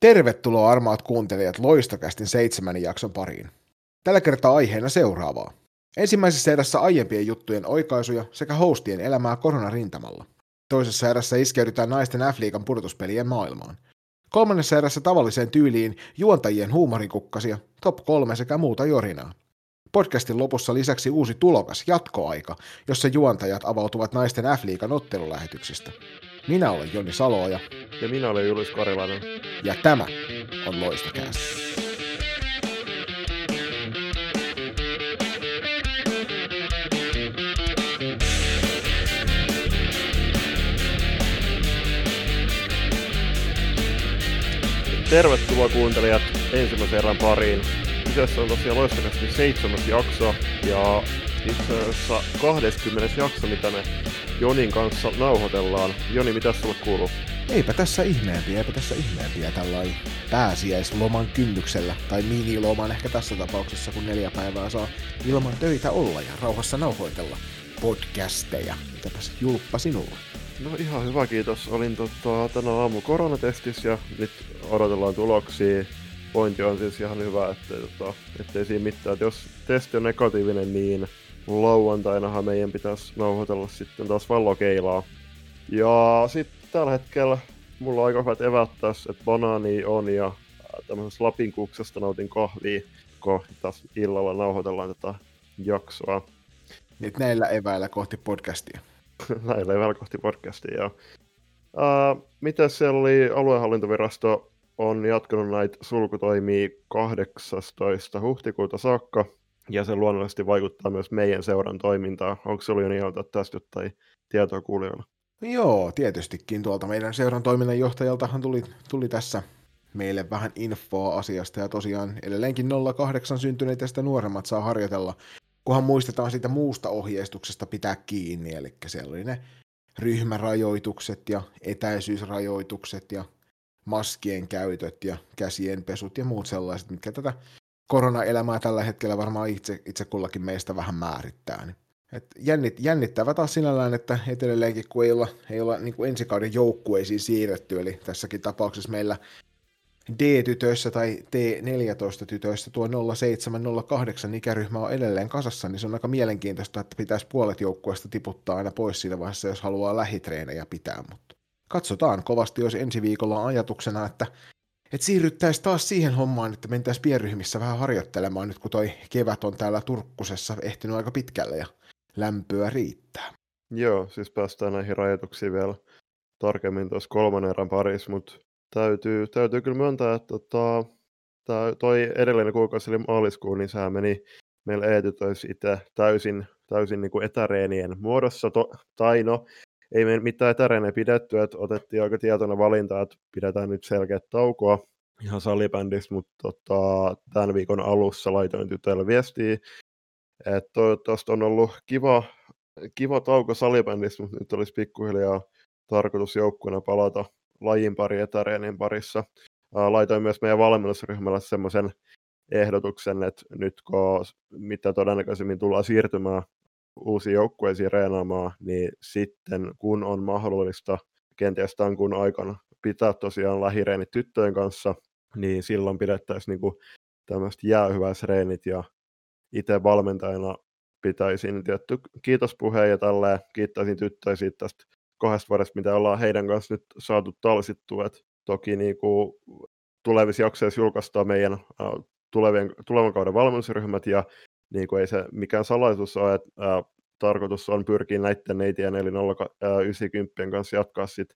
Tervetuloa armaat kuuntelijat Loistokästin seitsemän jakson pariin. Tällä kertaa aiheena seuraavaa. Ensimmäisessä erässä aiempien juttujen oikaisuja sekä hostien elämää koronarintamalla. Toisessa erässä iskeydytään naisten F-liigan pudotuspelien maailmaan. Kolmannessa erässä tavalliseen tyyliin juontajien huumorikukkasia, top kolme sekä muuta jorinaa. Podcastin lopussa lisäksi uusi tulokas, jatkoaika, jossa juontajat avautuvat naisten F-liigan ottelulähetyksestä. Minä olen Joni Saloja. Ja minä olen Julius Karilainen. Ja tämä on Loistokääs. Tervetuloa kuuntelijat ensimmäisen erän pariin. Kyseessä on tosiaan Loistokästi seitsemäs jakso ja itse asiassa 20. jakso, mitä me Jonin kanssa nauhoitellaan. Joni, mitä sulle kuuluu? Eipä tässä ihmeempiä, eipä tässä ihmeempiä tällainen pääsiäisloman kynnyksellä, tai miniloman ehkä tässä tapauksessa, kun neljä päivää saa ilman töitä olla ja rauhassa nauhoitella podcasteja. Mitäpäs julppa sinulla? No ihan hyvä, kiitos. Olin tota, tänä aamu koronatestissä ja nyt odotellaan tuloksia. Pointti on siis ihan hyvä, ettei, tota, ettei siinä mitään. Et jos testi on negatiivinen, niin lauantainahan meidän pitäisi nauhoitella sitten taas vallokeilaa. Ja sitten tällä hetkellä mulla on aika hyvät evät tässä, että banaani on ja tämmöisestä Lapin kuksesta nautin kahvia, kun taas illalla nauhoitellaan tätä jaksoa. Nyt näillä eväillä kohti podcastia. näillä eväillä kohti podcastia, joo. Mitä siellä oli aluehallintovirasto on jatkanut näitä sulkutoimia 18. huhtikuuta saakka, ja se luonnollisesti vaikuttaa myös meidän seuran toimintaan. Onko ollut jo niin, tästä jotain tietoa kuulijoilla? Joo, tietystikin tuolta meidän seuran toiminnanjohtajaltahan tuli, tuli tässä meille vähän infoa asiasta, ja tosiaan edelleenkin 08 syntyneitä sitä nuoremmat saa harjoitella, kunhan muistetaan siitä muusta ohjeistuksesta pitää kiinni, eli siellä oli ne ryhmärajoitukset ja etäisyysrajoitukset ja maskien käytöt ja käsien pesut ja muut sellaiset, mitkä tätä koronaelämää tällä hetkellä varmaan itse, itse kullakin meistä vähän määrittää. Niin. Et jännit, jännittävä taas sinällään, että et edelleenkin kun ei olla, ei olla niin kuin ensikauden joukkueisiin siirretty, eli tässäkin tapauksessa meillä D-tytöissä tai T14-tytöissä tuo 0708 ikäryhmä on edelleen kasassa, niin se on aika mielenkiintoista, että pitäisi puolet joukkueesta tiputtaa aina pois siinä vaiheessa, jos haluaa lähitreenejä pitää, mutta katsotaan kovasti, jos ensi viikolla on ajatuksena, että että siirryttäisiin taas siihen hommaan, että mentäisiin pienryhmissä vähän harjoittelemaan nyt, kun toi kevät on täällä Turkkusessa ehtinyt aika pitkälle ja lämpöä riittää. Joo, siis päästään näihin rajoituksiin vielä tarkemmin tuossa kolmannen erän parissa, mutta täytyy, täytyy kyllä myöntää, että tota, tää, toi edellinen kuukausi eli maaliskuu, niin sehän meni meillä eetytöissä itse täysin, täysin niin kuin etäreenien muodossa, to, tai no, ei me mitään etäreenejä pidetty, että otettiin aika tietoinen valinta, että pidetään nyt selkeät taukoa ihan salibändissä, mutta tota, tämän viikon alussa laitoin tytöille viestiä, että toivottavasti on ollut kiva, kiva tauko salibändissä, mutta nyt olisi pikkuhiljaa tarkoitus joukkueena palata lajin pari etäreenin parissa. Laitoin myös meidän valmennusryhmällä semmoisen ehdotuksen, että nyt kun mitä todennäköisemmin tullaan siirtymään uusiin joukkueisiin reenaamaan, niin sitten kun on mahdollista kenties tämän kuun aikana pitää tosiaan lähireenit tyttöjen kanssa, niin silloin pidettäisiin niin tämmöiset jäähyväisreenit ja itse valmentajana pitäisin tietty kiitospuheen ja tälleen kiittäisin tyttöjä siitä tästä kahdesta vuodesta, mitä ollaan heidän kanssa nyt saatu talsittua. Et toki niin kuin tulevissa jaksoissa julkaistaan meidän tulevien, tulevan kauden valmennusryhmät ja niin kuin ei se mikään salaisuus ole, että ää, tarkoitus on pyrkiä näiden neitien eli 090 kanssa jatkaa sit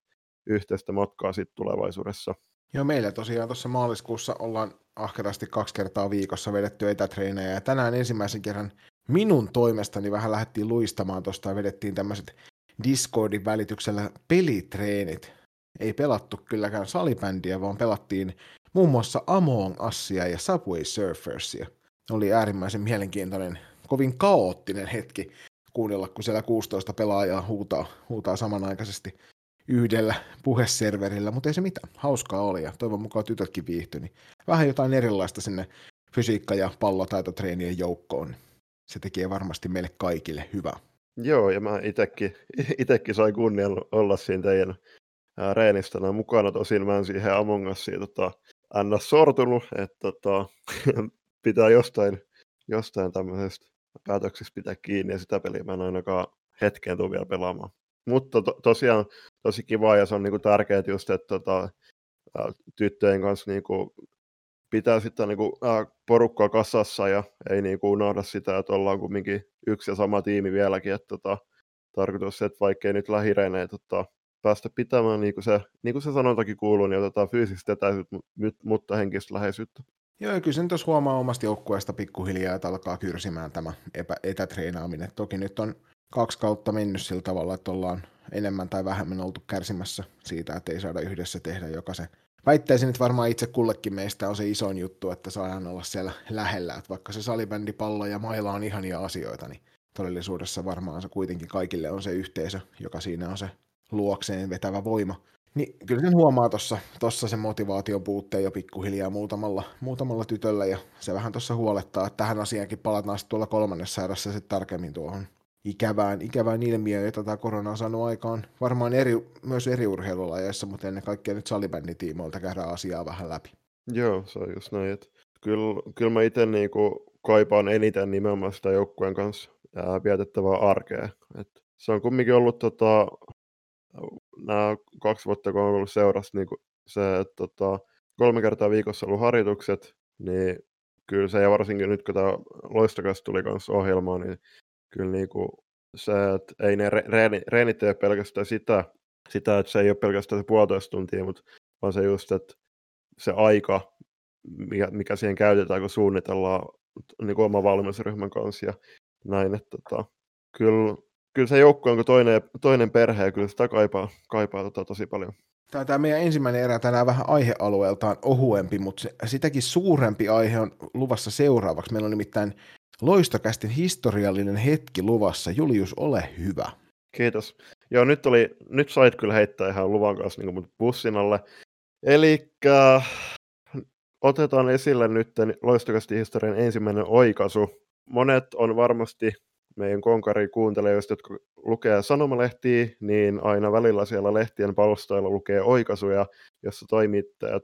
yhteistä matkaa sit tulevaisuudessa. Joo, meillä tosiaan tuossa maaliskuussa ollaan ahkerasti kaksi kertaa viikossa vedetty etätreenejä ja tänään ensimmäisen kerran minun toimestani vähän lähdettiin luistamaan tuosta ja vedettiin tämmöiset Discordin välityksellä pelitreenit. Ei pelattu kylläkään salibändiä, vaan pelattiin muun muassa Among Usia ja Subway Surfersia oli äärimmäisen mielenkiintoinen, kovin kaoottinen hetki kuunnella, kun siellä 16 pelaajaa huutaa, huutaa samanaikaisesti yhdellä puheserverillä, mutta ei se mitään. Hauskaa oli ja toivon mukaan tytötkin viihtyi. Niin vähän jotain erilaista sinne fysiikka- ja pallotaitotreenien joukkoon. Se tekee varmasti meille kaikille hyvää. Joo, ja mä itekin sain kunnian olla siinä teidän ää, reenistä mukana. Tosin mä en siihen Among Usiin tota, ns. sortunut, että tota, pitää jostain, jostain tämmöisestä päätöksistä pitää kiinni ja sitä peliä mä en ainakaan hetkeen tule vielä pelaamaan. Mutta to, tosiaan tosi kiva ja se on niinku tärkeää just, että tota, tyttöjen kanssa niinku pitää sitten niinku, ää, porukkaa kasassa ja ei niinku unohda sitä, että ollaan kumminkin yksi ja sama tiimi vieläkin. Että tota, tarkoitus, että vaikkei nyt lähireineen tota, päästä pitämään, niin kuin se, niin se sanontakin kuuluu, niin otetaan fyysistä etäisyyttä, mutta henkistä läheisyyttä. Joo, kyllä sen tuossa huomaa omasta joukkueesta pikkuhiljaa, että alkaa kyrsimään tämä epä, etätreenaaminen. Toki nyt on kaksi kautta mennyt sillä tavalla, että ollaan enemmän tai vähemmän oltu kärsimässä siitä, että ei saada yhdessä tehdä joka se. Väittäisin, että varmaan itse kullekin meistä on se isoin juttu, että saadaan olla siellä lähellä. Että vaikka se salibändi, pallo ja maila on ihania asioita, niin todellisuudessa varmaan se kuitenkin kaikille on se yhteisö, joka siinä on se luokseen vetävä voima. Niin kyllä sen huomaa tuossa tossa se motivaation puutteen jo pikkuhiljaa muutamalla, muutamalla tytöllä ja se vähän tuossa huolettaa, että tähän asiaankin palataan sitten tuolla kolmannessa erässä sitten tarkemmin tuohon ikävään, ikävään ilmiöön, jota tämä korona on saanut aikaan varmaan eri, myös eri urheilulajeissa, mutta ennen kaikkea nyt salibänditiimoilta käydään asiaa vähän läpi. Joo, se on just näin. Että kyllä, kyllä mä itse niinku kaipaan eniten nimenomaan sitä joukkueen kanssa ää, vietettävää arkea. Et se on kumminkin ollut tota, nämä kaksi vuotta, kun on ollut seurassa, niin se, että tota, kolme kertaa viikossa ollut harjoitukset, niin kyllä se, ja varsinkin nyt kun tämä Loistokas tuli kanssa ohjelmaan, niin kyllä niin kuin se, että ei ne reeni, reenit tee pelkästään sitä, sitä, että se ei ole pelkästään se puolitoista tuntia, mutta vaan se just, että se aika, mikä, mikä siihen käytetään, kun suunnitellaan niin kuin oman valmennusryhmän kanssa ja näin, että tota, kyllä kyllä se joukkue on toinen, toinen perhe ja kyllä sitä kaipaa, kaipaa tota tosi paljon. Tämä, tämä meidän ensimmäinen erä tänään vähän aihealueeltaan ohuempi, mutta se, sitäkin suurempi aihe on luvassa seuraavaksi. Meillä on nimittäin loistokästin historiallinen hetki luvassa. Julius, ole hyvä. Kiitos. Joo, nyt, oli, nyt sait kyllä heittää ihan luvan kanssa niin bussin alle. Eli otetaan esille nyt loistokästin historian ensimmäinen oikaisu. Monet on varmasti meidän konkari kuuntelijoista, jotka lukee sanomalehtiä, niin aina välillä siellä lehtien palstoilla lukee oikaisuja, jossa toimittajat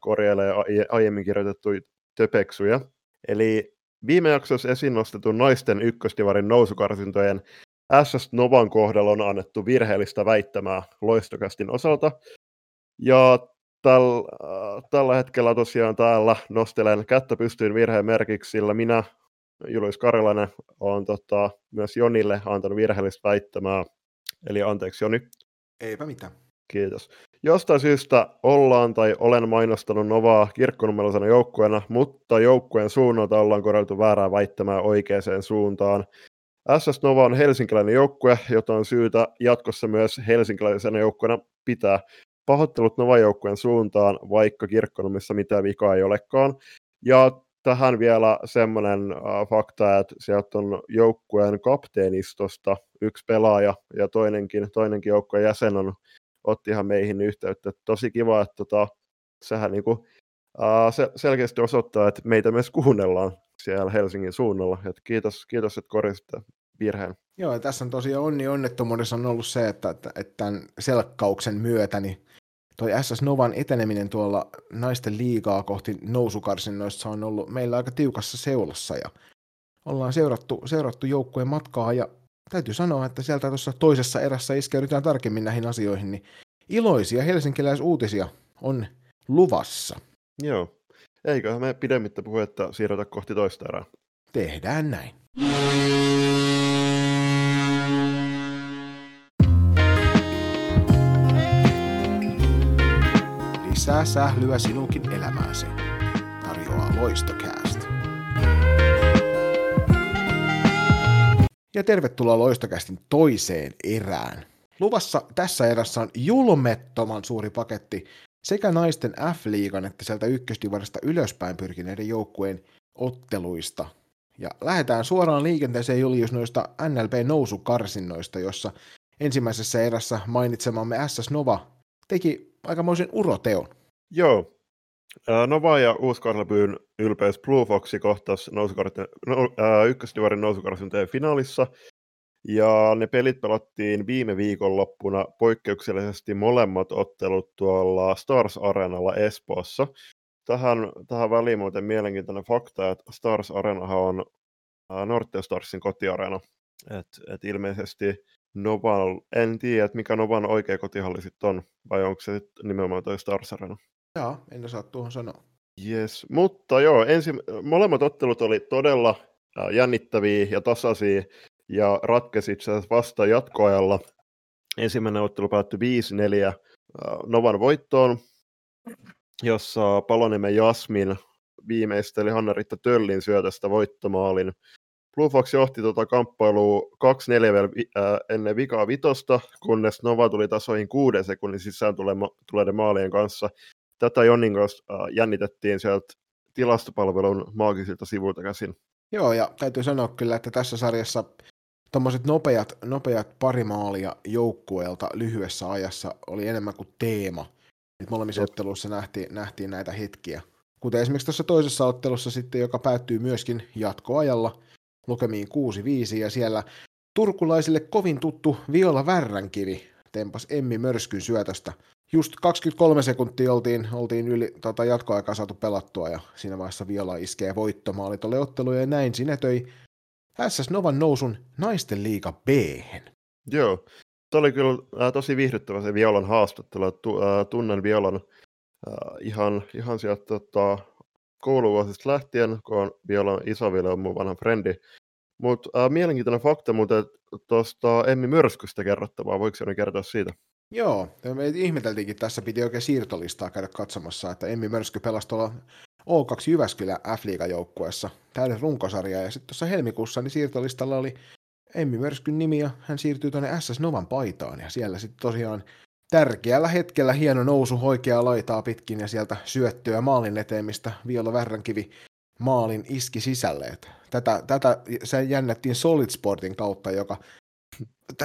korjailee aiemmin kirjoitettuja töpeksuja. Eli viime jaksossa esiin nostetun naisten ykköstivarin nousukarsintojen SS Novan kohdalla on annettu virheellistä väittämää loistokästin osalta. Ja täl, äh, tällä hetkellä tosiaan täällä nostelen kättä pystyyn virheen merkiksi, sillä minä Julius Karjalainen on tota, myös Jonille antanut virheellistä väittämää. Eli anteeksi Joni. Eipä mitään. Kiitos. Jostain syystä ollaan tai olen mainostanut Novaa kirkkonummelisena joukkueena, mutta joukkueen suunnalta ollaan korjattu väärää väittämää oikeaan suuntaan. SS Nova on helsinkiläinen joukkue, jota on syytä jatkossa myös helsinkiläisenä joukkueena pitää. Pahoittelut Nova-joukkueen suuntaan, vaikka kirkkonummissa mitään vikaa ei olekaan. Ja tähän vielä semmoinen äh, fakta, että sieltä on joukkueen kapteenistosta yksi pelaaja ja toinenkin, toinenkin joukkueen jäsen on, otti ihan meihin yhteyttä. Tosi kiva, että tota, sehän niinku, äh, se, selkeästi osoittaa, että meitä myös kuunnellaan siellä Helsingin suunnalla. Et kiitos, kiitos, että korjasitte virheen. Joo, ja tässä on tosiaan onni onnettomuudessa on ollut se, että, että, että tämän selkkauksen myötä niin toi SS Novan eteneminen tuolla naisten liigaa kohti nousukarsinnoissa on ollut meillä aika tiukassa seulassa ja ollaan seurattu, seurattu joukkueen matkaa ja täytyy sanoa, että sieltä tuossa toisessa erässä iskeydytään tarkemmin näihin asioihin, niin iloisia helsinkiläisuutisia on luvassa. Joo. Eiköhän me pidemmittä puhetta siirrytä kohti toista erää. Tehdään näin. Lisää sählyä sinunkin elämääsi. Tarjoaa Loistokäästä. Ja tervetuloa Loistokästin toiseen erään. Luvassa tässä erässä on julmettoman suuri paketti sekä naisten F-liigan että sieltä ykköstivarista ylöspäin pyrkineiden joukkueen otteluista. Ja lähdetään suoraan liikenteeseen Julius noista NLP-nousukarsinnoista, jossa ensimmäisessä erässä mainitsemamme SS Nova teki aikamoisen uroteon. Joo. Nova ja Uuskarlapyyn ylpeys Blue Foxi kohtas no, ykkösdivarin nousukarsintojen finaalissa. Ja ne pelit pelattiin viime viikonloppuna poikkeuksellisesti molemmat ottelut tuolla Stars Arenalla Espoossa. Tähän, tähän väliin muuten mielenkiintoinen fakta, että Stars Arenahan on Norte Starsin kotiareena. Et, et ilmeisesti Noval, en tiedä, että mikä Novan oikea kotihalli sitten on, vai onko se nimenomaan toi Stars Arena. Joo, en osaa tuohon sanoa. Yes, mutta joo, ensi, molemmat ottelut oli todella jännittäviä ja tasaisia, ja ratkesi itse asiassa vasta jatkoajalla. Ensimmäinen ottelu päättyi 5-4 Novan voittoon, jossa Paloniemen Jasmin viimeisteli Hanna-Ritta Töllin syötöstä voittomaalin. Blue Fox johti tuota kamppailua 2-4 vielä äh, ennen vikaa vitosta, kunnes Nova tuli tasoihin kuuden sekunnin sisään tuleiden maalien kanssa. Tätä Jonnin kanssa äh, jännitettiin sieltä tilastopalvelun maagisilta sivuilta käsin. Joo, ja täytyy sanoa kyllä, että tässä sarjassa tuommoiset nopeat, nopeat pari maalia joukkueelta lyhyessä ajassa oli enemmän kuin teema. Nyt molemmissa Jep. otteluissa nähtiin, nähtiin näitä hetkiä. Kuten esimerkiksi tuossa toisessa ottelussa sitten, joka päättyy myöskin jatkoajalla lukemiin 6-5, ja siellä turkulaisille kovin tuttu Viola Värränkivi tempas Emmi Mörskyn syötöstä. Just 23 sekuntia oltiin, oltiin yli tota, jatkoaikaa saatu pelattua, ja siinä vaiheessa Viola iskee voittomaali tuolle otteluun, ja näin sinetöi SS Novan nousun naisten liiga b Joo, Tämä oli kyllä äh, tosi viihdyttävä se Violan haastattelu. Tu, äh, tunnen Violan äh, ihan, ihan sieltä tota, kouluvuosista lähtien, kun on Violan isoville on mun vanha frendi. Mutta äh, mielenkiintoinen fakta muuten tuosta Emmi Myrskystä kerrottavaa. Voiko sinä kertoa siitä? Joo, me ihmeteltiinkin tässä, piti oikein siirtolistaa käydä katsomassa, että Emmi Mörsky pelasi tuolla O2 Jyväskylä f joukkueessa täyden runkosarja, ja sitten tuossa helmikuussa niin siirtolistalla oli Emmi Mörskyn nimi ja hän siirtyy tuonne SS Novan paitaan ja siellä sitten tosiaan tärkeällä hetkellä hieno nousu oikeaa laitaa pitkin ja sieltä syöttöä maalin eteen, mistä Viola Värränkivi maalin iski sisälle. Tätä, tätä se jännättiin Solid Sportin kautta, joka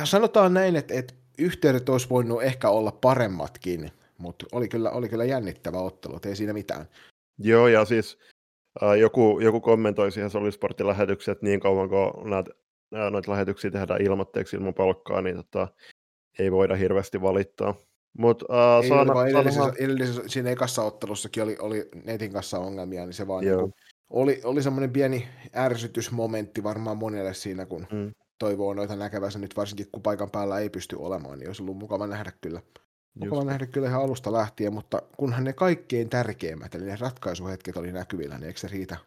sanotaan näin, että, että yhteydet olisi voinut ehkä olla paremmatkin, mutta oli kyllä, oli kyllä jännittävä ottelu, ei siinä mitään. Joo, ja siis äh, joku, joku kommentoi siihen Solid Sportin lähetykseen, että niin kauan kuin näitä noita lähetyksiä tehdään ilmoitteeksi ilman palkkaa, niin tota, ei voida hirveästi valittaa. Mut, uh, ei saana, vaan edellisessä, edellisessä, siinä ekassa ottelussakin oli, oli netin kanssa ongelmia, niin se vaan niin kuin, oli, oli semmoinen pieni ärsytysmomentti varmaan monelle siinä, kun mm. Toivoo noita näkevänsä nyt varsinkin, kun paikan päällä ei pysty olemaan, niin olisi ollut mukava nähdä kyllä. Mukava Just. nähdä kyllä ihan alusta lähtien, mutta kunhan ne kaikkein tärkeimmät, eli ne ratkaisuhetket oli näkyvillä, niin eikö se riitä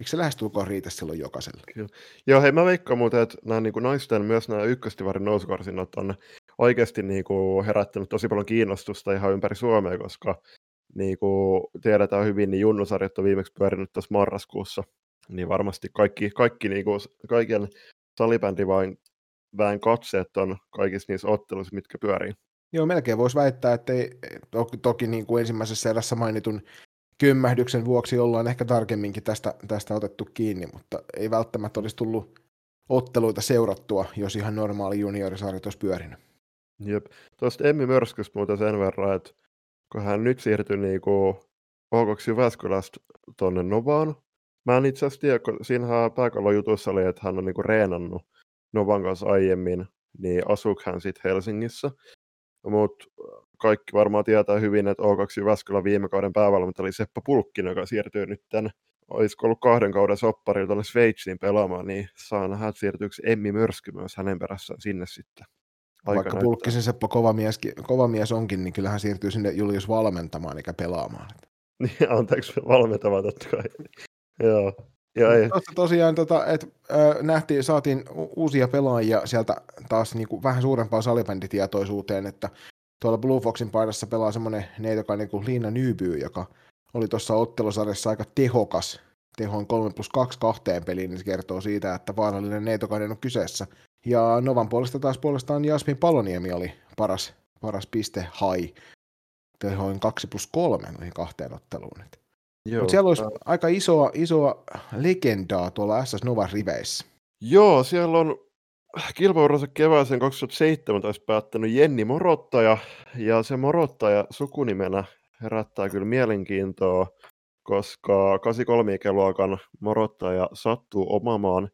Eikö se lähestulkoon riitä silloin jokaiselle? Kyllä. Joo, hei mä veikkaan muuten, että nämä niin naisten, myös nämä ykköstivarin nousukarsinnat on oikeasti niin kuin herättänyt tosi paljon kiinnostusta ihan ympäri Suomea, koska niin kuin tiedetään hyvin, niin junnusarjat on viimeksi pyörinyt tuossa marraskuussa, niin varmasti kaikki, kaikki niin kuin, kaiken salibändivain väen katseet on kaikissa niissä otteluissa, mitkä pyörii. Joo, melkein voisi väittää, että ei, toki, toki niin kuin ensimmäisessä erässä mainitun kymmähdyksen vuoksi ollaan ehkä tarkemminkin tästä, tästä otettu kiinni, mutta ei välttämättä olisi tullut otteluita seurattua, jos ihan normaali juniorisarjat olisi pyörinyt. Jep. Tuosta Emmi Mörskystä muuten sen verran, että kun hän nyt siirtyi niinku OK Jyväskylästä tuonne Novaan, mä en itse asiassa tiedä, kun siinähän pääkallon jutussa oli, että hän on niinku reenannut Novan kanssa aiemmin, niin asuuko hän sitten Helsingissä. Mutta kaikki varmaan tietää hyvin, että O2 Jyväskylän viime kauden päävalmentaja oli Seppo Pulkkinen, joka siirtyy nyt tänne olisiko ollut kahden kauden sopparilla tuonne Sveitsiin pelaamaan, niin saa nähdä, että siirtyykö Emmi Mörsky myös hänen perässään sinne sitten. Aika Vaikka näyttää. Pulkkisen Seppo kova mies, kova mies onkin, niin kyllähän siirtyy sinne Julius valmentamaan eikä pelaamaan. Niin, anteeksi, valmentamaan totta kai. Joo. Ja ei. Tuossa tosiaan, tota, että äh, nähtiin, saatiin uusia pelaajia sieltä taas niin kuin vähän suurempaan salibänditietoisuuteen, että tuolla Blue Foxin paidassa pelaa semmoinen neitoka niin kuin Liina Nyby, joka oli tuossa ottelusarjassa aika tehokas. Tehoin 3 plus 2 kahteen peliin, niin se kertoo siitä, että vaarallinen neitokainen on kyseessä. Ja Novan puolesta taas puolestaan Jasmin Paloniemi oli paras, paras piste hai. Tehoin 2 plus 3 noihin kahteen otteluun. Mutta siellä olisi aika isoa, isoa legendaa tuolla SS Nova riveissä. Joo, siellä on kilpauransa kevääseen 2017 päättänyt Jenni Morottaja, ja se Morottaja sukunimenä herättää kyllä mielenkiintoa, koska 83-ikäluokan Morottaja sattuu omamaan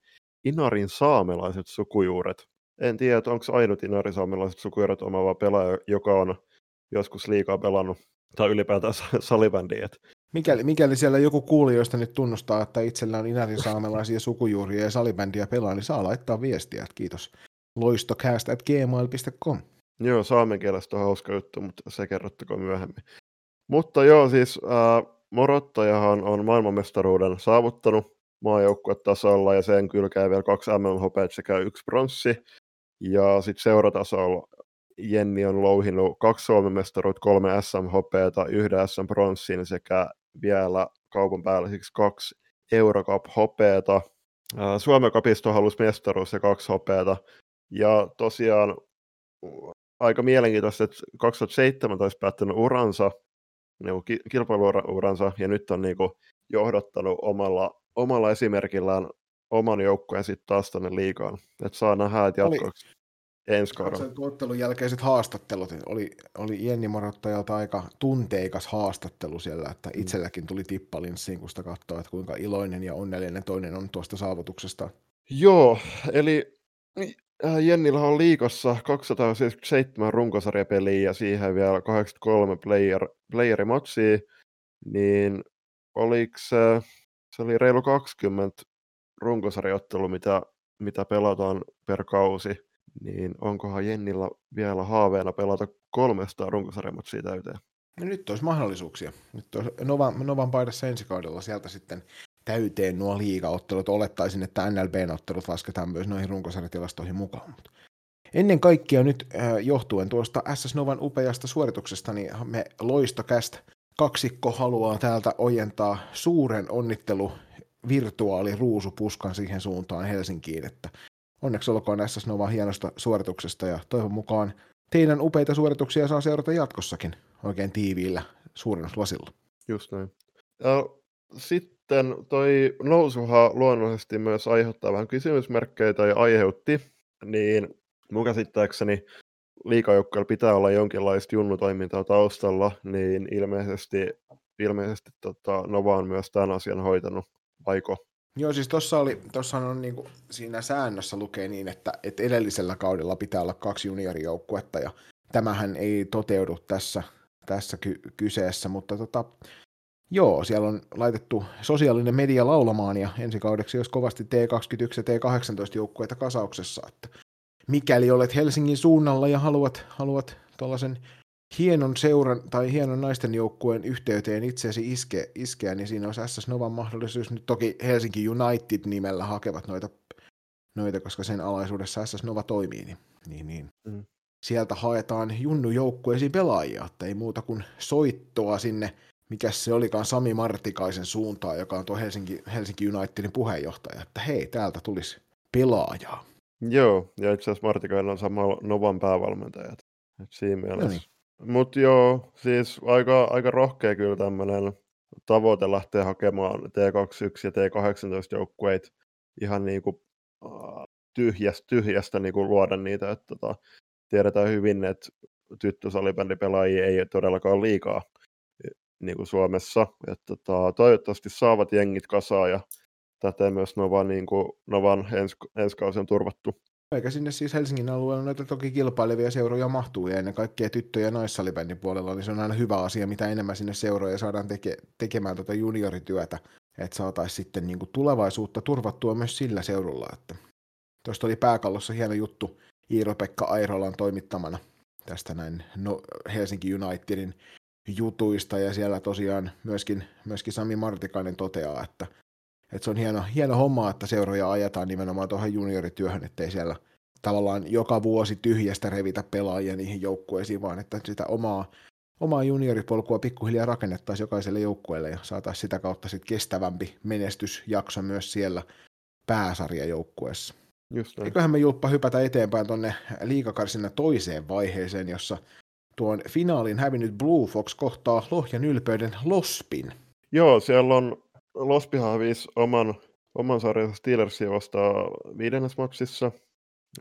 Inarin saamelaiset sukujuuret. en tiedä, onko ainut inarisaamenlaiset sukuerot omaava pelaaja, joka on joskus liikaa pelannut, tai ylipäätään salibändiä. Mikäli, mikäli siellä joku kuulijoista nyt tunnustaa, että itsellä on inarisaamelaisia sukujuuria ja salibändiä pelaa, niin saa laittaa viestiä, että kiitos loistocast at gmail.com. Joo, saamen kielestä on hauska juttu, mutta se kerrottakoon myöhemmin. Mutta joo, siis äh, Morottajahan on maailmanmestaruuden saavuttanut maajoukkuetasolla ja sen kylkää vielä kaksi MMHP sekä yksi pronssi. Ja sitten seuratasolla Jenni on louhinut kaksi Suomen mestaruutta, kolme SMHP yhden SM pronssin sekä vielä kaupan päällä siksi kaksi Eurocup hopeeta. Suomen kapisto halusi mestaruus ja kaksi hopeeta. Ja tosiaan aika mielenkiintoista, että 2017 päättänyt uransa, niin kilpailuuransa, ja nyt on niin kuin johdottanut omalla, omalla esimerkillään oman joukkueen sitten taas tänne liikaan. Että saa nähdä, että jatkoksi ensi kaudella. Ottelun jälkeiset haastattelut, oli, oli Jenni Morottajalta aika tunteikas haastattelu siellä, että mm. itselläkin tuli tippalinssiin, kun sitä katsoo, että kuinka iloinen ja onnellinen toinen on tuosta saavutuksesta. Joo, eli Äh, Jennillä on liikossa 277 runkosarjapeliä ja siihen vielä 83 player, playerimatsia, niin oliko se, se oli reilu 20 runkosarjottelu, mitä, mitä pelataan per kausi, niin onkohan Jennillä vielä haaveena pelata 300 runkosarjamatsia täyteen? No nyt olisi mahdollisuuksia. Nyt olisi Novan, Novan paidassa ensi kaudella sieltä sitten täyteen nuo liigaottelut. Olettaisin, että NLB-ottelut lasketaan myös noihin runkosarjatilastoihin mukaan. Mutta ennen kaikkea nyt äh, johtuen tuosta SS Novan upeasta suorituksesta, niin me loistokästä kaksikko haluaa täältä ojentaa suuren onnittelu virtuaali ruusupuskan siihen suuntaan Helsinkiin, että onneksi olkoon SS Novan hienosta suorituksesta ja toivon mukaan teidän upeita suorituksia saa seurata jatkossakin oikein tiiviillä suurennuslasilla. Just näin. Ja sitten toi nousuhan luonnollisesti myös aiheuttaa vähän kysymysmerkkejä tai aiheutti, niin mun käsittääkseni liikajoukkoilla pitää olla jonkinlaista junnutoimintaa taustalla, niin ilmeisesti, ilmeisesti tota, Nova on myös tämän asian hoitanut, vaiko? Joo, siis tuossa oli, tossahan on niin kuin, siinä säännössä lukee niin, että, että edellisellä kaudella pitää olla kaksi juniorijoukkuetta, ja tämähän ei toteudu tässä, tässä ky- kyseessä, mutta tota, Joo, siellä on laitettu sosiaalinen media laulamaan ja ensi kaudeksi olisi kovasti T21 ja T18 joukkueita kasauksessa. Että mikäli olet Helsingin suunnalla ja haluat, haluat tuollaisen hienon seuran tai hienon naisten joukkueen yhteyteen itseäsi iske, iskeä, niin siinä olisi SS Novan mahdollisuus. Nyt toki Helsinki United-nimellä hakevat noita, noita koska sen alaisuudessa SS Nova toimii, niin, niin, niin. Mm. sieltä haetaan junnu joukkueisiin pelaajia, että ei muuta kuin soittoa sinne – mikä se olikaan Sami Martikaisen suuntaan, joka on tuo Helsinki, Helsinki Unitedin puheenjohtaja, että hei, täältä tulisi pelaajaa. Joo, ja itse asiassa Martikainen on sama Novan päävalmentaja. Siinä mielessä. No niin. Mutta joo, siis aika, aika rohkea kyllä tämmöinen tavoite lähteä hakemaan T21 ja T18 joukkueita ihan niin kuin tyhjästä, tyhjästä niin kuin luoda niitä. Että, tota, tiedetään hyvin, että tyttösalibändipelaajia ei todellakaan liikaa niin kuin Suomessa. Et, tota, toivottavasti saavat jengit kasaan ja täten myös Nova, niin kuin, Novan ens, ensi kausi on turvattu. Eikä sinne siis Helsingin alueella noita toki kilpailevia seuroja mahtuu, ja ennen kaikkea tyttö- ja naissalibändin puolella, niin se on aina hyvä asia, mitä enemmän sinne seuroja saadaan teke- tekemään tuota juniorityötä, että saataisiin sitten niin kuin tulevaisuutta turvattua myös sillä seurulla. Että tuosta oli pääkallossa hieno juttu Iiro-Pekka Airolan toimittamana tästä näin no, Helsinki Unitedin jutuista ja siellä tosiaan myöskin, myöskin Sami Martikainen toteaa, että, että se on hieno, hieno homma, että seuroja ajetaan nimenomaan tuohon juniorityöhön, ettei siellä tavallaan joka vuosi tyhjästä revitä pelaajia niihin joukkueisiin, vaan että sitä omaa, omaa junioripolkua pikkuhiljaa rakennettaisiin jokaiselle joukkueelle ja saataisiin sitä kautta sitten kestävämpi menestysjakso myös siellä pääsarjajoukkueessa. Just Eiköhän me Julppa hypätä eteenpäin tuonne liikakarsinnan toiseen vaiheeseen, jossa tuon finaalin hävinnyt Blue Fox kohtaa Lohjan ylpeyden Lospin. Joo, siellä on Lospihan hävisi oman, oman sarjansa Steelersia vastaan viidennes matsissa,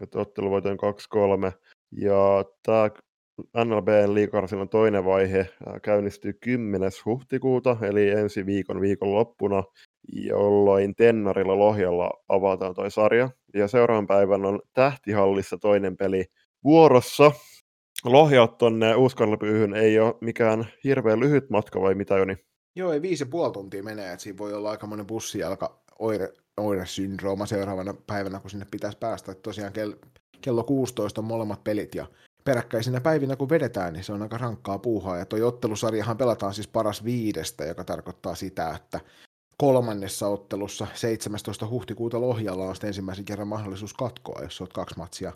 että ottelu voitoin 2-3. Ja tämä NLBn liikarsillan toinen vaihe käynnistyy 10. huhtikuuta, eli ensi viikon viikonloppuna, jolloin Tennarilla Lohjalla avataan toi sarja. Ja seuraavan päivän on Tähtihallissa toinen peli vuorossa. Lohjat tuonne Uuskarlepyyhyn ei ole mikään hirveän lyhyt matka vai mitä Joni? Joo, ei viisi ja puoli tuntia menee, että siinä voi olla aikamoinen bussijalka oire, oiresyndrooma seuraavana päivänä, kun sinne pitäisi päästä. Että tosiaan kello 16 on molemmat pelit ja peräkkäisinä päivinä kun vedetään, niin se on aika rankkaa puuhaa. Ja toi ottelusarjahan pelataan siis paras viidestä, joka tarkoittaa sitä, että kolmannessa ottelussa 17. huhtikuuta Lohjalla on sitten ensimmäisen kerran mahdollisuus katkoa, jos olet kaksi matsia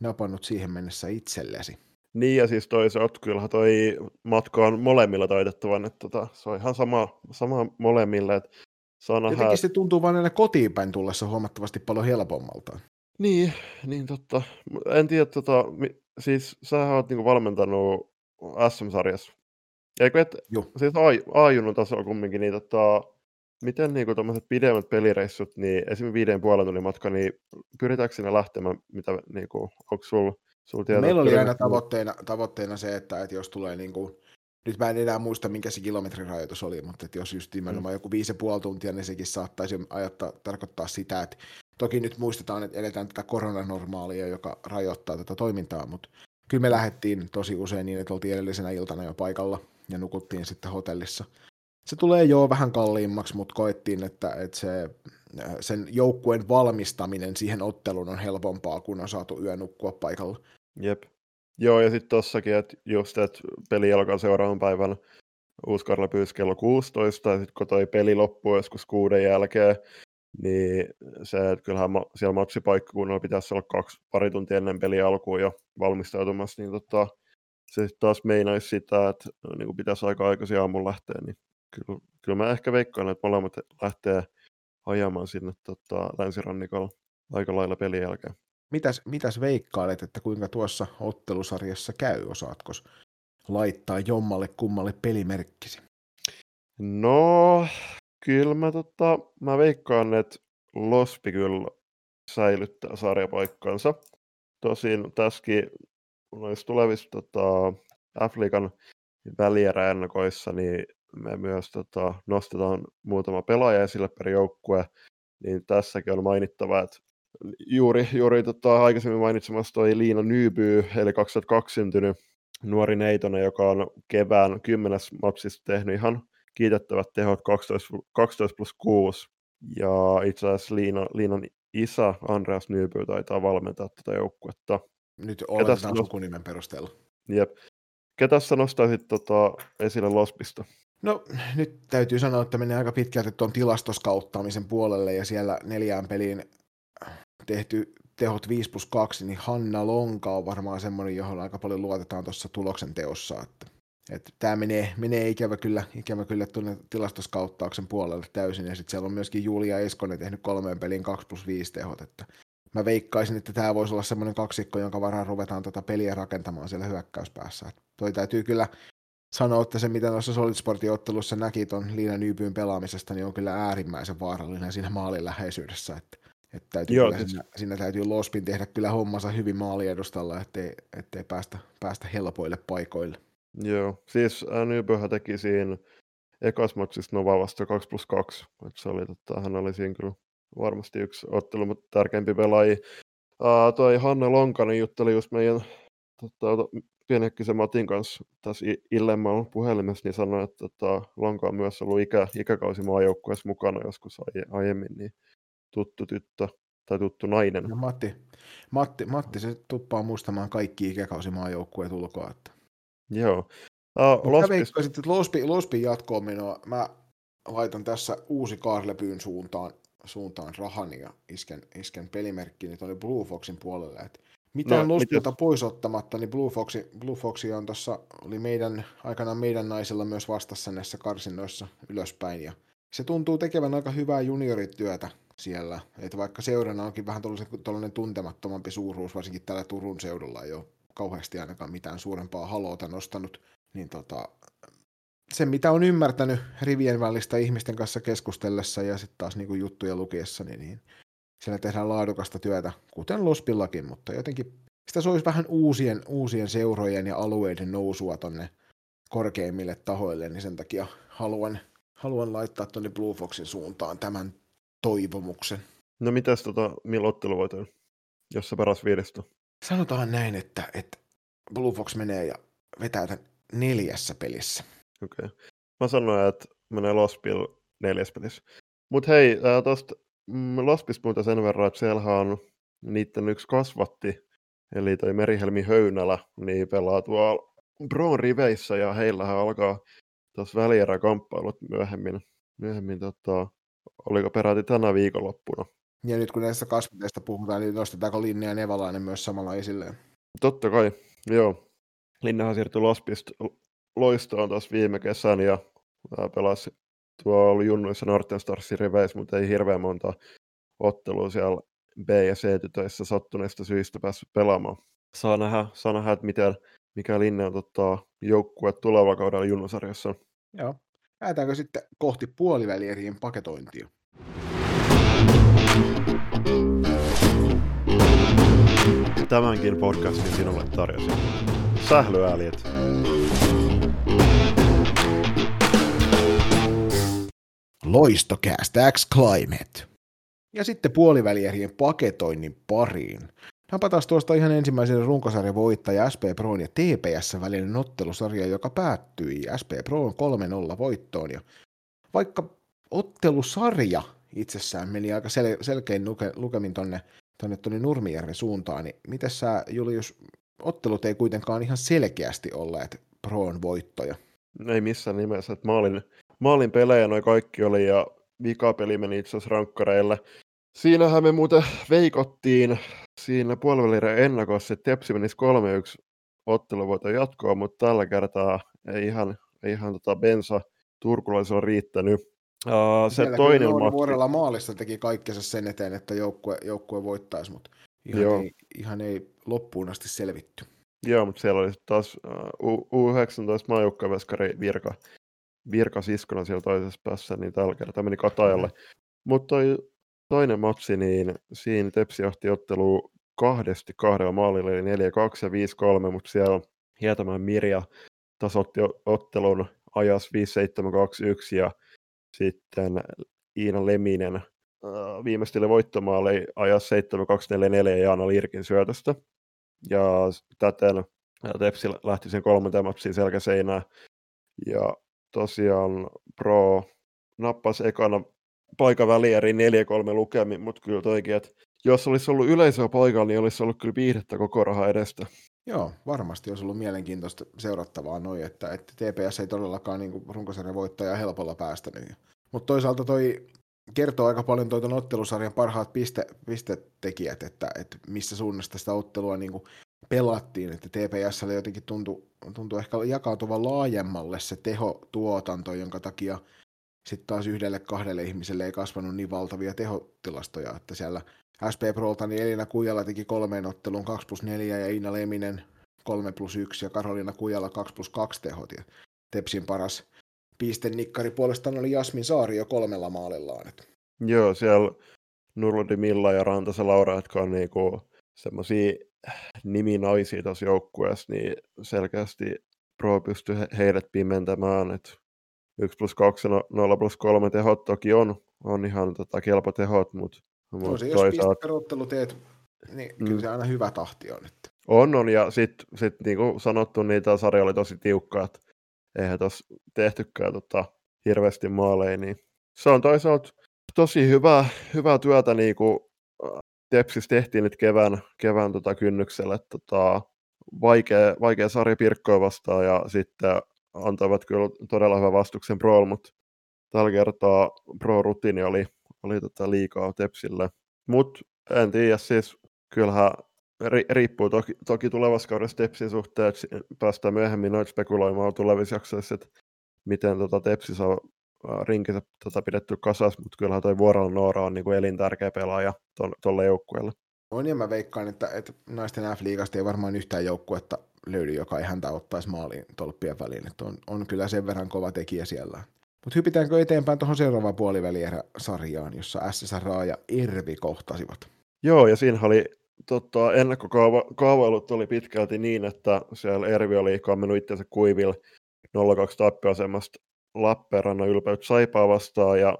napannut siihen mennessä itsellesi. Niin ja siis toisaalta kyllähän toi matka on molemmilla taitettavan, että tota, se on ihan sama, sama molemmille. Että Jotenkin se tuntuu vain aina kotiin päin tullessa huomattavasti paljon helpommalta. Niin, niin totta. En tiedä, tota, siis sä oot niinku valmentanut SM-sarjassa. Eikö et, Joo. siis A-junnon tasolla kumminkin, niin tota, miten niinku tuommoiset pidemmät pelireissut, niin esimerkiksi viiden puolen tunnin matka, niin pyritäänkö sinne lähtemään, mitä niinku, onko sulla sul tietoa? Meillä oli aina tavoitteena, tavoitteena se, että, että jos tulee niinku, nyt mä en enää muista, minkä se kilometrirajoitus oli, mutta että jos just nimenomaan mm. joku viisi ja puoli tuntia, niin sekin saattaisi ajattaa, tarkoittaa sitä, että Toki nyt muistetaan, että eletään tätä koronanormaalia, joka rajoittaa tätä toimintaa, mutta kyllä me lähdettiin tosi usein niin, että oltiin edellisenä iltana jo paikalla ja nukuttiin sitten hotellissa. Se tulee jo vähän kalliimmaksi, mutta koettiin, että, että se, sen joukkueen valmistaminen siihen otteluun on helpompaa, kun on saatu yö nukkua paikalla. Jep. Joo, ja sitten tossakin, että just, että peli alkaa seuraavan päivän Uuskarla pyysi kello 16, ja sitten kun toi peli loppuu joskus kuuden jälkeen, niin se, että kyllähän ma- siellä maksipaikkakunnalla pitäisi olla kaksi pari tuntia ennen peli alkuun jo valmistautumassa, niin tota, se taas meinaisi sitä, että niin kuin pitäisi aika aikaisin aamulla lähteä, niin kyllä, kyllä mä ehkä veikkaan, että molemmat lähtee ajamaan sinne tota, länsirannikolla aika lailla pelin jälkeen. Mitäs, mitäs veikkailet, että kuinka tuossa ottelusarjassa käy? Osaatko laittaa jommalle kummalle pelimerkkisi? No, Kyllä mä, tota, mä veikkaan, että Lospi kyllä säilyttää sarjapaikkansa. Tosin tässäkin noissa tulevissa tota, F-liigan välieräennakoissa, niin me myös tota, nostetaan muutama pelaaja esille per joukkue, niin tässäkin on mainittava, että juuri, juuri tota, aikaisemmin mainitsemassa toi Liina Nyby, eli 2002 syntynyt nuori neitonen, joka on kevään kymmenes matsista tehnyt ihan kiitettävät tehot 12, 12 plus 6. Ja itse asiassa Liina, Liinan isä Andreas Nyby taitaa valmentaa tätä joukkuetta. Nyt oletetaan sukunimen perusteella. Jep. Ketä sä nostaisit tota, esille Lospista? No nyt täytyy sanoa, että menee aika pitkälti tuon tilastoskauttaamisen puolelle ja siellä neljään peliin tehty tehot 5 plus 2, niin Hanna Lonka on varmaan semmoinen, johon aika paljon luotetaan tuossa tuloksen teossa. Että että tämä menee, menee ikävä kyllä, ikävä kyllä tuonne tilastoskauttauksen puolelle täysin, ja sitten siellä on myöskin Julia Eskonen tehnyt kolmeen peliin 2 plus 5 tehot, että mä veikkaisin, että tämä voisi olla semmoinen kaksikko, jonka varaan ruvetaan tätä tota peliä rakentamaan siellä hyökkäyspäässä. Et toi täytyy kyllä sanoa, että se mitä noissa Solid Sportin ottelussa näki tuon Liina Nyypyyn pelaamisesta, niin on kyllä äärimmäisen vaarallinen siinä maalin läheisyydessä, että että täytyy Joo, kyllä, siinä, siinä, täytyy Lospin tehdä kyllä hommansa hyvin maaliedustalla, ettei, ettei päästä, päästä helpoille paikoille. Joo, siis Nyböhän teki siinä ekas matsissa Nova vasta 2 plus 2. Et se oli, tota, hän oli siinä kyllä varmasti yksi ottelu, mutta tärkeimpi pelaaja. Uh, toi Hanne Lonkanen jutteli just meidän tota, pienekkisen Matin kanssa tässä illemmalla puhelimessa, niin sanoi, että tota, Lonka on myös ollut ikä, ikäkausi maajoukkueessa mukana joskus aiemmin, niin tuttu tyttö tai tuttu nainen. Ja Matti, Matti, Matti se tuppaa muistamaan kaikki ikäkausi maajoukkueet ulkoa, että Joo. Uh, Lospi... Mä että Lospi, Lospin jatkoon menoa. Mä laitan tässä uusi Kaarlepyyn suuntaan, suuntaan rahan ja isken, isken pelimerkkiin tuonne Blue Foxin puolelle. Et mitään no, Lospilta mitäs? pois ottamatta, niin Blue Foxi, Blue Foxi on tuossa, oli meidän, aikanaan meidän naisilla myös vastassa näissä karsinnoissa ylöspäin. Ja se tuntuu tekevän aika hyvää juniorityötä siellä. Että vaikka seurana onkin vähän tuollainen tuntemattomampi suuruus, varsinkin täällä Turun seudulla ei ole kauheasti ainakaan mitään suurempaa haloota nostanut, niin tota, se mitä on ymmärtänyt rivien välistä ihmisten kanssa keskustellessa ja sitten taas niin juttuja lukiessa, niin, niin siellä tehdään laadukasta työtä, kuten Lospillakin, mutta jotenkin sitä se olisi vähän uusien, uusien seurojen ja alueiden nousua tonne korkeimmille tahoille, niin sen takia haluan, haluan laittaa tuonne Blue Foxin suuntaan tämän toivomuksen. No mitäs tota, millä ottelu voit jos se paras viidestä? Sanotaan näin, että, että Blue Fox menee ja vetää tämän neljässä pelissä. Okei. Okay. Mä sanoin, että menee Lospil neljäs pelissä. Mutta hei, tuosta mm, Lospista muuta sen verran, että siellä on niiden yksi kasvatti, eli toi Merihelmi Höynälä, niin pelaa tuolla Brown riveissä ja heillähän alkaa tuossa välieräkamppailut myöhemmin, myöhemmin tota, oliko peräti tänä viikonloppuna. Ja nyt kun näistä kasviteista puhutaan, niin nostetaanko Linne ja Nevalainen myös samalla esille? Totta kai, joo. Linnehan siirtyi Lospista loistoon tuossa viime kesän ja pelasi tuolla junnuissa Norten Starsin riveissä, mutta ei hirveän monta ottelua siellä B- ja C-tytöissä sattuneista syistä päässyt pelaamaan. Saa nähdä, saa nähdä että miten, mikä linja ottaa joukkue tuleva kaudella junnusarjassa. Joo. Lähdetäänkö sitten kohti puolivälierien paketointia? Tämänkin podcastin sinulle tarjosi sählyääliet. Loistokäästä X Climate. Ja sitten puolivälierien paketoinnin pariin. Napataan tuosta ihan ensimmäisen runkosarjan voittaja SP Proon ja TPS välinen ottelusarja, joka päättyi SP Proon 3-0 voittoon. Ja vaikka ottelusarja itsessään meni aika sel- selkein luke- lukemin tonne, tonne, tonne Nurmijärven suuntaan, niin miten sä Julius, ottelut ei kuitenkaan ihan selkeästi olleet Proon voittoja? Ei missään nimessä, että maalin, maalin pelejä noin kaikki oli ja vikapeli meni itse asiassa rankkareille. Siinähän me muuten veikottiin siinä puolivälierän ennakossa, että Tepsi menisi 3-1 otteluvoiton jatkoa, mutta tällä kertaa ei ihan, ei ihan tota bensa turkulaisella riittänyt. Uh, se Siellä toinen matsi... vuorella maalissa teki kaikkensa sen eteen, että joukkue, joukkue voittaisi, mutta ihan ei, ihan ei loppuun asti selvitty. Joo, mutta siellä oli taas uh, U19 maajoukkueveskari Virka, Virka siskona siellä toisessa päässä, niin tällä kertaa meni Katajalle. Mm. Mutta toi toinen matsi, niin siinä Tepsi johti ottelu kahdesti kahdella maalilla, eli 4-2 ja 5-3, mutta siellä Hietamäen Mirja tasotti ottelun ajas 5-7-2-1 ja sitten Iina Leminen viimeisteli voittomaali ajas 7-2-4-4 Jaana Lirkin syötöstä. Ja täten Tepsi lähti sen kolmanteen matsiin selkäseinään. Ja tosiaan Pro nappasi ekana paikan välieri 4-3 lukemin, mutta kyllä toikin, että jos olisi ollut yleisöä paikalla, niin olisi ollut kyllä viihdettä koko raha edestä. Joo, varmasti olisi ollut mielenkiintoista seurattavaa noin, että, että TPS ei todellakaan niin runkosarjan voittajaa helpolla päästänyt. Mutta toisaalta toi kertoo aika paljon tuon ottelusarjan parhaat piste, pistetekijät, että, että missä suunnasta sitä ottelua niin pelattiin, että TPS jotenkin tuntui, tuntui ehkä jakautuvan laajemmalle se tehotuotanto, jonka takia sitten taas yhdelle kahdelle ihmiselle ei kasvanut niin valtavia tehotilastoja, että siellä SP Prolta niin Elina Kujala teki kolmeen otteluun 2 plus 4 ja Iina Leminen 3 plus 1 ja Karolina Kujala 2 plus 2 tehot ja Tepsin paras nikkari puolestaan oli Jasmin Saari jo kolmella maalillaan. Joo, siellä Nurlodi Milla ja Rantasa Laura, jotka on niinku semmoisia niminaisia tuossa joukkueessa, niin selkeästi Pro pystyy heidät pimentämään, että 1 plus 2 ja 0 plus 3 tehot toki on, on ihan tota, kelpo tehot, mutta mut toisaalta... jos teet, niin mm. kyllä se aina hyvä tahti on. Että... On, on, ja sitten sit, niin kuin sanottu, niin tämä sarja oli tosi tiukka, että eihän tuossa tehtykään tota, hirveästi maaleja, niin se on toisaalta tosi hyvää, hyvää työtä, niin kuin Tepsis tehtiin nyt kevään, kevään tota kynnyksellä, että tota, vaikea, vaikea sarja Pirkkoa vastaan, ja sitten antoivat kyllä todella hyvän vastuksen Pro, mutta tällä kertaa Pro-rutiini oli, oli tota liikaa Tepsille. Mutta en tiedä, siis kyllähän ri, riippuu toki, toki tulevassa kaudessa Tepsin suhteen, että päästään myöhemmin noita spekuloimaan tulevissa jaksoissa, että miten tota Tepsi saa rinkinsä tota pidetty kasas, mutta kyllähän toi Vuorella Noora on niin kuin elintärkeä pelaaja tuolle joukkueelle. On ja mä veikkaan, että, että naisten F-liigasta ei varmaan yhtään joukkuetta löydy, joka ei häntä ottaisi maaliin tolppien väliin. Että on, on kyllä sen verran kova tekijä siellä. Mutta hypitäänkö eteenpäin tuohon seuraavaan puolivälierä-sarjaan, jossa SSR ja Ervi kohtasivat? Joo, ja siinä oli tota, ennakkokaavailut oli pitkälti niin, että siellä Ervi oli kammennut itsensä kuiville 0-2 tappioasemasta Lappeenrannan ylpeyt Saipaa vastaan ja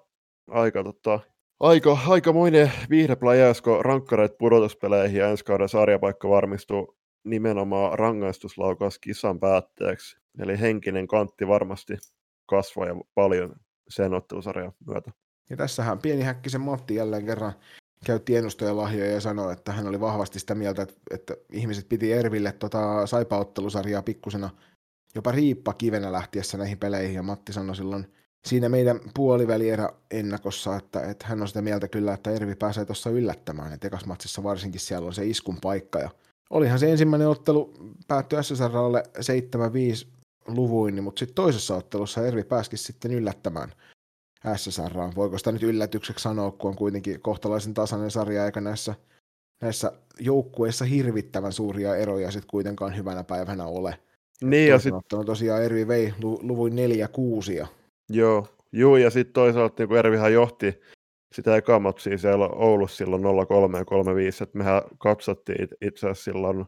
aika, tota, aika, aikamoinen viihdeplajäys, kun rankkareet pudotuspeleihin ja ensi kauden sarjapaikka varmistuu nimenomaan rangaistuslaukaus kisan päätteeksi. Eli henkinen kantti varmasti kasvoi paljon sen ottelusarjan myötä. Ja tässähän pieni häkkisen Matti jälleen kerran käytti ennustajalahjoja ja sanoi, että hän oli vahvasti sitä mieltä, että, että ihmiset piti Erville tota saipaottelusarjaa pikkusena jopa riippa kivenä lähtiessä näihin peleihin, ja Matti sanoi silloin siinä meidän puolivälierä ennakossa, että, että hän on sitä mieltä kyllä, että Ervi pääsee tuossa yllättämään, että ekas matsissa varsinkin siellä on se iskun paikka, ja olihan se ensimmäinen ottelu päättyi SSRlle 7-5 luvuin, mutta sitten toisessa ottelussa Ervi pääsikin sitten yllättämään SSR. Voiko sitä nyt yllätykseksi sanoa, kun on kuitenkin kohtalaisen tasainen sarja, eikä näissä, näissä joukkueissa hirvittävän suuria eroja sitten kuitenkaan hyvänä päivänä ole. Niin, ja sitten... tosiaan Ervi vei luvuin 4-6. Ja... Joo, Juu, ja sitten toisaalta niin Ervihan johti sitä eka matsia siellä Oulussa silloin 03 ja 35, että mehän katsottiin itse asiassa silloin,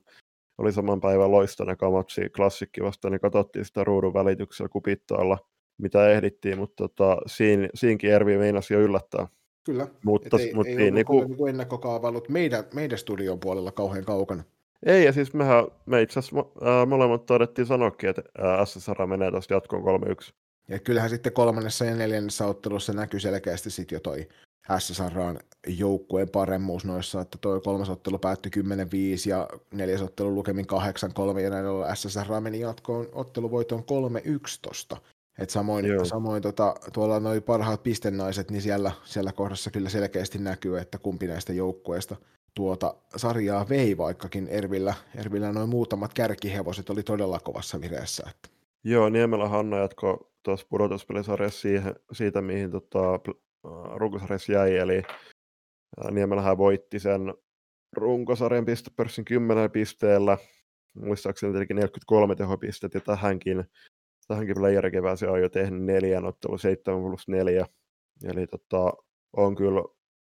oli saman päivän loistana kamatsi klassikki vastaan, niin katsottiin sitä ruudun välityksellä kupittoilla, mitä ehdittiin, mutta tota, siinä, siinkin Ervi meinasi jo yllättää. Kyllä, mutta, ei, mutta ei niin, niin kuin... niin ennakkokaavailut meidän, meidän studion puolella kauhean kaukana. Ei, ja siis mehän, me itse asiassa äh, molemmat todettiin sanoakin, että äh, SSR menee tuosta jatkoon 3-1. Ja kyllähän sitten kolmannessa ja neljännessä ottelussa näkyy selkeästi sitten jo toi SSRn joukkueen paremmuus noissa, että toi kolmas ottelu päättyi 10-5 ja neljäs ottelu lukemin 8-3 ja näin ollen SSR meni jatkoon otteluvoiton 3-11. Et samoin, samoin tota, tuolla noin parhaat pistennaiset, niin siellä, siellä kohdassa kyllä selkeästi näkyy, että kumpi näistä joukkueista tuota sarjaa vei, vaikkakin Ervillä, Ervillä noin muutamat kärkihevoset oli todella kovassa vireessä. Että. Joo, Niemelä Hanna jatko tuossa pudotuspelisarjassa siihen, siitä, mihin tota, runkosarjassa jäi, eli Niemelähän voitti sen runkosarjan pistepörssin 10 pisteellä, muistaakseni tietenkin 43 tehopistettä, ja tähänkin, tähänkin playerikevääseen on jo tehnyt neljän ottelu 7 plus 4, eli tota, on kyllä,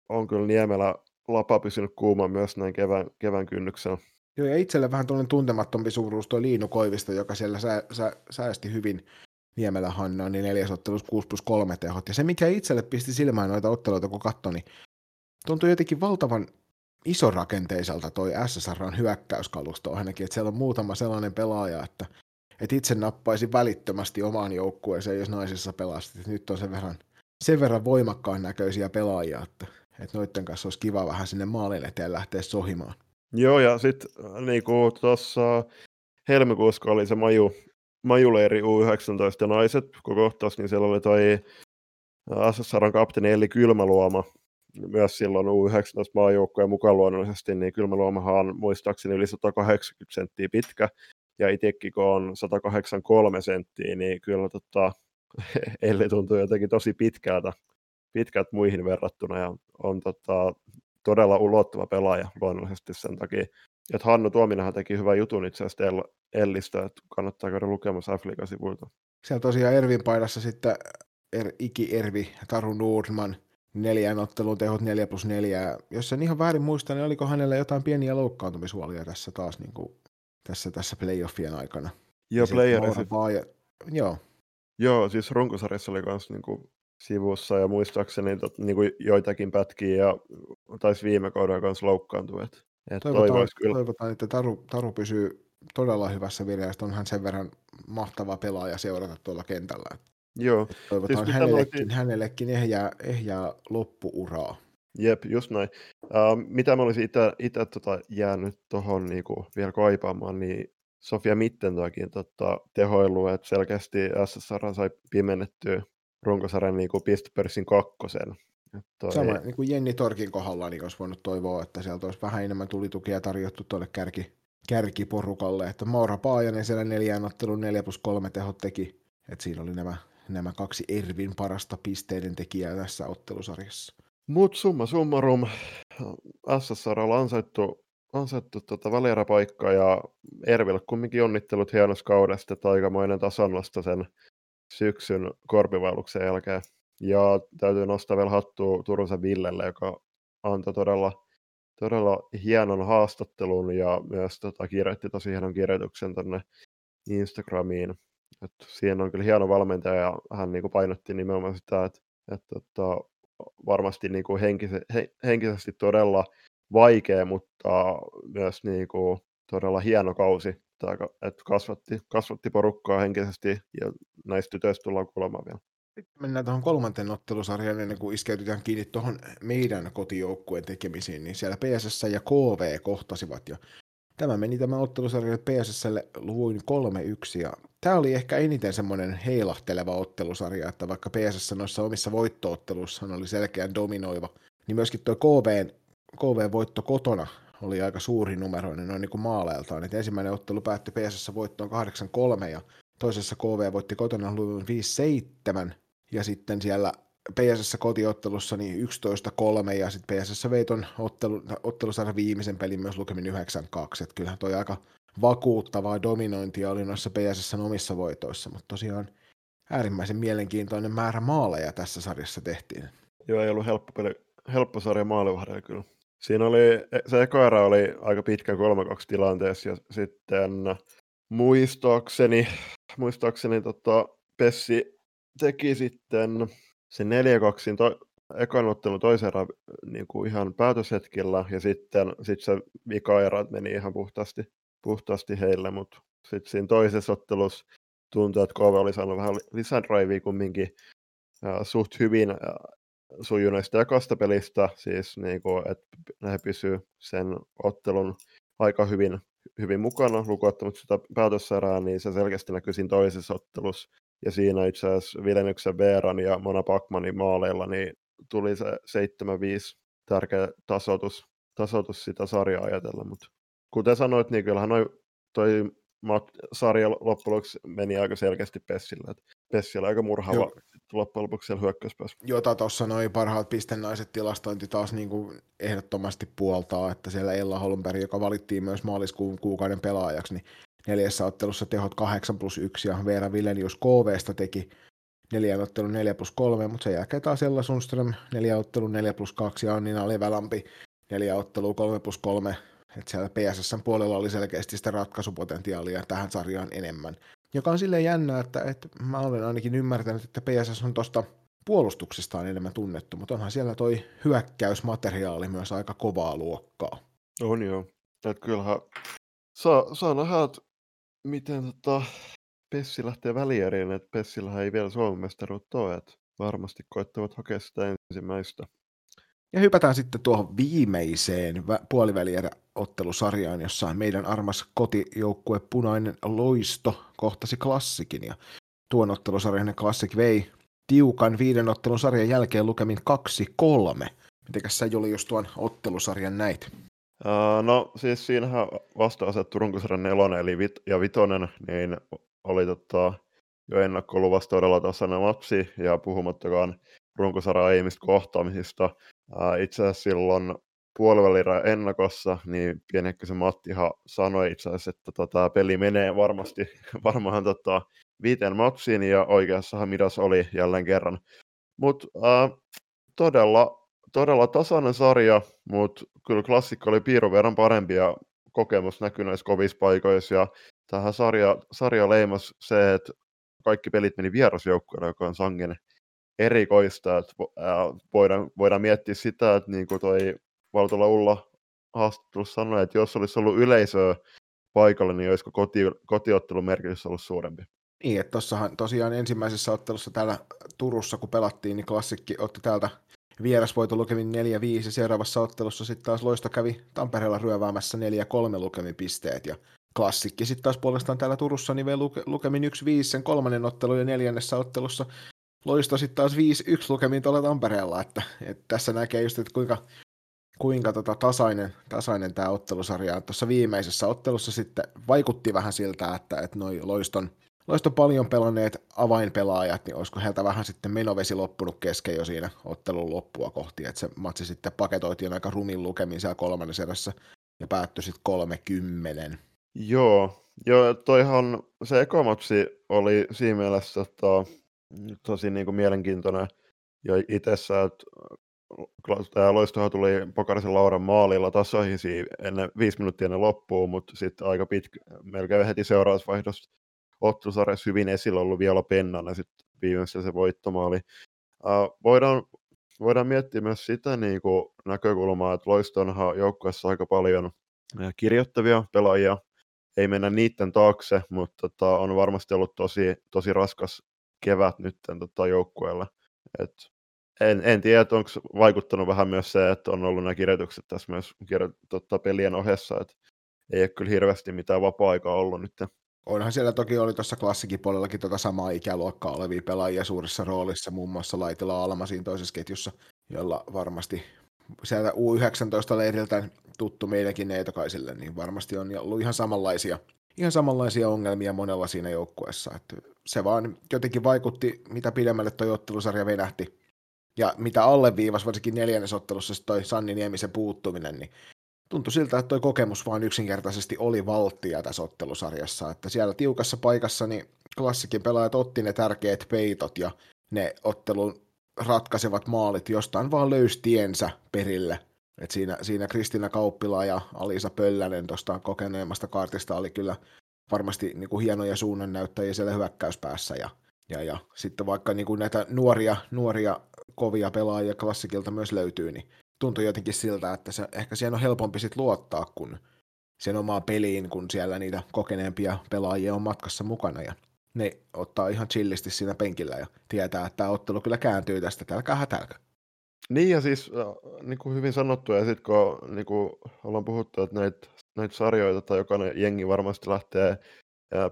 on kyllä Niemelä lapa pysynyt kuuma myös näin kevään, kevään kynnyksellä. Joo, ja itselle vähän tuollainen tuntemattompi suuruus tuo Liinu Koivisto, joka siellä sä, sä, säästi hyvin Niemelä Hannaa, niin neljäs ottelussa 6 plus 3 tehot. Ja se, mikä itselle pisti silmään noita otteluita, kun katsoi, niin tuntui jotenkin valtavan isorakenteiselta toi SSRn hyökkäyskalusto ainakin, että siellä on muutama sellainen pelaaja, että, että itse nappaisi välittömästi omaan joukkueeseen, jos naisissa pelastit. Nyt on sen verran, sen verran voimakkaan näköisiä pelaajia, että, että noiden kanssa olisi kiva vähän sinne maalin eteen lähteä sohimaan. Joo, ja sitten äh, niin tuossa helmikuussa, oli se Maju, Majuleiri U19 ja naiset, kohtaus, niin siellä oli toi SSRn kapteeni Elli Kylmäluoma, myös silloin U19 maajoukkojen mukaan luonnollisesti, niin Kylmäluomahan on muistaakseni yli 180 senttiä pitkä, ja itsekin kun on 183 senttiä, niin kyllä tota, Elli tuntuu jotenkin tosi pitkältä, pitkältä muihin verrattuna, ja on tota, todella ulottava pelaaja luonnollisesti sen takia. Että Hannu Tuominenhan teki hyvän jutun itse asiassa Ellistä, että kannattaa käydä lukemassa f sivuilta. Siellä tosiaan Ervin paidassa sitten er, Iki Ervi, Taru Nordman, neljän ottelun tehot 4 plus 4. Jos en ihan väärin muista, niin oliko hänellä jotain pieniä loukkaantumishuolia tässä taas niin kuin, tässä, tässä playoffien aikana? Joo, playerissa. Joo. Joo, siis runkosarjassa oli myös niin kuin, sivussa ja muistaakseni tot, niin kuin joitakin pätkiä ja taisi viime kaudella kanssa loukkaantua. Et, et toivotaan, kyllä. toivotaan, että Taru, Taru pysyy todella hyvässä vireessä. Onhan sen verran mahtava pelaaja seurata tuolla kentällä. Joo. Toivotaan siis hänellekin, olisin... hänellekin ehjää, ehjää loppuuraa. Jep, just näin. Uh, mitä mä olisin itse tota, jäänyt tuohon niinku, vielä kaipaamaan, niin Sofia Mittentakin tota, tehoilu, että selkeästi SSR sai pimennettyä runkosarjan niin pistepörssin kakkosen. Toi... Sama niin kuin Jenni Torkin kohdalla niin olisi voinut toivoa, että sieltä olisi vähän enemmän tulitukia tarjottu tuolle kärki, kärkiporukalle. Että Maura Paajanen siellä neljään ottelun 4 plus 3 tehot teki. Että siinä oli nämä, nämä kaksi Ervin parasta pisteiden tekijää tässä ottelusarjassa. Mut summa summarum, SSR on ansaittu, ansaittu tota välieräpaikka ja Erville kumminkin onnittelut hienosta kaudesta, että aikamoinen tasannosta sen syksyn korpivaelluksen jälkeen. Ja täytyy nostaa vielä hattua Turusen Villelle, joka antoi todella todella hienon haastattelun ja myös tota, kirjoitti tosi hienon kirjoituksen tuonne Instagramiin. Et siinä on kyllä hieno valmentaja ja hän niin kuin painotti nimenomaan sitä, että, että, että tota, varmasti niin kuin henkise, he, henkisesti todella vaikea, mutta myös niin kuin todella hieno kausi, että kasvatti, kasvatti porukkaa henkisesti ja näistä tytöistä tullaan kuulemaan vielä. Sitten mennään tuohon kolmanteen ottelusarjaan ennen kuin iskeytytään kiinni tuohon meidän kotijoukkueen tekemisiin, niin siellä PSS ja KV kohtasivat ja tämä meni tämä ottelusarja PSSlle luvuin 3-1 ja tämä oli ehkä eniten semmoinen heilahteleva ottelusarja, että vaikka PSS noissa omissa voittootteluissaan oli selkeän dominoiva, niin myöskin tuo KV, KV-voitto kotona oli aika suuri numeroinen noin niin kuin maaleiltaan. Et ensimmäinen ottelu päättyi PSS voittoon 8-3 ja toisessa KV voitti kotona luvun 5-7 ja sitten siellä PSS kotiottelussa niin 11-3 ja sitten PSS vei ton ottelu, ottelusarjan viimeisen pelin myös lukemin 9-2, että kyllähän toi aika vakuuttavaa dominointia oli noissa PSS omissa voitoissa, mutta tosiaan äärimmäisen mielenkiintoinen määrä maaleja tässä sarjassa tehtiin. Joo, ei ollut helppo, peli, helppo sarja maalivahdeja kyllä. Siinä oli, se eka erä oli aika pitkä 3-2 tilanteessa ja sitten muistaakseni, muistaakseni tota, Pessi teki sitten sen 4-2 to, ekan ottelun toisen niin kuin ihan päätöshetkillä ja sitten sit se vika erä meni ihan puhtaasti, puhtaasti heille, mutta sitten siinä toisessa ottelussa tuntui, että KV oli saanut vähän lisädraivia kumminkin suht hyvin sujuneista ekasta pelistä, siis niin kuin, että he pysyvät sen ottelun aika hyvin, hyvin mukana, lukuottamatta sitä päätösserää, niin se selkeästi näkyy siinä toisessa ottelussa. Ja siinä itse asiassa Vilenyksen Veeran ja Mona Pakmanin maaleilla niin tuli se 7-5 tärkeä tasoitus, tasoitus sitä sarjaa ajatella. Mutta kuten sanoit, niin kyllähän noi, toi sarja loppujen lopuksi meni aika selkeästi Pessillä. Pessillä aika murhaava Joo. loppujen lopuksi siellä hyökkäyspäässä. Jota tuossa noin parhaat pistennaiset tilastointi taas niin kuin ehdottomasti puoltaa, että siellä Ella Holmberg, joka valittiin myös maaliskuun kuukauden pelaajaksi, niin neljässä ottelussa tehot 8 plus 1 ja Veera Vilenius KVsta teki neljän ottelun 4 plus 3, mutta sen jälkeen taas Ella Sundström neljä ottelun 4 plus 2 ja Annina Levälampi neljä ottelua 3 plus 3 että siellä PSSn puolella oli selkeästi sitä ratkaisupotentiaalia tähän sarjaan enemmän. Joka on silleen jännä, että, että mä olen ainakin ymmärtänyt, että PSS on tuosta puolustuksestaan enemmän tunnettu, mutta onhan siellä toi hyökkäysmateriaali myös aika kovaa luokkaa. On joo. Että kyllähän saa, saa nähdä, miten tota, Pessi lähtee välieriin, että Pessillähän ei vielä Suomen mestaruutta ole, että varmasti koettavat hakea sitä ensimmäistä. Ja hypätään sitten tuohon viimeiseen puolivälierä ottelusarjaan, jossa meidän armas kotijoukkue Punainen Loisto kohtasi klassikin. Ja tuon ottelusarjan klassik vei tiukan viiden ottelun sarjan jälkeen lukemin 2-3. Mitenkäs sä Julius tuon ottelusarjan näit? Uh, no siis siinähän vasta asettu runkosarjan nelonen eli vit- ja vitonen, niin oli tota, jo ennakkoluvassa todella tasainen matsi ja puhumattakaan runkosarjan aiemmista kohtaamisista. Itse asiassa silloin puolivälirä ennakossa, niin pienekkösen Mattihan sanoi itse asiassa, että tota, peli menee varmasti varmaan tota, viiteen matsiin, ja oikeassahan Midas oli jälleen kerran. Mutta uh, todella, todella tasainen sarja, mutta kyllä klassikko oli piirun verran parempi, ja kokemus näkyy näissä kovissa paikoissa, ja tähän sarja, sarja leimas se, että kaikki pelit meni vierasjoukkueelle, joka on sangen erikoista, että voidaan, voidaan miettiä sitä, että niin kuin toi Valtola Ulla haastattelussa sanoi, että jos olisi ollut yleisöä paikalla, niin olisiko koti, kotiottelun merkitys ollut suurempi. Niin, että tossahan tosiaan ensimmäisessä ottelussa täällä Turussa, kun pelattiin, niin klassikki otti täältä vierasvoiton lukemin 4-5 ja seuraavassa ottelussa sitten taas Loisto kävi Tampereella ryöväämässä 4-3 lukemin pisteet ja klassikki sitten taas puolestaan täällä Turussa niin vei lukemin 1-5 sen kolmannen ottelun ja neljännessä ottelussa Loisto sitten taas 5-1 lukemin tuolla Tampereella, että, että tässä näkee just, että kuinka, kuinka tota tasainen, tasainen tämä ottelusarja on. Tuossa viimeisessä ottelussa sitten vaikutti vähän siltä, että, että noi Loiston, Loiston paljon pelanneet avainpelaajat, niin olisiko heiltä vähän sitten menovesi loppunut kesken jo siinä ottelun loppua kohti, että se matsi sitten paketoitiin aika rumin lukemin siellä kolmannessa erässä ja päättyi sitten 30. Joo, joo toihan se ekomatsi oli siinä mielessä tota, tosi niin kuin mielenkiintoinen jo itsessä, että Loistohan tuli Pokarisen Lauran maalilla tasoihin ennen viisi minuuttia ennen loppuun, mutta sitten aika pitkä, melkein heti seuraavassa vaihdossa ottelusarjassa hyvin esillä ollut vielä Pennan ja sitten viimeisessä se voittomaali. Uh, voidaan, voidaan miettiä myös sitä niin kuin näkökulmaa, että Loistonhan joukkueessa aika paljon kirjoittavia pelaajia, ei mennä niiden taakse, mutta tota, on varmasti ollut tosi, tosi raskas kevät nyt tota, joukkueelle. Et en, en tiedä, onko vaikuttanut vähän myös se, että on ollut nämä kirjoitukset tässä myös kirjo, tota, pelien ohessa, että ei ole kyllä hirveästi mitään vapaa-aikaa ollut nyt. Onhan siellä toki oli tuossa klassikin puolellakin tuota samaa ikäluokkaa olevia pelaajia suurissa roolissa, muun muassa Laitila Alma siinä toisessa ketjussa, jolla varmasti sieltä U19-leiriltä tuttu meidänkin neitokaisille, niin varmasti on ollut ihan samanlaisia, ihan samanlaisia ongelmia monella siinä joukkueessa. Että se vaan jotenkin vaikutti, mitä pidemmälle tuo ottelusarja venähti, ja mitä alleviivas varsinkin neljännesottelussa toi Sanni Niemisen puuttuminen, niin tuntui siltä, että toi kokemus vaan yksinkertaisesti oli valttia tässä ottelusarjassa, että siellä tiukassa paikassa niin klassikin pelaajat otti ne tärkeät peitot ja ne ottelun ratkaisevat maalit jostain vaan löysi tiensä perille. Et siinä, siinä Kristina Kauppila ja Alisa Pöllänen tuosta kokeneemmasta kaartista oli kyllä varmasti niin kuin hienoja suunnannäyttäjiä siellä hyökkäyspäässä ja, ja, ja sitten vaikka niin kuin näitä nuoria, nuoria kovia pelaajia klassikilta myös löytyy, niin tuntuu jotenkin siltä, että se, ehkä siihen on helpompi sit luottaa kuin sen omaan peliin, kun siellä niitä kokeneempia pelaajia on matkassa mukana ja ne ottaa ihan chillisti siinä penkillä ja tietää, että tämä ottelu kyllä kääntyy tästä, tälkää hätälkä. Niin ja siis niin kuin hyvin sanottu, ja sitten kun niin kuin ollaan puhuttu, että näitä, näitä sarjoita tai jokainen jengi varmasti lähtee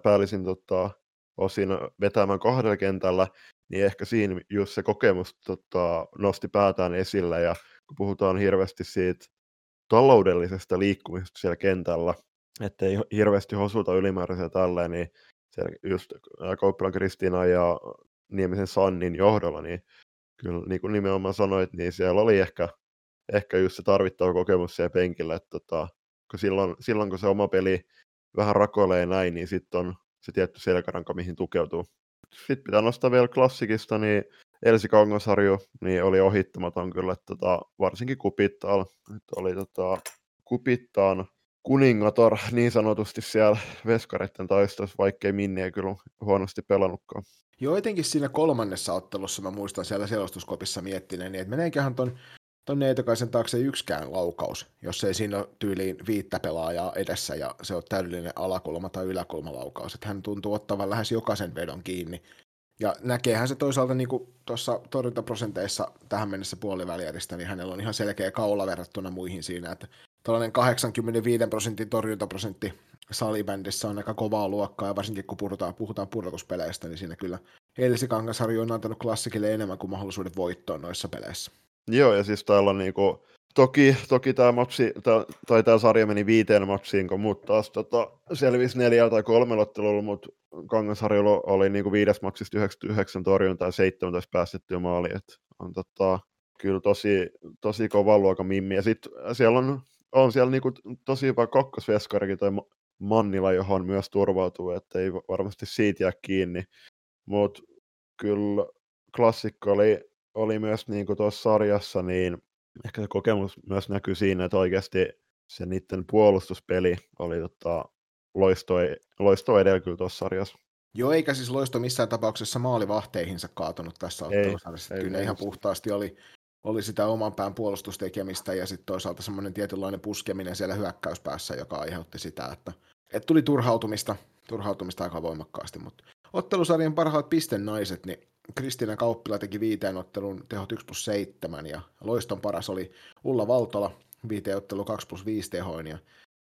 päällisin tota, osin vetämään kahdella kentällä, niin ehkä siinä just se kokemus tota, nosti päätään esille, ja kun puhutaan hirveästi siitä taloudellisesta liikkumisesta siellä kentällä, ettei hirveästi hosuta ylimääräisiä tälleen, niin siellä just Kauppilan Kristiina ja Niemisen Sannin johdolla, niin kyllä niin kuin nimenomaan sanoit, niin siellä oli ehkä, ehkä just se tarvittava kokemus siellä penkillä, että tota, kun silloin, silloin, kun se oma peli vähän rakoilee näin, niin sitten on se tietty selkäranka, mihin tukeutuu. Sitten pitää nostaa vielä klassikista, niin Elsi Kangasarju niin oli ohittamaton kyllä, että tota, varsinkin Kupittal, että oli tota, Kupittaan kuningatar niin sanotusti siellä veskareiden taistossa, vaikkei Minni ei kyllä huonosti pelannutkaan. Joo, etenkin siinä kolmannessa ottelussa mä muistan siellä selostuskopissa miettineen, niin että meneeköhän ton, ton Neitokaisen taakse yksikään laukaus, jos ei siinä ole tyyliin viittä pelaajaa edessä ja se on täydellinen alakulma tai yläkulmalaukaus. Että hän tuntuu ottavan lähes jokaisen vedon kiinni. Ja näkeehän se toisaalta niin tuossa torjuntaprosenteissa tähän mennessä puolivälieristä, niin hänellä on ihan selkeä kaula verrattuna muihin siinä, että tällainen 85 prosentin torjuntaprosentti salibändissä on aika kovaa luokkaa, ja varsinkin kun puhutaan, puhutaan pudotuspeleistä, niin siinä kyllä Elsi Kangasharju on antanut klassikille enemmän kuin mahdollisuuden voittoon noissa peleissä. Joo, ja siis täällä on niinku, toki, toki tämä matsi, tää, tai tämä sarja meni viiteen matsiin, kun muut taas tota, selvisi neljällä tai kolmella ottelulla, mutta Kangasharjulla oli niinku viides matsista 99 torjuntaa ja 17 päästettyä maali, että on tota, kyllä tosi, tosi kova luokan mimmi. Ja sitten siellä on, on siellä niinku tosi hyvä kakkosveskarikin toi Mannila, johon myös turvautuu, että ei varmasti siitä jää kiinni. Mutta kyllä klassikko oli, oli myös niin kuin tuossa sarjassa, niin ehkä se kokemus myös näkyy siinä, että oikeasti se niiden puolustuspeli oli tota, loistoi, loistoi edellä kyllä tuossa sarjassa. Joo, eikä siis loisto missään tapauksessa maalivahteihinsa kaatunut tässä ottelusarjassa. Kyllä ihan puhtaasti oli, oli sitä oman pään puolustustekemistä ja sitten toisaalta semmoinen tietynlainen puskeminen siellä hyökkäyspäässä, joka aiheutti sitä, että, että tuli turhautumista, turhautumista aika voimakkaasti. Mutta ottelusarjan parhaat naiset, niin Kristiina Kauppila teki viiteen ottelun tehot 1 plus 7 ja loiston paras oli Ulla Valtola viiteen ottelu 2 plus 5 tehoin ja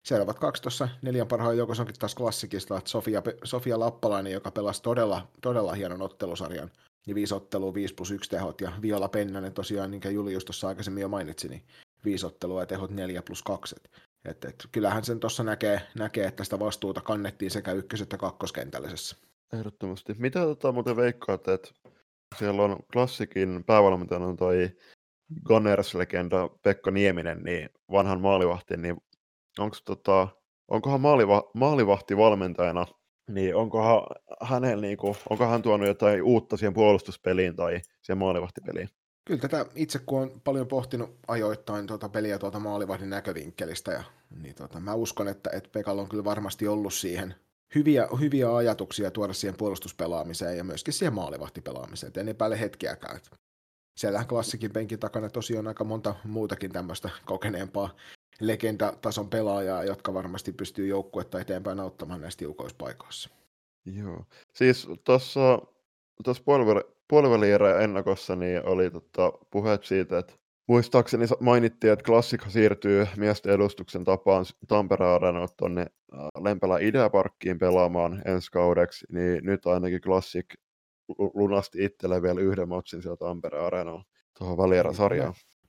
siellä ovat kaksi tuossa neljän parhaan joukossa onkin taas klassikista, että Sofia, Sofia Lappalainen, joka pelasi todella, todella hienon ottelusarjan, niin viisi ottelua, 5 plus 1 tehot, ja Viola Pennanen tosiaan, minkä Julius tuossa aikaisemmin jo mainitsi, niin viisi ottelua ja tehot 4 plus 2. Et, et, kyllähän sen tuossa näkee, näkee, että sitä vastuuta kannettiin sekä ykkös- että kakkoskentällisessä. Ehdottomasti. Mitä tota, muuten veikkaat, että siellä on klassikin päävalmentajana on toi Gunners-legenda Pekka Nieminen, niin vanhan maalivahti, niin onko tota, onkohan maaliva, maalivahti valmentajana, niin onkohan hänellä niinku, onko hän tuonut jotain uutta siihen puolustuspeliin tai siihen maalivahtipeliin? Kyllä tätä itse kun on paljon pohtinut ajoittain tuota peliä tuota maalivahdin näkövinkkelistä, ja, niin tota, mä uskon, että, että Pekalla on kyllä varmasti ollut siihen hyviä, hyviä ajatuksia tuoda siihen puolustuspelaamiseen ja myöskin siihen maalivahtipelaamiseen. Et en epäile hetkeäkään. Että siellähän klassikin penkin takana tosiaan aika monta muutakin tämmöistä kokeneempaa legendatason pelaajaa, jotka varmasti pystyy joukkuetta eteenpäin auttamaan näissä tiukoissa paikoissa. Joo. Siis tuossa puoliväli ennakossa niin oli tota, puheet siitä, että muistaakseni mainittiin, että klassikko siirtyy miesten edustuksen tapaan Tampereen tuonne Lempelä Ideaparkkiin pelaamaan ensi kaudeksi, niin nyt ainakin klassik lunasti itselleen vielä yhden matsin sieltä Tampereen Arenalla tuohon välierä-sarjaan.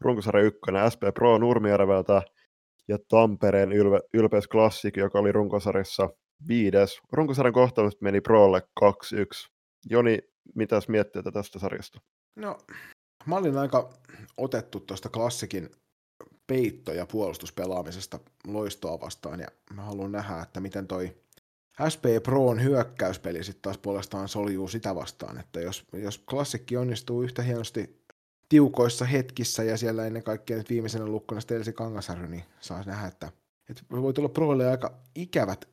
runkosarja 1 SP Pro Nurmijärveltä ja Tampereen Ylve, Ylpeys Classic, joka oli runkosarjassa viides. Runkosarjan kohtaamista meni Prolle 2-1. Joni, mitäs miettii tästä sarjasta? No, mä olin aika otettu tuosta klassikin peitto- ja puolustuspelaamisesta loistoa vastaan, ja mä haluan nähdä, että miten toi SP Proon hyökkäyspeli sitten taas puolestaan soljuu sitä vastaan, että jos, jos klassikki onnistuu yhtä hienosti tiukoissa hetkissä ja siellä ennen kaikkea nyt viimeisenä lukkona Stelsi Kangasarju, niin saa nähdä, että, että voi tulla Proille aika ikävät,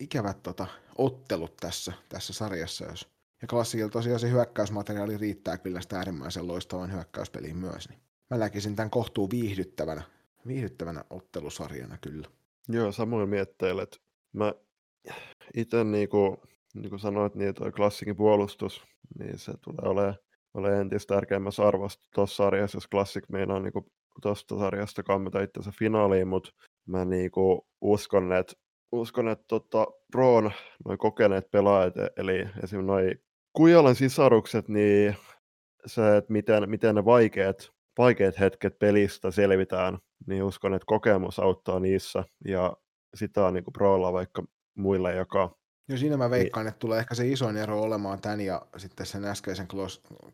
ikävät tota, ottelut tässä, tässä sarjassa, jos ja klassikilla tosiaan se hyökkäysmateriaali riittää kyllä sitä äärimmäisen loistavan hyökkäyspeliin myös. Niin mä näkisin tämän kohtuu viihdyttävänä, viihdyttävänä ottelusarjana kyllä. Joo, samoin mietteillä, että mä itse niin kuin, niin kuin sanoit, niin toi klassikin puolustus, niin se tulee olemaan, olemaan entistä tärkeimmässä arvosta tuossa sarjassa, jos klassik meinaa niin tuosta sarjasta kammeta itsensä finaaliin, mutta mä niin kuin uskon, että uskon, että tota, Proon noin kokeneet pelaajat, e-, eli esimerkiksi noin Kujalan sisarukset, niin se, että miten, miten ne vaikeat, vaikeat hetket pelistä selvitään, niin uskon, että kokemus auttaa niissä, ja sitä on niin kuin Prolla vaikka muille, joka No siinä mä veikkaan, niin. että tulee ehkä se isoin ero olemaan tämän ja sitten sen äskeisen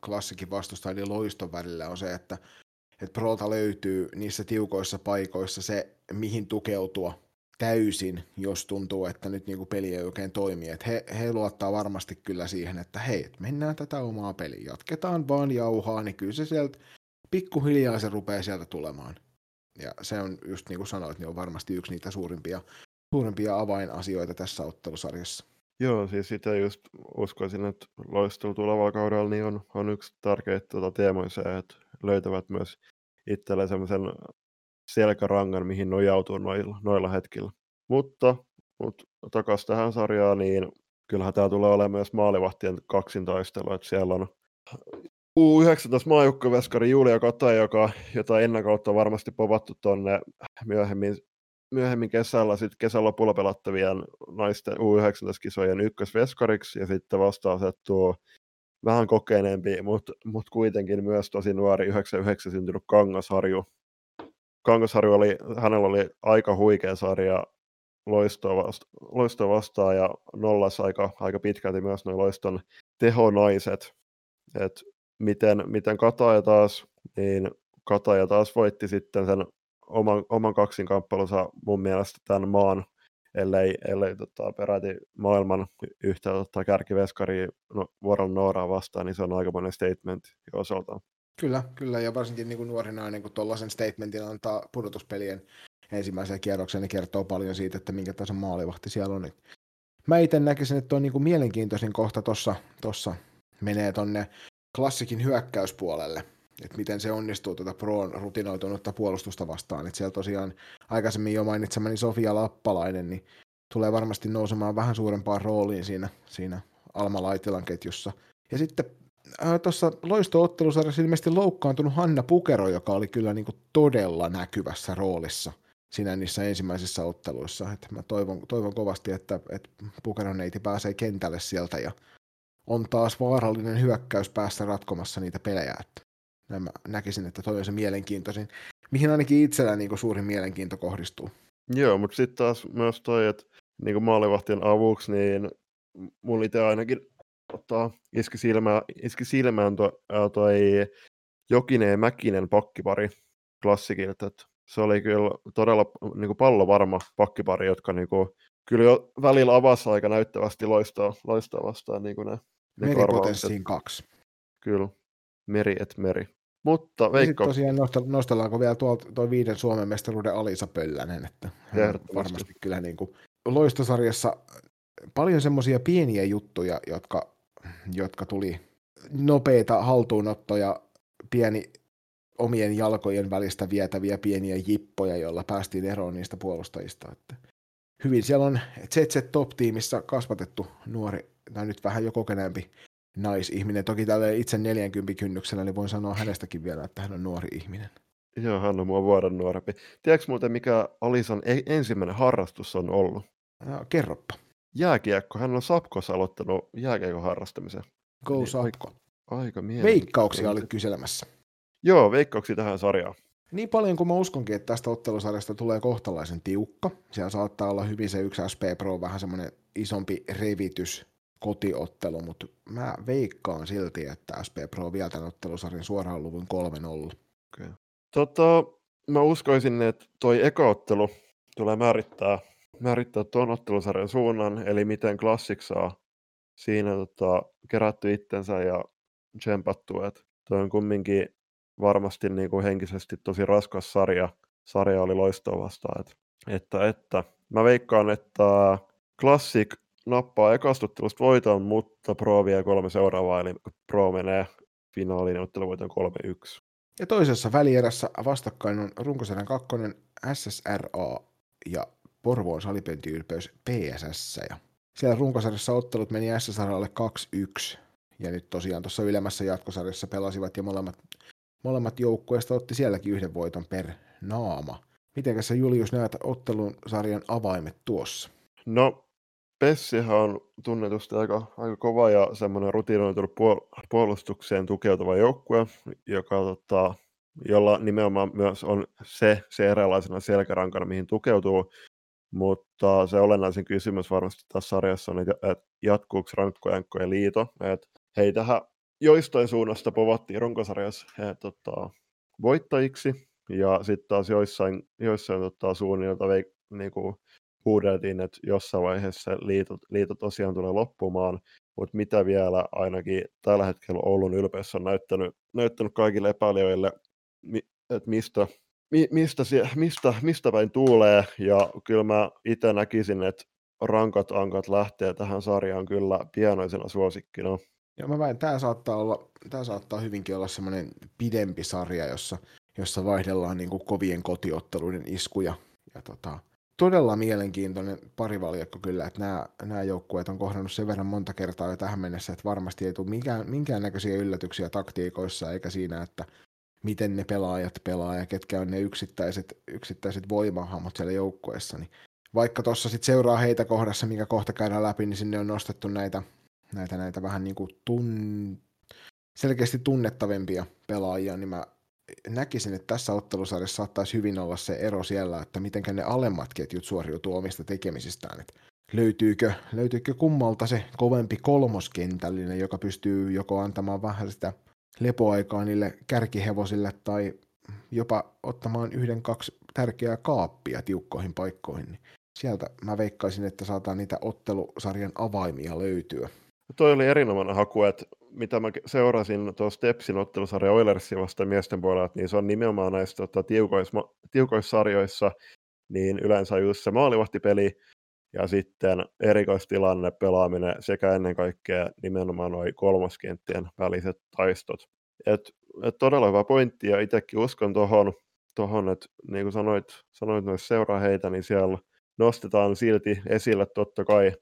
klassikin vastusta, eli loiston välillä on se, että, että Prolta löytyy niissä tiukoissa paikoissa se, mihin tukeutua täysin, jos tuntuu, että nyt niin kuin peli ei oikein toimi. Et he, he luottaa varmasti kyllä siihen, että hei, mennään tätä omaa peliä, jatketaan vaan jauhaa, niin kyllä se sieltä pikkuhiljaa se rupeaa sieltä tulemaan. Ja se on just niin kuin sanoit, niin on varmasti yksi niitä suurimpia, suurimpia avainasioita tässä ottelusarjassa. Joo, siis sitä just uskoisin, että loistelu tulevalla kaudella niin on, on yksi tärkeitä tuota teemoja että löytävät myös itselleen semmoisen selkärangan, mihin nojautuu noilla, noilla hetkillä. Mutta, mutta takaisin tähän sarjaan, niin kyllähän tämä tulee olemaan myös maalivahtien kaksintaistelu, että siellä on U19 maajukkaveskari Julia Kata, joka, jota ennen kautta varmasti povattu tuonne myöhemmin, myöhemmin kesällä, sitten kesän lopulla pelattavien naisten U19-kisojen ykkösveskariksi, ja sitten vasta asettuu vähän kokeneempi, mutta mut kuitenkin myös tosi nuori 99 syntynyt Kangasharju, Kangasharju oli, hänellä oli aika huikea sarja loistoa, vasta, loistoa vastaan ja nollas aika, aika pitkälti myös noin loiston tehonaiset. Et miten, miten Kataja taas, niin Kataja taas voitti sitten sen oman, oman kaksinkamppailunsa mun mielestä tämän maan, ellei, ellei tota, peräti maailman yhtä tota, kärkiveskari no, Vuoron Nooraa vastaan, niin se on aika monen statement jo osaltaan. Kyllä, kyllä, ja varsinkin niin kuin nuori nainen, kun tuollaisen statementin antaa pudotuspelien ensimmäisen kierroksen, niin kertoo paljon siitä, että minkä tason maalivahti siellä on. Mä itse näkisin, että on niin kuin mielenkiintoisin kohta tuossa tossa menee tonne klassikin hyökkäyspuolelle, että miten se onnistuu tuota Proon rutinoitunutta puolustusta vastaan. Että siellä tosiaan aikaisemmin jo mainitsemani Sofia Lappalainen, niin tulee varmasti nousemaan vähän suurempaan rooliin siinä, siinä Alma Laitilan ketjussa. Ja sitten äh, tuossa loisto-ottelusarjassa ilmeisesti loukkaantunut Hanna Pukero, joka oli kyllä niin kuin todella näkyvässä roolissa siinä niissä ensimmäisissä otteluissa. Et mä toivon, toivon kovasti, että, että Pukeron neiti pääsee kentälle sieltä ja on taas vaarallinen hyökkäys päässä ratkomassa niitä pelejä. Että Näin mä näkisin, että toi on se mielenkiintoisin, mihin ainakin itsellä niin kuin suurin mielenkiinto kohdistuu. Joo, mutta sitten taas myös toi, että niin kuin maalivahtien avuksi, niin mulla itse ainakin tota, iski, silmään, iski silmään ää, toi Jokinen ja Mäkinen pakkipari klassikilta. Että se oli kyllä todella niin kuin pallovarma pakkipari, jotka niin kuin, kyllä jo välillä avasi aika näyttävästi loistaa, loistaa vastaan niin kuin ne, ne Meripotenssiin kaksi. Kyllä, meri et meri. Mutta Veikko, tosiaan nostel- nostellaanko vielä tuolta toi viiden Suomen mestaruuden Alisa Pöllänen, että varmasti kyllä niin kuin loistosarjassa paljon semmoisia pieniä juttuja, jotka, jotka tuli nopeita haltuunottoja, pieni omien jalkojen välistä vietäviä pieniä jippoja, joilla päästiin eroon niistä puolustajista. Että hyvin siellä on ZZ Top-tiimissä kasvatettu nuori, tai nyt vähän jo kokeneempi naisihminen. Toki tällä itse 40 kynnyksellä, niin voin sanoa hänestäkin vielä, että hän on nuori ihminen. joo, hän on mua vuoden nuorempi. Tiedätkö muuten, mikä Alisan e- ensimmäinen harrastus on ollut? No, kerroppa. Jääkiekko. Hän on Sapkossa aloittanut jääkiekon harrastamisen. Go Niin, Sapko. Aika. Veikkauksia olit kyselemässä. Joo, veikkauksia tähän sarjaan. Niin paljon kuin mä uskonkin, että tästä ottelusarjasta tulee kohtalaisen tiukka. Siellä saattaa olla hyvin se yksi SP Pro, vähän semmoinen isompi revitys kotiottelu, mutta mä veikkaan silti, että SP Pro vie tämän ottelusarjan suoraan luvun 3-0. Tota, mä uskoisin, että toi ekoottelu tulee määrittää, määrittää tuon ottelusarjan suunnan, eli miten Classic saa siinä tota, kerätty itsensä ja tsempattu, että toi on kumminkin varmasti niin kuin henkisesti tosi raskas sarja. Sarja oli loistava vastaan, että, että, että. Mä veikkaan, että Classic nappaa ekastuttelusta voiton, mutta Pro vie kolme seuraavaa, eli Pro menee finaaliin ja otteluvoiton 3-1. Ja toisessa välierässä vastakkain on runkosarjan kakkonen SSRA ja Porvoon salipentiylpeys PSS. Ja siellä runkosarjassa ottelut meni SSRAlle 2-1. Ja nyt tosiaan tuossa ylemmässä jatkosarjassa pelasivat ja molemmat, molemmat joukkueesta otti sielläkin yhden voiton per naama. Mitenkäs sä Julius näet ottelun sarjan avaimet tuossa? No, Pessihän on tunnetusti aika, aika kova ja semmoinen rutinoitunut puol- puolustukseen tukeutuva joukkue, joka, tota, jolla nimenomaan myös on se, se eräänlaisena selkärankana, mihin tukeutuu. Mutta se olennaisin kysymys varmasti tässä sarjassa on, että jatkuuko rankkojankkojen liito. Että heitähän joistain suunnasta povattiin runkosarjassa he, tota, voittajiksi, ja sitten taas joissain, joissain tota, suunnilta niinku, huudeltiin, että jossain vaiheessa liito, liito tosiaan tulee loppumaan, mutta mitä vielä ainakin tällä hetkellä Oulun ylpeys on näyttänyt, näyttänyt kaikille epäilijöille, että mistä, mi, mistä, mistä, mistä päin tuulee, ja kyllä mä itse näkisin, että rankat ankat lähtee tähän sarjaan kyllä pienoisena suosikkina. Ja mä väin, tämä saattaa, olla, tämä saattaa hyvinkin olla semmoinen pidempi sarja, jossa, jossa vaihdellaan niin kuin kovien kotiotteluiden iskuja. Ja tota, todella mielenkiintoinen parivaljakko kyllä, että nämä, nämä joukkueet on kohdannut sen verran monta kertaa jo tähän mennessä, että varmasti ei tule minkään, minkäännäköisiä yllätyksiä taktiikoissa, eikä siinä, että miten ne pelaajat pelaa ja ketkä on ne yksittäiset, yksittäiset voimahahmot siellä joukkueessa. Niin vaikka tuossa sitten seuraa heitä kohdassa, mikä kohta käydään läpi, niin sinne on nostettu näitä, näitä, näitä vähän niin kuin tun... selkeästi tunnettavimpia pelaajia, niin mä näkisin, että tässä ottelusarjassa saattaisi hyvin olla se ero siellä, että miten ne alemmat ketjut suoriutuu omista tekemisistään. Että löytyykö, löytyykö kummalta se kovempi kolmoskentällinen, joka pystyy joko antamaan vähän sitä lepoaikaa niille kärkihevosille tai jopa ottamaan yhden, kaksi tärkeää kaappia tiukkoihin paikkoihin. Niin sieltä mä veikkaisin, että saadaan niitä ottelusarjan avaimia löytyä. Toi oli erinomainen haku, että mitä mä seurasin tuossa Stepsin ottelusarja Oilersia vastaan miesten puolella, niin se on nimenomaan näissä tota, tiukoissa, tiukoissa sarjoissa, niin yleensä just se maalivahtipeli ja sitten erikoistilanne pelaaminen sekä ennen kaikkea nimenomaan noin kolmoskenttien väliset taistot. Et, et todella hyvä pointti ja itsekin uskon tuohon, tohon, että niin kuin sanoit, sanoit noissa seuraa heitä, niin siellä nostetaan silti esille totta kai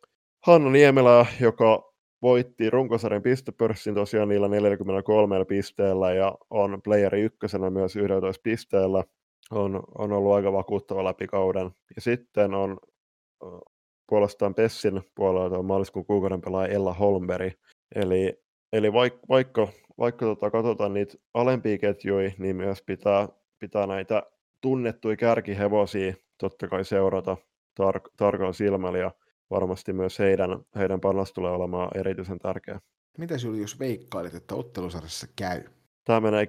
Hannu Niemelä, joka voitti runkosarjan pistepörssin tosiaan niillä 43 pisteellä ja on playeri ykkösenä myös 11 pisteellä. On, on ollut aika vakuuttava läpi kauden. Ja sitten on puolestaan Pessin puolelta on maaliskuun kuukauden pelaaja Ella Holmberg. Eli, eli vaik, vaikka vaikka tota, katsotaan niitä alempia ketjuja, niin myös pitää, pitää näitä tunnettuja kärkihevosia totta kai seurata tar- tarkalla silmällä ja varmasti myös heidän, heidän panos tulee olemaan erityisen tärkeä. Mitä Julius veikkailit, että ottelusarjassa käy? Tämä menee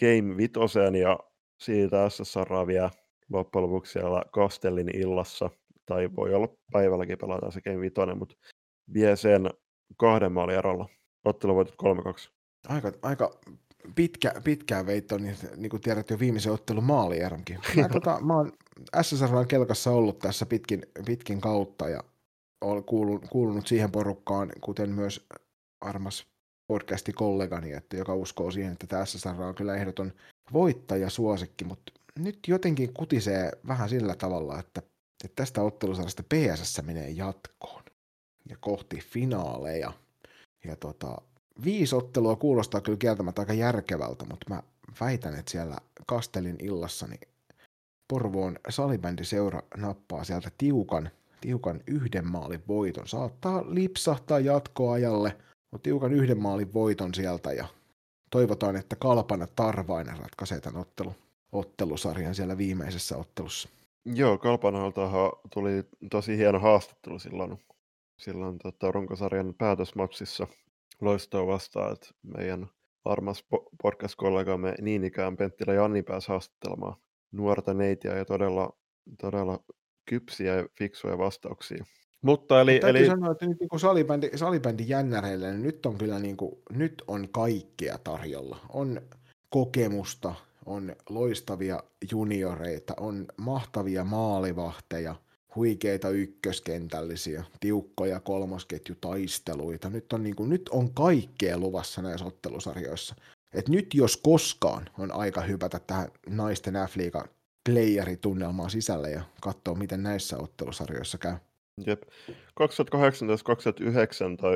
Game Vitoseen ja siitä SSR vielä loppujen lopuksi siellä Kastellin illassa, tai voi olla päivälläkin pelataan se Game Vitoinen, mutta vie sen kahden maalin erolla. Ottelu voitot 3-2. Aika, aika pitkä, pitkään veitto, niin, niin kuin tiedät jo viimeisen ottelun maalieronkin. Mä, tota, mä oon SSR kelkassa ollut tässä pitkin, pitkin kautta ja olen kuulunut, kuulunut siihen porukkaan, kuten myös armas podcasti kollegani, että joka uskoo siihen, että tämä SSR on kyllä ehdoton voittaja suosikki, mutta nyt jotenkin kutisee vähän sillä tavalla, että, että tästä ottelusarjasta PSS menee jatkoon ja kohti finaaleja. Ja tota, viisi ottelua kuulostaa kyllä kieltämättä aika järkevältä, mutta mä väitän, että siellä Kastelin illassa niin Porvoon salibändiseura nappaa sieltä tiukan, tiukan yhden maalin voiton. Saattaa lipsahtaa jatkoajalle, mutta tiukan yhden maalin voiton sieltä ja toivotaan, että Kalpana Tarvainen ratkaisee tämän ottelu, ottelusarjan siellä viimeisessä ottelussa. Joo, Kalpanalta tuli tosi hieno haastattelu silloin, silloin tota, runkosarjan päätösmatsissa loistoa vastaan, että meidän armas podcast-kollegamme niin ikään Penttilä Janni pääsi haastattelemaan nuorta neitiä ja todella, todella kypsiä ja fiksuja vastauksia. Mutta eli... Mutta eli... sanoa, että nyt niin kuin salibändi, salibändi jännäreille, niin nyt on kyllä niin kuin, nyt on kaikkea tarjolla. On kokemusta, on loistavia junioreita, on mahtavia maalivahteja, huikeita ykköskentällisiä, tiukkoja kolmosketjutaisteluita. Nyt on, niin kuin, nyt on kaikkea luvassa näissä ottelusarjoissa. Et nyt jos koskaan on aika hypätä tähän naisten F-liigan playeritunnelmaan sisälle ja katsoa, miten näissä ottelusarjoissa käy. Jep. 2018-2019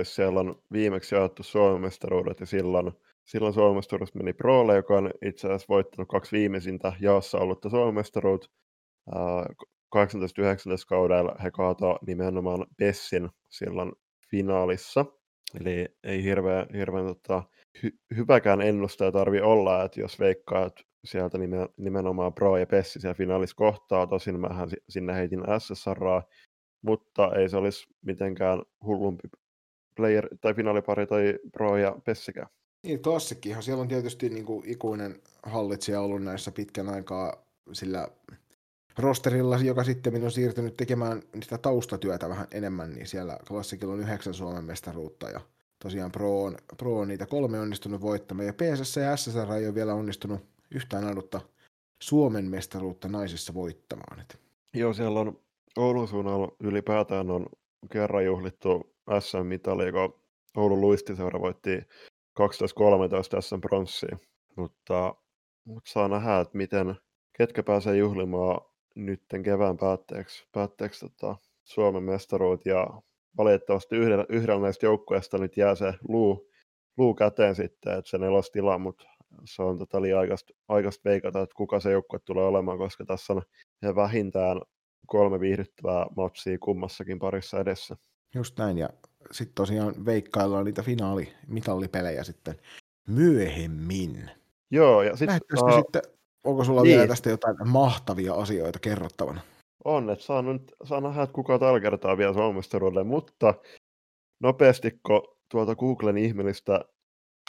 siellä on viimeksi jaettu Suomen mestaruudet ja silloin, silloin Suomen mestaruus meni Prolle, joka on itse asiassa voittanut kaksi viimeisintä jaossa ollutta Suomen mestaruut. 18-19 kaudella he kaatoi nimenomaan Bessin silloin finaalissa. Eli ei hirveän, hirveän tota, hy, hyväkään ennustaja tarvi olla, että jos veikkaa, että sieltä nimen, nimenomaan Pro ja Pessi siellä finaalissa kohtaa, tosin mähän sinne heitin SSRaa, mutta ei se olisi mitenkään hullumpi player, tai finaalipari tai Pro ja Pessikään. Niin, klassikinhan siellä on tietysti niin kuin ikuinen hallitsija ollut näissä pitkän aikaa sillä rosterilla, joka sitten on siirtynyt tekemään sitä taustatyötä vähän enemmän, niin siellä klassikilla on yhdeksän Suomen mestaruutta ja tosiaan Pro on, Pro on niitä kolme onnistunut voittamaan. Ja PSS ja SSR ei ole vielä onnistunut yhtään ainutta Suomen mestaruutta naisissa voittamaan. Joo, siellä on Oulun suunnalla ylipäätään on kerran juhlittu SM-mitali, joka Oulun luistiseura voitti 12-13 SM pronssiin. Mutta, mutta saa nähdä, että miten, ketkä pääsee juhlimaan nytten kevään päätteeksi, päätteeksi tota, Suomen mestaruut ja valitettavasti yhdellä, yhdellä näistä joukkueista nyt jää se luu, luu käteen sitten, että se nelostila, mutta se on tota liian aikaista, aikaista veikata, että kuka se joukkue tulee olemaan, koska tässä on vähintään kolme viihdyttävää matsia kummassakin parissa edessä. Just näin, ja sitten tosiaan veikkaillaan niitä finaalimitallipelejä sitten myöhemmin. Joo, ja sit, uh, sitten, onko sulla niin. vielä tästä jotain mahtavia asioita kerrottavana? On, että saa, nyt, saa nähdä, että kuka tällä kertaa vielä Suomesta mutta nopeasti, kun tuolta Googlen ihmeellistä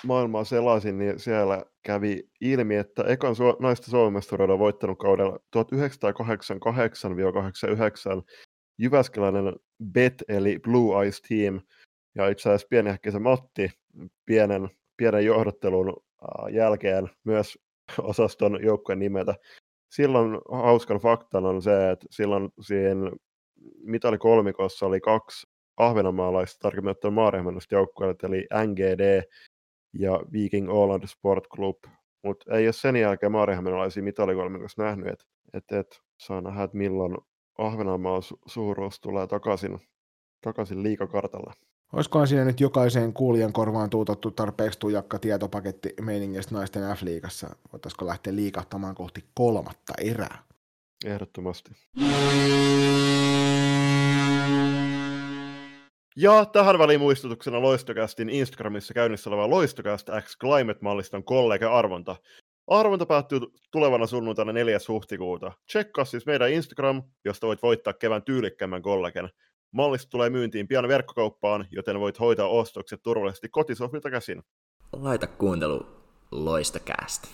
maailmaa selasin, niin siellä kävi ilmi, että ekan su- naista on voittanut kaudella 1988-89 Jyväskeläinen Bet eli Blue Eyes Team. Ja itse asiassa pienehkäisen Matti pienen, pienen johdottelun jälkeen myös osaston joukkueen nimetä. Silloin hauskan faktan on se, että silloin siinä mitalikolmikossa oli kaksi ahvenanmaalaista, tarkemmin ottaen Maarihammennosta joukkueet, eli NGD ja Viking Åland Sport Club, mutta ei ole sen jälkeen maarihammenalaisia mitalikolmikossa nähnyt, että et, et, saa nähdä, että milloin Ahvenanmaan su- suuruus tulee takaisin, takaisin liikakartalle. Olisikohan siinä nyt jokaiseen kuulijan korvaan tuutattu tarpeeksi tujakka tietopaketti meiningistä naisten F-liigassa? Voitaisiko lähteä liikahtamaan kohti kolmatta erää? Ehdottomasti. Ja tähän väliin muistutuksena Loistokästin Instagramissa käynnissä oleva Loistokäst X Climate-malliston kollega-arvonta. Arvonta päättyy tulevana sunnuntaina 4. huhtikuuta. Tsekkaa siis meidän Instagram, josta voit voittaa kevään tyylikkämmän kollegen. Mallista tulee myyntiin pian verkkokauppaan, joten voit hoitaa ostokset turvallisesti kotisohvilta käsin. Laita kuuntelu Loistokäästä.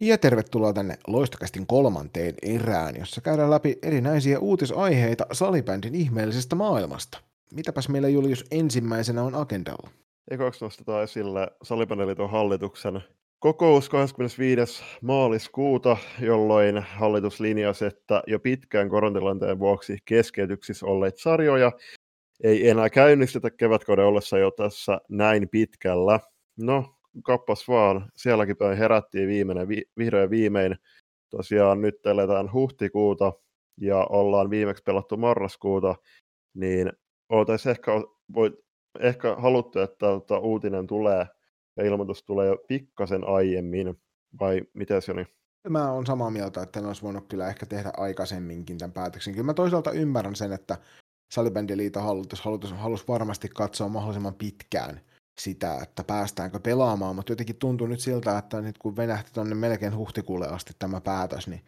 Ja tervetuloa tänne Loistokästin kolmanteen erään, jossa käydään läpi erinäisiä uutisaiheita salibändin ihmeellisestä maailmasta. Mitäpäs meillä Julius ensimmäisenä on agendalla? Ekoksi nostetaan esille Salibändiliiton hallituksen kokous 25. maaliskuuta, jolloin hallitus linjasi, että jo pitkään koronatilanteen vuoksi keskeytyksissä olleet sarjoja ei enää käynnistetä kevätkauden ollessa jo tässä näin pitkällä. No, kappas vaan, sielläkin päin herättiin viimeinen, vi, vihreä viimein. Tosiaan nyt eletään huhtikuuta ja ollaan viimeksi pelattu marraskuuta, niin oltaisiin ehkä, voit, ehkä haluttu, että tota, uutinen tulee ja ilmoitus tulee jo pikkasen aiemmin, vai miten se oli? Mä oon samaa mieltä, että ne olisi voinut kyllä ehkä tehdä aikaisemminkin tämän päätöksen. Kyllä mä toisaalta ymmärrän sen, että Salibändiliiton hallitus halusi, halusi varmasti katsoa mahdollisimman pitkään sitä, että päästäänkö pelaamaan, mutta jotenkin tuntuu nyt siltä, että nyt kun venähti tuonne melkein huhtikuulle asti tämä päätös, niin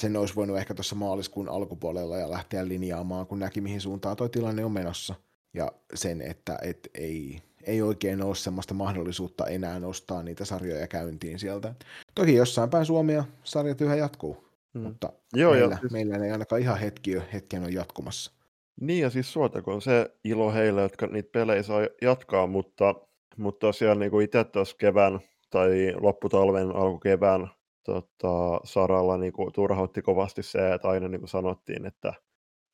sen olisi voinut ehkä tuossa maaliskuun alkupuolella ja lähteä linjaamaan, kun näki mihin suuntaan tuo tilanne on menossa. Ja sen, että et ei, ei oikein ole semmoista mahdollisuutta enää nostaa niitä sarjoja käyntiin sieltä. Toki jossain päin Suomea sarjat yhä jatkuu, hmm. mutta Joo, meillä, siis... meillä ei ainakaan ihan hetki, hetken ole jatkumassa. Niin ja siis suotakoon se ilo heille, jotka niitä pelejä saa jatkaa, mutta, mutta tosiaan niin kuin itse tuossa kevään tai lopputalven alkukevään tota, saralla niin kuin, turhautti kovasti se, että aina niin kuin sanottiin, että,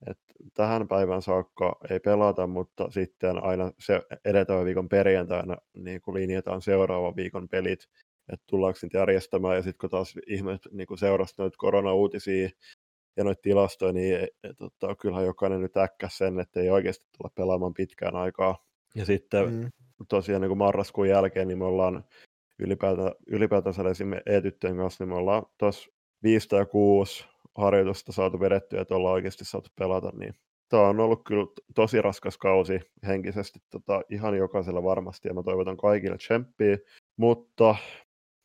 että tähän päivän saakka ei pelata, mutta sitten aina se edeltävän viikon perjantaina niin kuin linjataan seuraavan viikon pelit, että tullaanko niitä järjestämään, ja sitten kun taas ihmiset niin seurasi noita korona-uutisia ja noita tilastoja, niin et, et, tota, kyllähän jokainen nyt äkkäsi sen, että ei oikeasti tulla pelaamaan pitkään aikaa. Ja sitten mm. tosiaan niin kuin marraskuun jälkeen, niin me ollaan ylipäätään, ylipäätänsä esimerkiksi e-tyttöjen kanssa, niin me ollaan tuossa 5 tai 6 harjoitusta saatu vedettyä, että ollaan oikeasti saatu pelata, niin tämä on ollut kyllä tosi raskas kausi henkisesti tota, ihan jokaisella varmasti, ja mä toivotan kaikille tsemppiä, mutta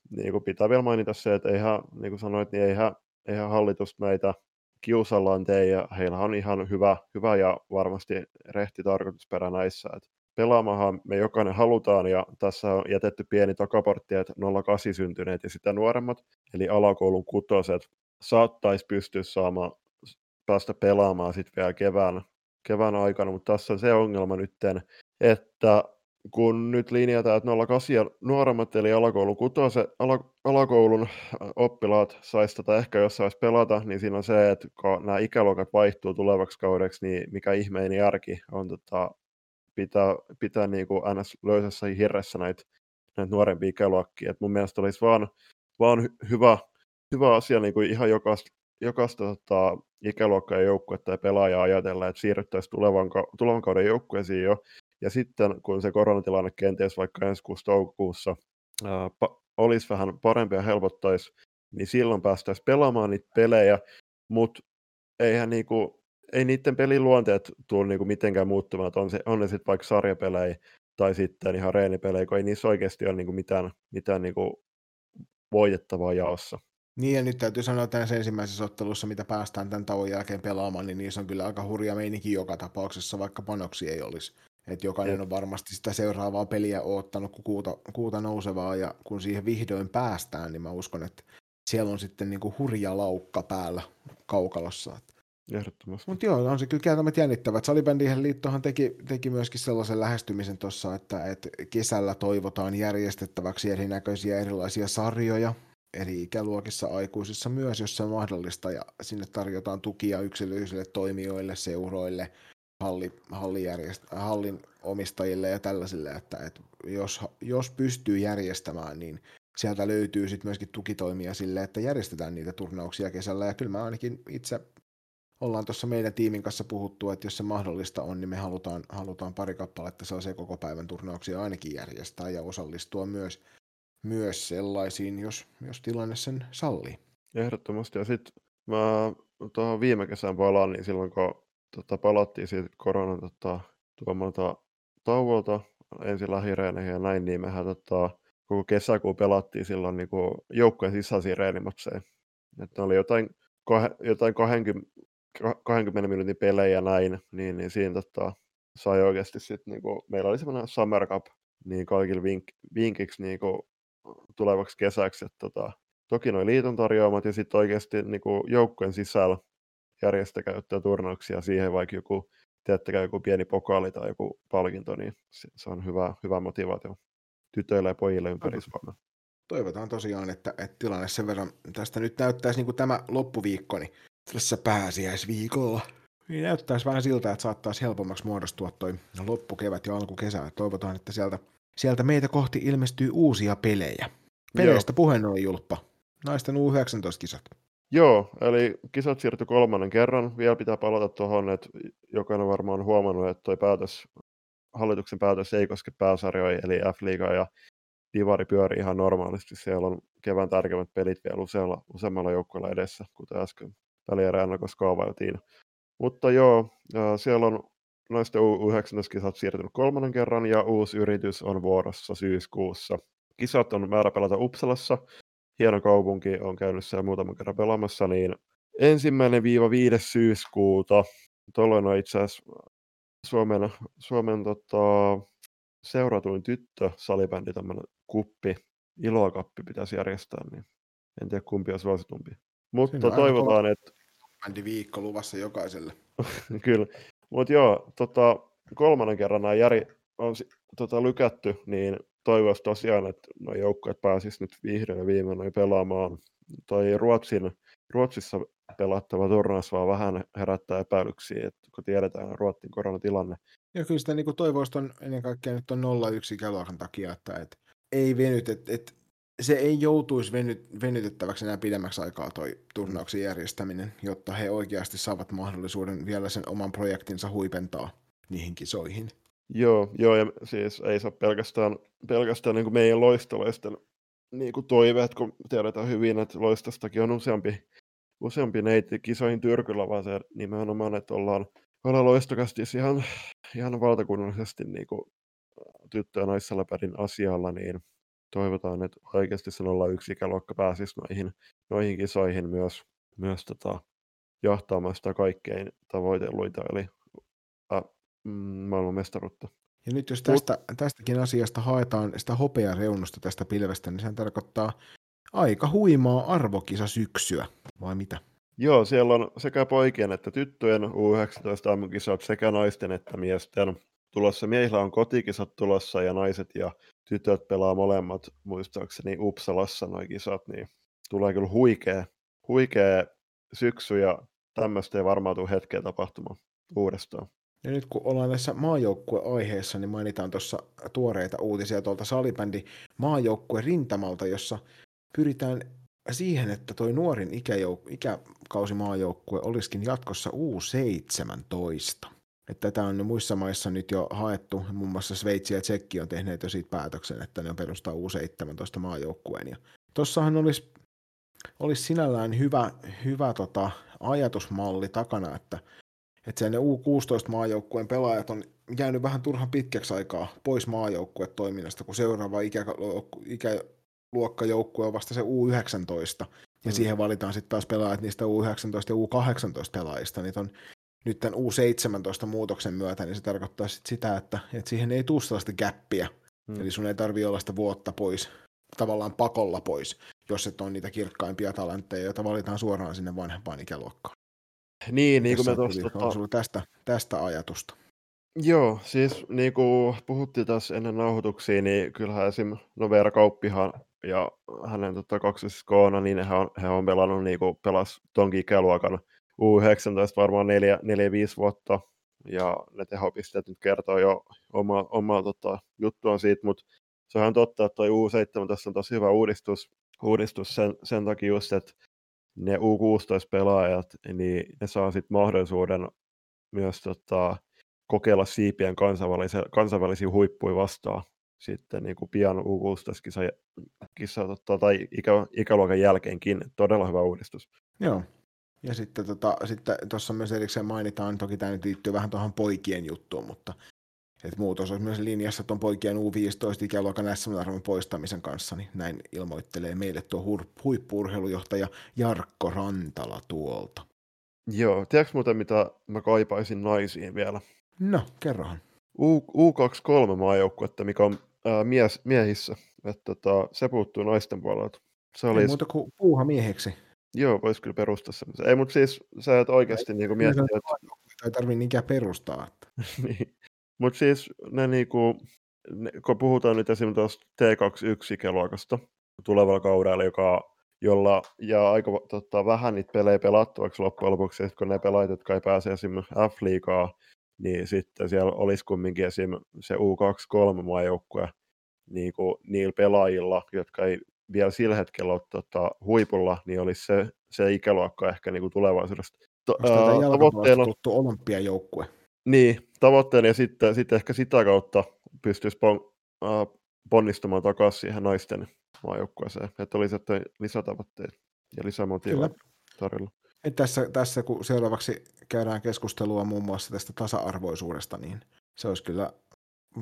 niin kuin pitää vielä mainita se, että eihän, niin kuin sanoit, niin eihän, eihän hallitus näitä kiusallaan tee, ja heillä on ihan hyvä, hyvä ja varmasti rehti tarkoitusperä näissä, että pelaamahan me jokainen halutaan, ja tässä on jätetty pieni takaportti, että 08 syntyneet ja sitä nuoremmat, eli alakoulun kutoset, saattaisi pystyä saamaan päästä pelaamaan sitten vielä kevään, kevään aikana, mutta tässä on se ongelma nyt, että kun nyt linjataan, että 08 ja nuoremmat, eli alakoulun, kutose, ala, alakoulun oppilaat saisi tätä ehkä jossain vaiheessa pelata, niin siinä on se, että kun nämä ikäluokat vaihtuu tulevaksi kaudeksi, niin mikä ihmeen järki on tota, pitää, pitää niin kuin ns. löysässä hirressä näitä, näitä nuorempia ikäluokkia. Et mun mielestä olisi vaan, vaan hyvä, hyvä asia niin kuin ihan jokaista, jokaista tota, ikäluokkaa ja joukkuetta ja pelaajaa ajatella, että siirryttäisiin tulevan, tulevan kauden joukkueisiin jo. Ja sitten kun se koronatilanne kenties vaikka ensi kuussa toukokuussa ää, pa- olisi vähän parempi ja helpottaisi, niin silloin päästäisiin pelaamaan niitä pelejä, mutta eihän niinku, ei niiden pelin luonteet tule niinku mitenkään muuttumaan, on, se, on ne sitten vaikka sarjapelejä tai sitten ihan reenipelejä, kun ei niissä oikeasti ole niinku mitään, mitään niinku voitettavaa jaossa. Niin ja nyt täytyy sanoa, että tässä ensimmäisessä ottelussa, mitä päästään tämän tauon jälkeen pelaamaan, niin niissä on kyllä aika hurja meininki joka tapauksessa, vaikka panoksia ei olisi. Että jokainen on varmasti sitä seuraavaa peliä oottanut kuin kuuta, kuuta nousevaa, ja kun siihen vihdoin päästään, niin mä uskon, että siellä on sitten niinku hurja laukka päällä kaukalossa. Ehdottomasti. Mutta joo, on se kyllä kieltämättä jännittävä. Salibändien liittohan teki, teki myöskin sellaisen lähestymisen tuossa, että, että kesällä toivotaan järjestettäväksi erinäköisiä erilaisia sarjoja, eri ikäluokissa aikuisissa myös, jos se on mahdollista, ja sinne tarjotaan tukia yksilöisille toimijoille, seuroille, halli, hallijärjest- hallin omistajille ja tällaisille, että, että jos, jos pystyy järjestämään, niin sieltä löytyy sitten myöskin tukitoimia sille, että järjestetään niitä turnauksia kesällä, ja kyllä mä ainakin itse ollaan tuossa meidän tiimin kanssa puhuttu, että jos se mahdollista on, niin me halutaan, halutaan pari kappaletta sellaisia koko päivän turnauksia ainakin järjestää ja osallistua myös, myös sellaisiin, jos, jos tilanne sen sallii. Ehdottomasti. Ja sitten mä tuohon viime kesän palaan, niin silloin kun tota, palattiin siitä koronan tota, tuomalta tauolta ensin lähireeneihin ja näin, niin mehän tota, koko kesäkuun pelattiin silloin niin joukkojen sisäisiä reenimatseja. Että oli jotain, jotain 20, 20 minuutin pelejä ja näin, niin, niin siinä tota, sai oikeasti sitten, niin kuin, meillä oli semmoinen Summer Cup niin kaikille vink, vinkiksi niin kuin, tulevaksi kesäksi, että tota, toki noin liiton tarjoamat ja sitten oikeasti niin kuin, joukkojen sisällä järjestäkäyttöä turnauksia siihen vaikka joku, teettekö joku pieni pokaali tai joku palkinto, niin se on hyvä, hyvä motivaatio tytöille ja pojille ympäri Suomea. Toivotaan tosiaan, että, että tilanne sen verran tästä nyt näyttäisi niin kuin tämä loppuviikko, niin tässä pääsiäisviikolla niin näyttäisi vähän siltä, että saattaisi helpommaksi muodostua toi loppukevät ja alkukesä. Toivotaan, että sieltä, sieltä meitä kohti ilmestyy uusia pelejä. Peleistä Joo. puheen oli julppa. Naisten U19-kisat. Joo, eli kisat siirtyi kolmannen kerran. Vielä pitää palata tuohon, että jokainen varmaan on huomannut, että toi päätös, hallituksen päätös ei koske pääsarjoja, eli F-liigaa ja Divari pyörii ihan normaalisti. Siellä on kevään tärkeimmät pelit vielä usealla, useammalla joukkueella edessä, kuten äsken välierä koska kaavailtiin. Mutta joo, siellä on naisten U19-kisat siirtynyt kolmannen kerran ja uusi yritys on vuorossa syyskuussa. Kisat on määrä pelata Uppsalassa. Hieno kaupunki, on käynyt siellä muutaman kerran pelaamassa, niin ensimmäinen viiva 5. syyskuuta. Tuolloin on itse asiassa Suomen, Suomen tota, seuratuin tyttö salibändi, tämmöinen kuppi, ilokappi pitäisi järjestää, niin en tiedä kumpi on suositumpi. Mutta toivotaan, että viikko luvassa jokaiselle. Kyllä. Mutta joo, tota, kolmannen kerran nämä Jari on tota, lykätty, niin toivoisi tosiaan, että nuo joukkueet pääsisivät nyt vihdoin ja viimein pelaamaan. Toi Ruotsin, Ruotsissa pelattava turnaus vaan vähän herättää epäilyksiä, että kun tiedetään Ruotsin koronatilanne. Ja kyllä sitä niin toivoisi ennen kaikkea nyt on 0-1 ikäluokan takia, että et, ei venyt, että et, se ei joutuisi veny, venytettäväksi enää pidemmäksi aikaa toi turnauksen järjestäminen, jotta he oikeasti saavat mahdollisuuden vielä sen oman projektinsa huipentaa niihin kisoihin. Joo, joo ja siis ei saa pelkästään, pelkästään niin kuin meidän loistolaisten niin kuin toiveet, kun tiedetään hyvin, että loistostakin on useampi, useampi neiti kisoihin Tyrkyllä, vaan se nimenomaan, että ollaan, ollaan loistokasti ihan, ihan valtakunnallisesti niin kuin tyttö- ja asialla, niin toivotaan, että oikeasti se 01 ikäluokka pääsisi noihin, noihin kisoihin myös, myös tota, johtamaan sitä kaikkein tavoitelluita, eli äh, maailman mestaruutta. Ja nyt jos tästä, tästäkin asiasta haetaan sitä reunusta tästä pilvestä, niin se tarkoittaa aika huimaa arvokisa syksyä, vai mitä? Joo, siellä on sekä poikien että tyttöjen U19 aamukisat sekä naisten että miesten tulossa. Miehillä on kotikisat tulossa ja naiset ja tytöt pelaa molemmat muistaakseni Uppsalassa noin kisat, niin tulee kyllä huikea, huikea syksy ja tämmöistä ei varmaan tule hetkeä tapahtumaan uudestaan. Ja nyt kun ollaan tässä maajoukkueaiheessa, niin mainitaan tuossa tuoreita uutisia tuolta salibändi maajoukkue rintamalta, jossa pyritään siihen, että tuo nuorin ikäjouk- ikäkausi maajoukkue olisikin jatkossa U17. Että tätä on muissa maissa nyt jo haettu, muun muassa Sveitsi ja Tsekki on tehneet jo siitä päätöksen, että ne on perustaa U17 maajoukkueen. Ja tossahan olisi, olisi sinällään hyvä, hyvä tota, ajatusmalli takana, että, että sen U16 maajoukkueen pelaajat on jäänyt vähän turhan pitkäksi aikaa pois maajoukkuetoiminnasta, kun seuraava ikäluokkajoukkue on vasta se U19, ja mm. siihen valitaan sitten taas pelaajat niistä U19 ja U18 pelaajista, niin on nyt tämän U17 muutoksen myötä, niin se tarkoittaa sit sitä, että, että siihen ei tule sellaista gäppiä. Hmm. Eli sun ei tarvi olla sitä vuotta pois, tavallaan pakolla pois, jos et ole niitä kirkkaimpia talentteja, joita valitaan suoraan sinne vanhempaan ikäluokkaan. Niin, niin kuin me tuosta... Onko sulla tästä, tästä ajatusta? Joo, siis niin kuin puhuttiin tässä ennen nauhoituksia, niin kyllähän esim. No Veera Kauppihan ja hänen tota, kaksosiskoona, niin he on, he on pelannut niin kuin pelas tonkin ikäluokan U19 varmaan 4-5 vuotta, ja ne tehopisteet nyt kertoo jo oma, omaa tota, juttuaan siitä, mutta se on totta, että tuo U17 on tosi hyvä uudistus, uudistus sen, sen takia just, että ne U16-pelaajat, niin ne saa sitten mahdollisuuden myös tota, kokeilla siipien kansainvälisiä, kansainvälisiä huippuja vastaan sitten niin kuin pian U16-kisa kisa, tota, tai ikä, ikäluokan jälkeenkin. Todella hyvä uudistus. Joo, ja sitten tuossa tota, sitten myös erikseen mainitaan, toki tämä nyt liittyy vähän tuohon poikien juttuun, mutta että muutos olisi myös linjassa tuon poikien U15-ikäluokan SM-arvon poistamisen kanssa, niin näin ilmoittelee meille tuo huippuurheilujohtaja Jarkko Rantala tuolta. Joo, tiedätkö muuten mitä mä kaipaisin naisiin vielä? No, kerrohan. U, U23 maajoukkuetta, mikä on ää, mies, miehissä, että tota, se puuttuu naisten puolelta. Se Ei muuta kuin puuha mieheksi. Joo, voisi kyllä perustaa semmoisen. Ei, mutta siis sä et oikeasti niin kuin miettiä, että... Ei tarvitse niinkään perustaa. Että. niin. Mutta siis ne niinku, ne, kun puhutaan nyt esimerkiksi tuosta T21-ikäluokasta tulevalla kaudella, joka, jolla jää aika tota, vähän niitä pelejä pelattuaksi loppujen lopuksi, että kun ne pelaajat, jotka ei pääse esimerkiksi F-liigaa, niin sitten siellä olisi kumminkin esim. se U23-maajoukkue niin kuin niillä pelaajilla, jotka ei vielä sillä hetkellä ole tota, huipulla, niin olisi se, se ikäluokka ehkä niin kuin tulevaisuudesta. To, ää, tavoitteena olympiajoukkue. Niin, tavoitteena ja sitten, sitten ehkä sitä kautta pystyisi pon, äh, ponnistumaan takaisin siihen naisten maajoukkueeseen, että olisi että lisätavoitteita ja lisämotivaatiota tarjolla. Et tässä, tässä kun seuraavaksi käydään keskustelua muun muassa tästä tasa-arvoisuudesta, niin se olisi kyllä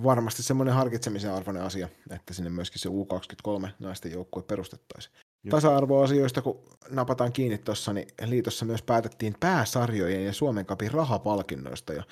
varmasti semmoinen harkitsemisen arvoinen asia, että sinne myöskin se U23 naisten joukkue perustettaisiin. Tasa-arvoasioista, kun napataan kiinni tuossa, niin liitossa myös päätettiin pääsarjojen ja Suomen kapin rahapalkinnoista. Ja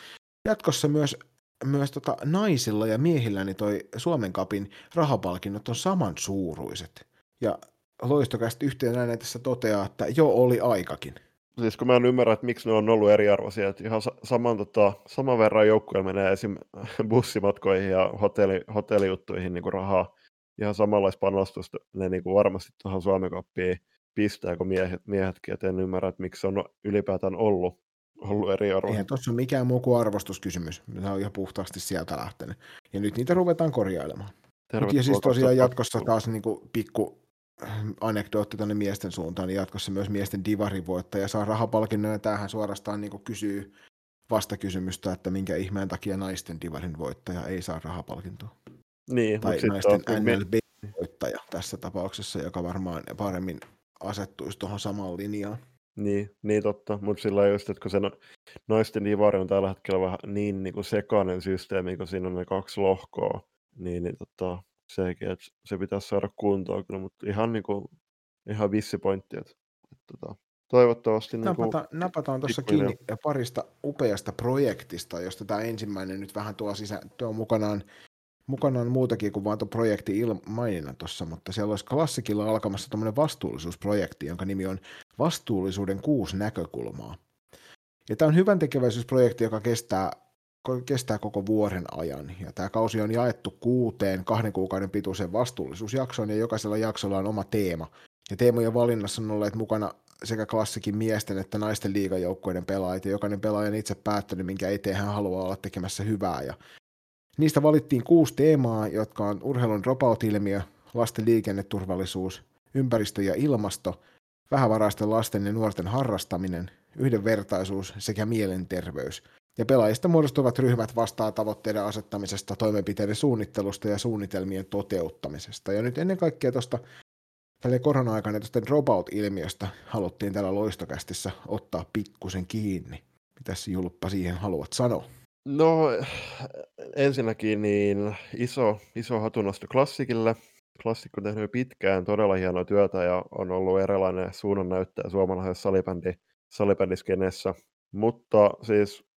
jatkossa myös, myös tota naisilla ja miehillä niin toi Suomen kapin rahapalkinnot on samansuuruiset. Ja loistokästi yhteen ääneen tässä toteaa, että jo oli aikakin. Siis kun mä en ymmärrä, että miksi ne on ollut eriarvoisia, että ihan saman, tota, saman verran joukkueella menee esim. bussimatkoihin ja hotelli, hotellijuttuihin niin kuin rahaa, ihan samanlaista panostusta ne niin kuin varmasti tuohon Suomen kappiin pistää kuin miehet, miehetkin, että en ymmärrä, että miksi se on ylipäätään ollut, ollut eri arvo. Eihän tuossa ole mikään muu kuin arvostuskysymys. Se on ihan puhtaasti sieltä lähtenyt. Ja nyt niitä ruvetaan korjailemaan. Mut ja siis tosiaan jatkossa taas niin kuin pikku anekdootti tuonne miesten suuntaan, niin jatkossa myös miesten divarivoittaja saa rahapalkinnon, ja tämähän suorastaan niin kysyy vastakysymystä, että minkä ihmeen takia naisten divarin voittaja ei saa rahapalkintoa. Niin, tai naisten NLB-voittaja tässä tapauksessa, joka varmaan paremmin asettuisi tuohon samaan linjaan. Niin, niin totta, mutta sillä just, että kun se naisten divari on tällä hetkellä vähän niin, niin kuin sekainen systeemi, kun siinä on ne kaksi lohkoa, niin, niin tota, sekin, että se pitäisi saada kuntoon kyllä, mutta ihan, niin kuin, ihan vissi pointti, että, että tota, toivottavasti... Napata, niin kuin, napataan tuossa kiinni parista upeasta projektista, josta tämä ensimmäinen nyt vähän tuo, sisä, tuo mukanaan mukana on muutakin kuin vain tuon projekti il- maininnan tuossa, mutta siellä olisi klassikilla alkamassa tämmöinen vastuullisuusprojekti, jonka nimi on Vastuullisuuden kuusi näkökulmaa. Ja tämä on hyvän tekeväisyysprojekti, joka kestää, kestää koko vuoden ajan. Ja tämä kausi on jaettu kuuteen kahden kuukauden pituiseen vastuullisuusjaksoon, ja jokaisella jaksolla on oma teema. Ja teemojen valinnassa on olleet mukana sekä klassikin miesten että naisten liigajoukkueiden pelaajat, ja jokainen pelaaja on itse päättänyt, minkä eteen hän haluaa olla tekemässä hyvää, ja Niistä valittiin kuusi teemaa, jotka on urheilun dropout-ilmiö, lasten liikenneturvallisuus, ympäristö ja ilmasto, vähävaraisten lasten ja nuorten harrastaminen, yhdenvertaisuus sekä mielenterveys. Ja pelaajista muodostuvat ryhmät vastaa tavoitteiden asettamisesta, toimenpiteiden suunnittelusta ja suunnitelmien toteuttamisesta. Ja nyt ennen kaikkea tuosta tälle korona-aikana tuosta dropout-ilmiöstä haluttiin tällä loistokästissä ottaa pikkusen kiinni. Mitäs Julppa siihen haluat sanoa? No ensinnäkin niin iso, iso hatunnosto klassikille. Klassikko on tehnyt pitkään todella hienoa työtä ja on ollut erilainen suunnannäyttäjä suomalaisessa salibändi, salibändiskenessä. Mutta siis,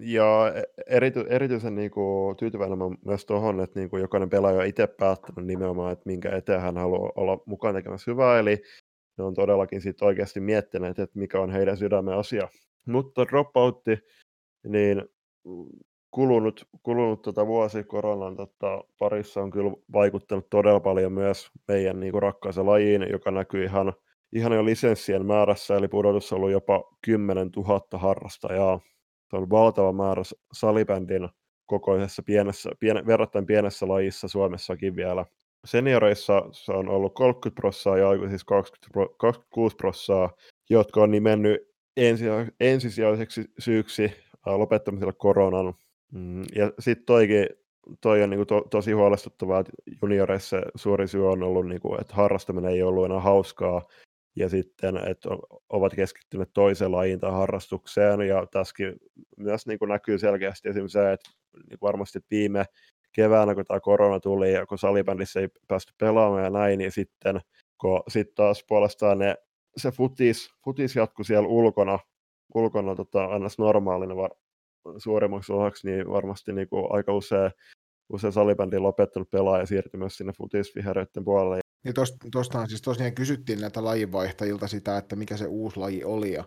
ja e, erity, erityisen niin kuin, tyytyväinen myös tuohon, että niin kuin, jokainen pelaaja on itse päättänyt nimenomaan, että minkä eteen hän haluaa olla mukana tekemässä hyvää, eli ne on todellakin sit oikeasti miettineet, että mikä on heidän sydämen asia. Mutta dropoutti, niin kulunut, kulunut tota vuosi koronan tota, parissa on kyllä vaikuttanut todella paljon myös meidän niin kuin rakkaaseen lajiin, joka näkyy ihan, ihan jo lisenssien määrässä, eli pudotus on ollut jopa 10 000 harrastajaa. Se on valtava määrä salibändin kokoisessa pienessä, piene, verrattain pienessä lajissa Suomessakin vielä. Senioreissa se on ollut 30 prossaa ja siis 20, 26 prossaa, jotka on nimennyt ensi, ensisijaiseksi syyksi lopettamiselle koronan. Mm, ja sitten toikin, toi on niinku to, tosi huolestuttavaa, että junioreissa suuri syy on ollut, niinku, että harrastaminen ei ollut enää hauskaa, ja sitten, että ovat keskittyneet toiseen lajiin tai harrastukseen, ja tässäkin myös niin kuin näkyy selkeästi esimerkiksi se, että niin varmasti viime keväänä, kun tämä korona tuli, ja kun salibändissä ei päästy pelaamaan ja näin, niin sitten kun sitten taas puolestaan ne, se futis, futis jatkui siellä ulkona, ulkona tota, aina normaalina var, suurimmaksi osaksi, niin varmasti niin kuin aika usein, usein salibändin lopettanut pelaaja siirtyi myös sinne futisvihereiden puolelle. Niin tuostahan siis tosiaan kysyttiin näitä lajinvaihtajilta sitä, että mikä se uusi laji oli, ja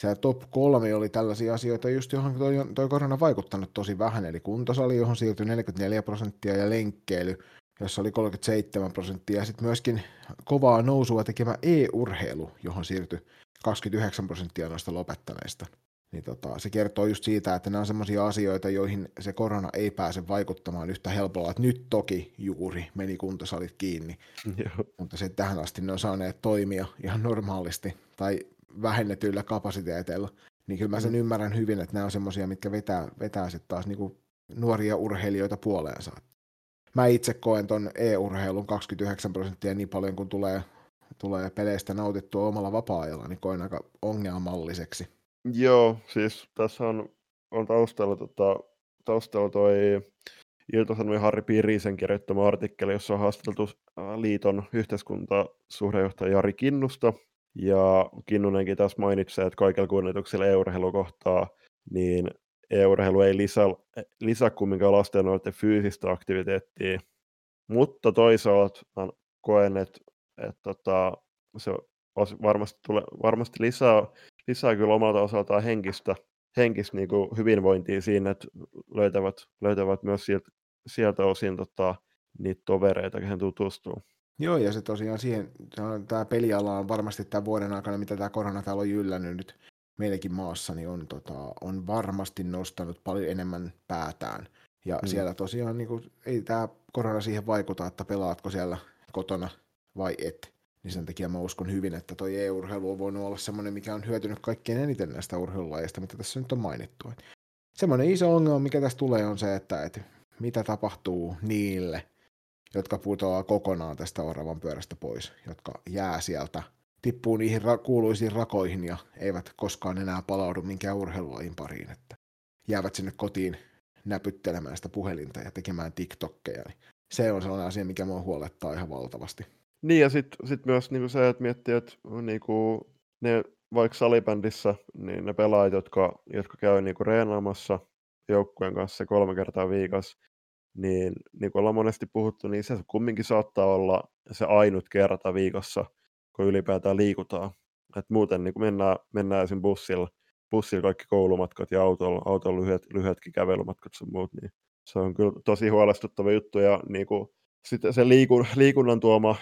se top kolme oli tällaisia asioita, just johon toi, toi korona vaikuttanut tosi vähän, eli kuntosali, johon siirtyi 44 prosenttia, ja lenkkeily, jossa oli 37 prosenttia, ja sitten myöskin kovaa nousua tekemä e-urheilu, johon siirtyi 29 prosenttia noista lopettaneista. Niin tota, se kertoo just siitä, että nämä on sellaisia asioita, joihin se korona ei pääse vaikuttamaan yhtä helpolla. Että nyt toki juuri meni kuntosalit kiinni, Joo. mutta se tähän asti ne on saaneet toimia ihan normaalisti tai vähennetyillä kapasiteeteilla. Niin kyllä mä sen mm. ymmärrän hyvin, että nämä on semmoisia, mitkä vetää, vetää sitten taas niinku nuoria urheilijoita puoleensa. Mä itse koen ton e-urheilun 29 prosenttia niin paljon, kun tulee, tulee peleistä nautittua omalla vapaa-ajalla, niin koen aika ongelmalliseksi. Joo, siis tässä on, on taustalla, tota, taustalla toi Ilta-Sanomien Harri Pirisen kirjoittama artikkeli, jossa on haastateltu liiton yhteiskuntasuhdejohtaja Jari Kinnusta. Ja Kinnunenkin taas mainitsee, että kaikilla kunnioituksilla e-urheilu kohtaa, niin e-urheilu ei lisää, lisää kumminkaan lasten ja fyysistä aktiviteettia. Mutta toisaalta koen, että, että, että tota, se varmasti, tule, varmasti lisää lisää kyllä omalta osaltaan henkistä, henkistä niin kuin hyvinvointia siinä, että löytävät, löytävät myös sieltä, sieltä osin tota, niitä tovereita, kehen tutustuu. Joo, ja se tosiaan siihen, tämä peliala on varmasti tämän vuoden aikana, mitä tämä korona täällä on jyllännyt nyt meidänkin maassa, niin on, tota, on varmasti nostanut paljon enemmän päätään. Ja hmm. siellä tosiaan niin kuin, ei tämä korona siihen vaikuta, että pelaatko siellä kotona vai et niin sen takia mä uskon hyvin, että toi e-urheilu on voinut olla semmoinen, mikä on hyötynyt kaikkein eniten näistä urheilulajeista, mitä tässä nyt on mainittu. Semmoinen iso ongelma, mikä tässä tulee, on se, että, että mitä tapahtuu niille, jotka putoaa kokonaan tästä oravan pyörästä pois, jotka jää sieltä, tippuu niihin ra- kuuluisiin rakoihin ja eivät koskaan enää palaudu minkään urheilulajin pariin, että jäävät sinne kotiin näpyttelemään sitä puhelinta ja tekemään TikTokkeja. Niin se on sellainen asia, mikä mua huolettaa ihan valtavasti. Niin, ja sitten sit myös niinku se, että miettii, että niinku, ne vaikka salibändissä, niin ne pelaajat, jotka, jotka käy niinku reenaamassa joukkueen kanssa kolme kertaa viikossa, niin niin kuin ollaan monesti puhuttu, niin se kumminkin saattaa olla se ainut kerta viikossa, kun ylipäätään liikutaan. Et muuten niin mennään, mennään esim. bussilla, bussilla kaikki koulumatkat ja autolla, autolla lyhyet, lyhyetkin kävelymatkat ja muut, niin se on kyllä tosi huolestuttava juttu. Ja niin kuin, sitten se liikun, liikunnan tuoma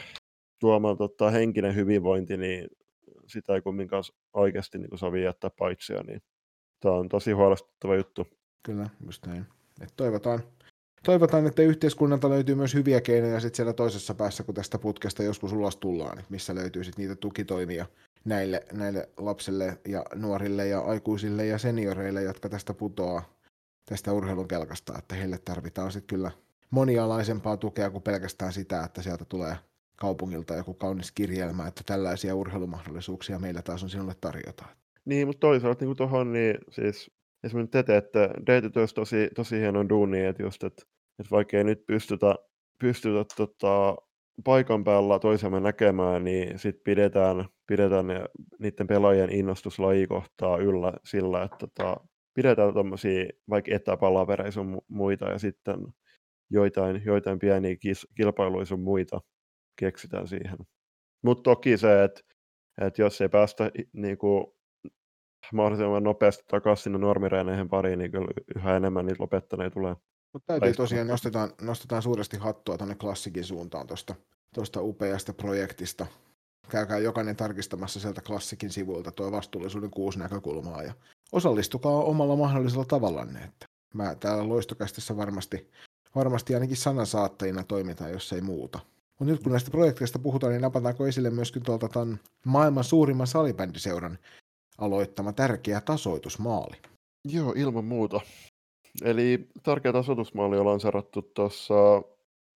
tuoma tota, henkinen hyvinvointi, niin sitä ei kumminkaan oikeasti niin sovi jättää paitsia, niin tämä on tosi huolestuttava juttu. Kyllä, just näin. Et toivotaan, toivotaan, että yhteiskunnalta löytyy myös hyviä keinoja sit siellä toisessa päässä, kun tästä putkesta joskus ulos tullaan, että missä löytyy sit niitä tukitoimia näille, näille lapsille ja nuorille ja aikuisille ja senioreille, jotka tästä putoaa tästä urheilun kelkasta, että heille tarvitaan sitten kyllä monialaisempaa tukea kuin pelkästään sitä, että sieltä tulee kaupungilta joku kaunis kirjelmä, että tällaisia urheilumahdollisuuksia meillä taas on sinulle tarjota. Niin, mutta toisaalta niin tuohon, niin siis esimerkiksi te teette, teette tosi, tosi hienon duuni, että just, että, että vaikka ei nyt pystytä, pystytä tota, paikan päällä toisemme näkemään, niin sit pidetään, pidetään ne, niiden pelaajien innostuslajikohtaa yllä sillä, että tota, pidetään tuommoisia vaikka etäpalavereja sun muita ja sitten joitain, joitain pieniä kis, kilpailuja sun muita, keksitään siihen. Mutta toki se, että et jos ei päästä niin kuin, mahdollisimman nopeasti takaisin sinne normireeneihin pariin, niin kyllä yhä enemmän niitä lopettaneita tulee. Mutta täytyy tosiaan, nostetaan, nostetaan suuresti hattua tuonne klassikin suuntaan tuosta tosta upeasta projektista. Käykää jokainen tarkistamassa sieltä klassikin sivuilta tuo vastuullisuuden kuusi näkökulmaa ja osallistukaa omalla mahdollisella tavallanne. Että mä täällä loistokästissä varmasti, varmasti ainakin sanasaattajina toimitaan, jos ei muuta. Mutta nyt kun näistä projekteista puhutaan, niin napataanko esille myöskin tuolta tämän maailman suurimman salibändiseuran aloittama tärkeä tasoitusmaali? Joo, ilman muuta. Eli tärkeä tasoitusmaali on lanserattu tuossa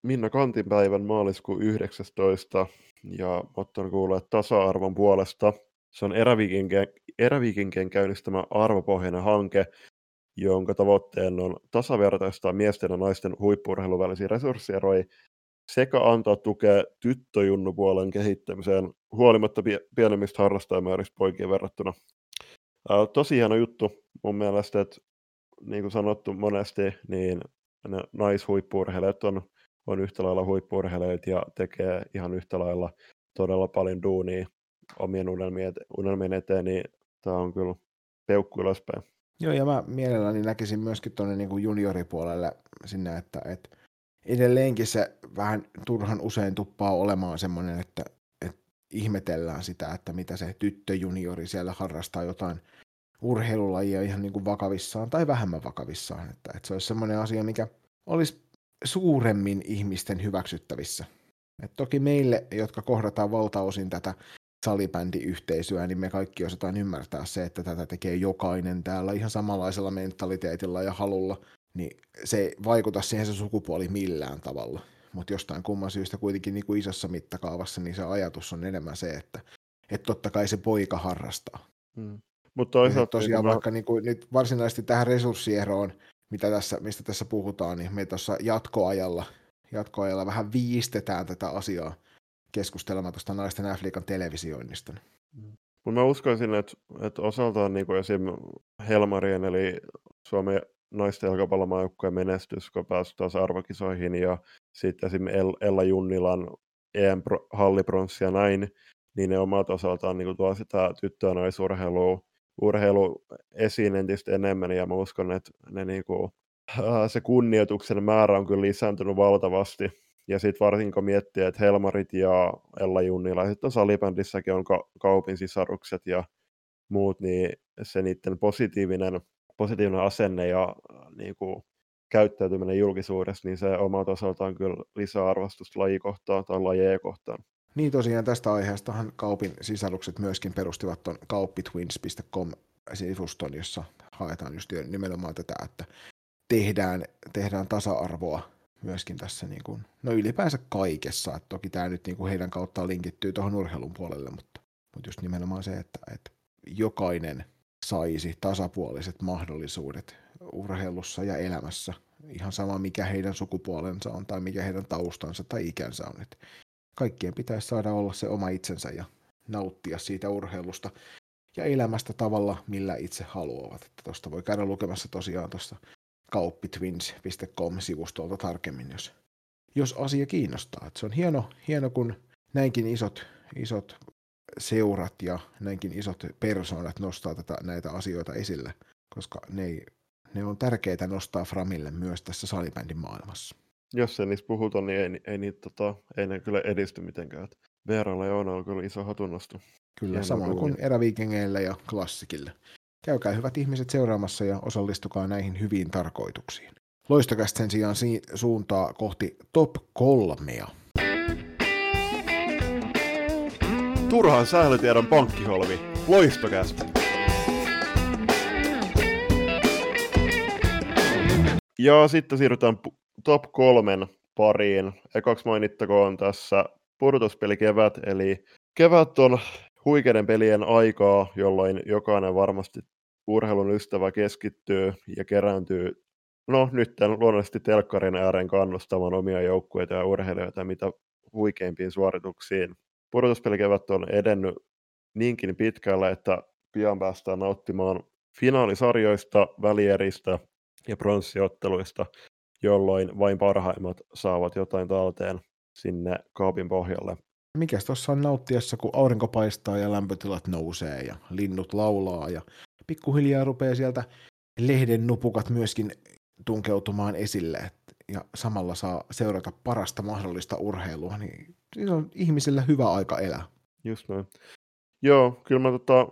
Minna Kantinpäivän maaliskuun 19. ja ottanut kuulla tasa-arvon puolesta. Se on eräviikinkien, käynnistämä arvopohjainen hanke, jonka tavoitteena on tasavertaistaa miesten ja naisten huippurheilun resursseja sekä antaa tukea tyttöjunnupuolen kehittämiseen huolimatta pienemmistä harrastajamääristä poikien verrattuna. Tosi hieno juttu mun mielestä, että niin kuin sanottu monesti, niin ne naishuippurheilijat on, on yhtä lailla huippurheilijat ja tekee ihan yhtä lailla todella paljon duunia omien unelmien eteen, niin tämä on kyllä peukku ylöspäin. Joo, ja mä mielelläni näkisin myöskin tuonne niin junioripuolelle sinne, että, että edelleenkin se vähän turhan usein tuppaa olemaan semmoinen, että, että ihmetellään sitä, että mitä se tyttöjuniori siellä harrastaa jotain urheilulajia ihan niin kuin vakavissaan tai vähemmän vakavissaan. Että, että se olisi semmoinen asia, mikä olisi suuremmin ihmisten hyväksyttävissä. Et toki meille, jotka kohdataan valtaosin tätä salibändiyhteisöä, niin me kaikki osataan ymmärtää se, että tätä tekee jokainen täällä ihan samanlaisella mentaliteetilla ja halulla, niin se ei vaikuta siihen se sukupuoli millään tavalla. Mutta jostain kumman syystä kuitenkin niin kuin isossa mittakaavassa, niin se ajatus on enemmän se, että, että totta kai se poika harrastaa. Hmm. Mutta toisaalta... Tosiaan niin vaikka mä... niin kuin, nyt varsinaisesti tähän resurssieroon, mitä tässä, mistä tässä puhutaan, niin me tuossa jatkoajalla, jatkoajalla vähän viistetään tätä asiaa keskustelemaan tuosta naisten F-liikan televisioinnista. Mm. Mutta mä uskoisin, että, että osaltaan niin kuin esim. Helmarien, eli Suomen naisten jalkapallomaajoukkueen menestys, kun pääsi taas arvokisoihin, ja sitten esim. Ella Junnilan EM-hallipronssi ja näin, niin ne omat osaltaan niin tuo sitä tyttöä naisurheilua urheilu esiin entistä enemmän, ja mä uskon, että ne niin kuin, se kunnioituksen määrä on kyllä lisääntynyt valtavasti, ja sitten varsinkin kun miettii, että Helmarit ja Ella Junnila, sitten salibändissäkin on ka- kaupin sisarukset ja muut, niin se niiden positiivinen, positiivinen asenne ja niin kuin, käyttäytyminen julkisuudessa, niin se omalta osaltaan kyllä lisää arvostusta lajikohtaan tai lajeja kohtaan. Niin tosiaan tästä aiheestahan kaupin sisarukset myöskin perustivat tuon kauppitwins.com-sivuston, jossa haetaan just nimenomaan tätä, että tehdään, tehdään tasa-arvoa myöskin tässä, niin kuin, no ylipäänsä kaikessa, että toki tämä nyt niin kuin heidän kauttaan linkittyy tuohon urheilun puolelle, mutta, mutta just nimenomaan se, että, että jokainen saisi tasapuoliset mahdollisuudet urheilussa ja elämässä, ihan sama mikä heidän sukupuolensa on tai mikä heidän taustansa tai ikänsä on. Että kaikkien pitäisi saada olla se oma itsensä ja nauttia siitä urheilusta ja elämästä tavalla, millä itse haluavat. Tuosta voi käydä lukemassa tosiaan tuosta kauppitwins.com-sivustolta tarkemmin, jos, jos asia kiinnostaa. Että se on hieno, hieno, kun näinkin isot, isot seurat ja näinkin isot persoonat nostaa tätä, näitä asioita esille, koska ne, ne on tärkeitä nostaa Framille myös tässä salibändin maailmassa. Jos ei niistä puhuta, niin ei, ei, niitä, tota, ei ne kyllä edisty mitenkään. Veeralla ja on kyllä iso hatunnosto. Kyllä, Hieno samoin kuin eräviikengeillä ja klassikille. Käykää hyvät ihmiset seuraamassa ja osallistukaa näihin hyviin tarkoituksiin. Loistokäst sen sijaan si- suuntaa kohti top kolmea. Turhaan sählytiedon pankkiholvi. Loistokäst. Ja sitten siirrytään top kolmen pariin. Ekaksi mainittakoon tässä pudotuspelikevät, eli kevät on huikeiden pelien aikaa, jolloin jokainen varmasti urheilun ystävä keskittyy ja kerääntyy, no nyt luonnollisesti telkkarin ääreen kannustamaan omia joukkueita ja urheilijoita mitä huikeimpiin suorituksiin. Pudotuspelikevät on edennyt niinkin pitkälle, että pian päästään nauttimaan finaalisarjoista, välieristä ja pronssiotteluista, jolloin vain parhaimmat saavat jotain talteen sinne kaapin pohjalle. Mikäs tuossa on nauttiessa, kun aurinko paistaa ja lämpötilat nousee ja linnut laulaa ja pikkuhiljaa rupeaa sieltä lehden nupukat myöskin tunkeutumaan esille ja samalla saa seurata parasta mahdollista urheilua, niin se on ihmisillä hyvä aika elää. Just näin. Joo, kyllä mä tota,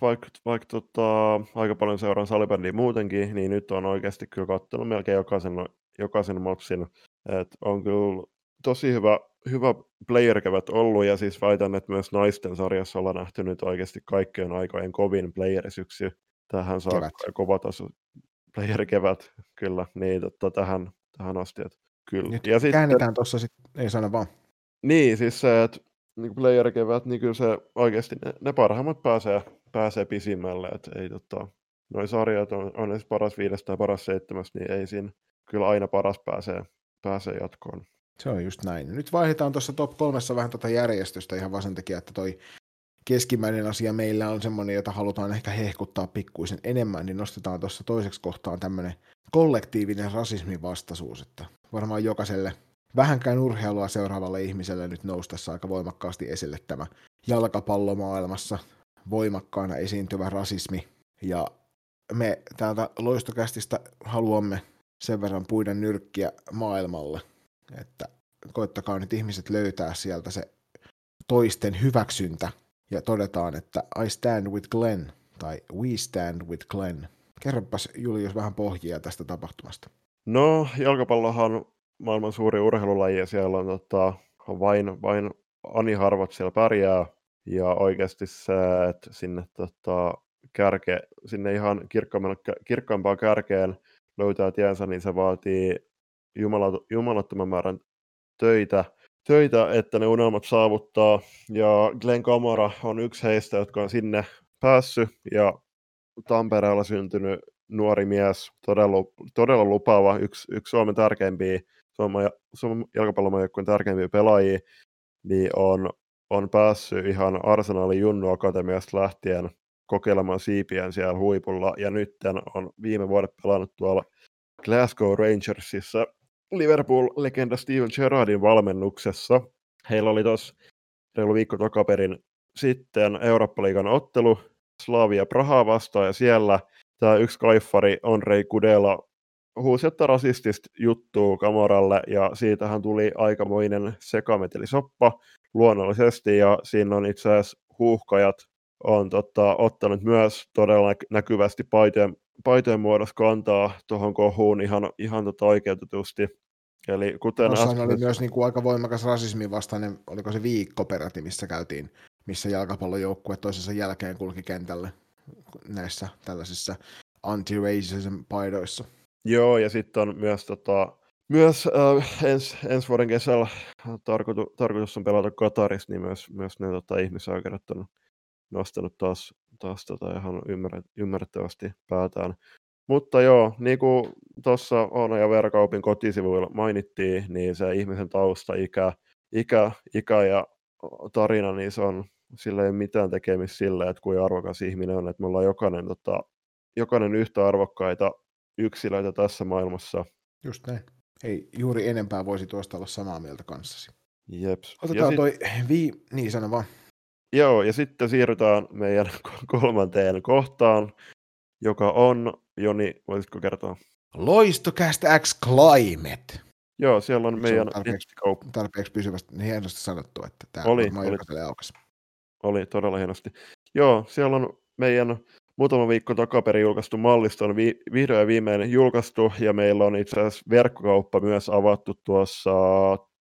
vaikka, vaikka tota, aika paljon seuraan salibändiä muutenkin, niin nyt on oikeasti kyllä katsonut melkein jokaisen, jokaisen matsin. Et on kyllä tosi hyvä, hyvä player ollut, ja siis väitän, että myös naisten sarjassa ollaan nähty nyt oikeasti kaikkien aikojen kovin playerisyksy tähän saakka, kova taso player kevät, kyllä, niin tota, tähän, tähän asti. Et Kyllä. Nyt ja sitten, käännetään tuossa sitten, ei sano vaan. Niin, siis se, että niin player-kevät, niin kyllä se oikeasti ne, ne parhaimmat pääsee, pääsee pisimmälle, että ei tota, noin sarjat on, on edes paras viidestä ja paras seitsemästä, niin ei siinä kyllä aina paras pääsee, pääsee jatkoon. Se on just näin. Nyt vaihdetaan tuossa top kolmessa vähän tuota järjestystä ihan vaan sen takia, että toi keskimmäinen asia meillä on semmoinen, jota halutaan ehkä hehkuttaa pikkuisen enemmän, niin nostetaan tuossa toiseksi kohtaan tämmöinen kollektiivinen rasismin vastaisuus, että varmaan jokaiselle vähänkään urheilua seuraavalle ihmiselle nyt noustassa aika voimakkaasti esille tämä jalkapallomaailmassa voimakkaana esiintyvä rasismi. Ja me täältä loistokästistä haluamme sen verran puida nyrkkiä maailmalle, että koittakaa nyt ihmiset löytää sieltä se toisten hyväksyntä ja todetaan, että I stand with Glenn tai We stand with Glenn. Kerropas Julius vähän pohjia tästä tapahtumasta. No, jalkapallohan maailman suuri urheilulaji ja siellä on tota, vain, vain ani harvat siellä pärjää. Ja oikeasti se, että sinne, tota, kärke, sinne ihan kirkkaimpaan kärkeen löytää tiensä, niin se vaatii jumalat, jumalattoman määrän töitä, töitä, että ne unelmat saavuttaa. Ja Glenn Kamara on yksi heistä, jotka on sinne päässyt ja Tampereella syntynyt nuori mies, todella, todella lupaava, yksi, yksi Suomen tärkeimpiä, Suomen, Suomen tärkeimpiä pelaajia, niin on, on päässyt ihan Arsenalin Junnu Akatemiasta lähtien kokeilemaan siipiään siellä huipulla, ja nyt on viime vuodet pelannut tuolla Glasgow Rangersissa Liverpool-legenda Steven Gerrardin valmennuksessa. Heillä oli tuossa reilu viikko takaperin sitten Eurooppa-liigan ottelu Slavia Prahaa vastaan, ja siellä tämä yksi kaiffari Onrei Kudela huusi jotta rasistista juttua Kamoralle, ja siitähän tuli aikamoinen sekametelisoppa luonnollisesti, ja siinä on itse asiassa huuhkajat on tota, ottanut myös todella näkyvästi paitojen, paitojen muodossa kantaa tuohon kohuun ihan, ihan tota oikeutetusti. Eli kuten äsken... oli myös niin kuin aika voimakas rasismin vastainen, oliko se viikko peräti, missä käytiin, missä jalkapallojoukkue toisensa jälkeen kulki kentälle näissä tällaisissa anti-racism paidoissa. Joo, ja sitten on myös, tota, myös äh, ens, ensi vuoden kesällä tarkoitu, tarkoitus on pelata Kataris, niin myös, myös ne tota, ihmisoikeudet on nostanut taas, taas tota, ihan ymmärret, ymmärrettävästi päätään. Mutta joo, niin kuin tuossa Oona ja Verkaupin kotisivuilla mainittiin, niin se ihmisen tausta, ikä, ikä, ikä ja tarina, niin se on, sillä ei mitään tekemistä sillä, että kuin arvokas ihminen on, että me ollaan jokainen, tota, jokainen yhtä arvokkaita yksilöitä tässä maailmassa. Just näin. Ei juuri enempää voisi tuosta olla samaa mieltä kanssasi. Jeps. Otetaan ja toi sit... vii... Niin, sano vaan. Joo, ja sitten siirrytään meidän kolmanteen kohtaan, joka on, Joni, voisitko kertoa? Loistocast X Climate. Joo, siellä on meidän on tarpeeksi, tarpeeksi pysyvästi niin hienosti sanottu, että tämä oli, oli, aukas. Oli todella hienosti. Joo, siellä on meidän muutama viikko takaperin julkaistu mallisto on vi- vihdoin ja viimein julkaistu, ja meillä on itse asiassa verkkokauppa myös avattu tuossa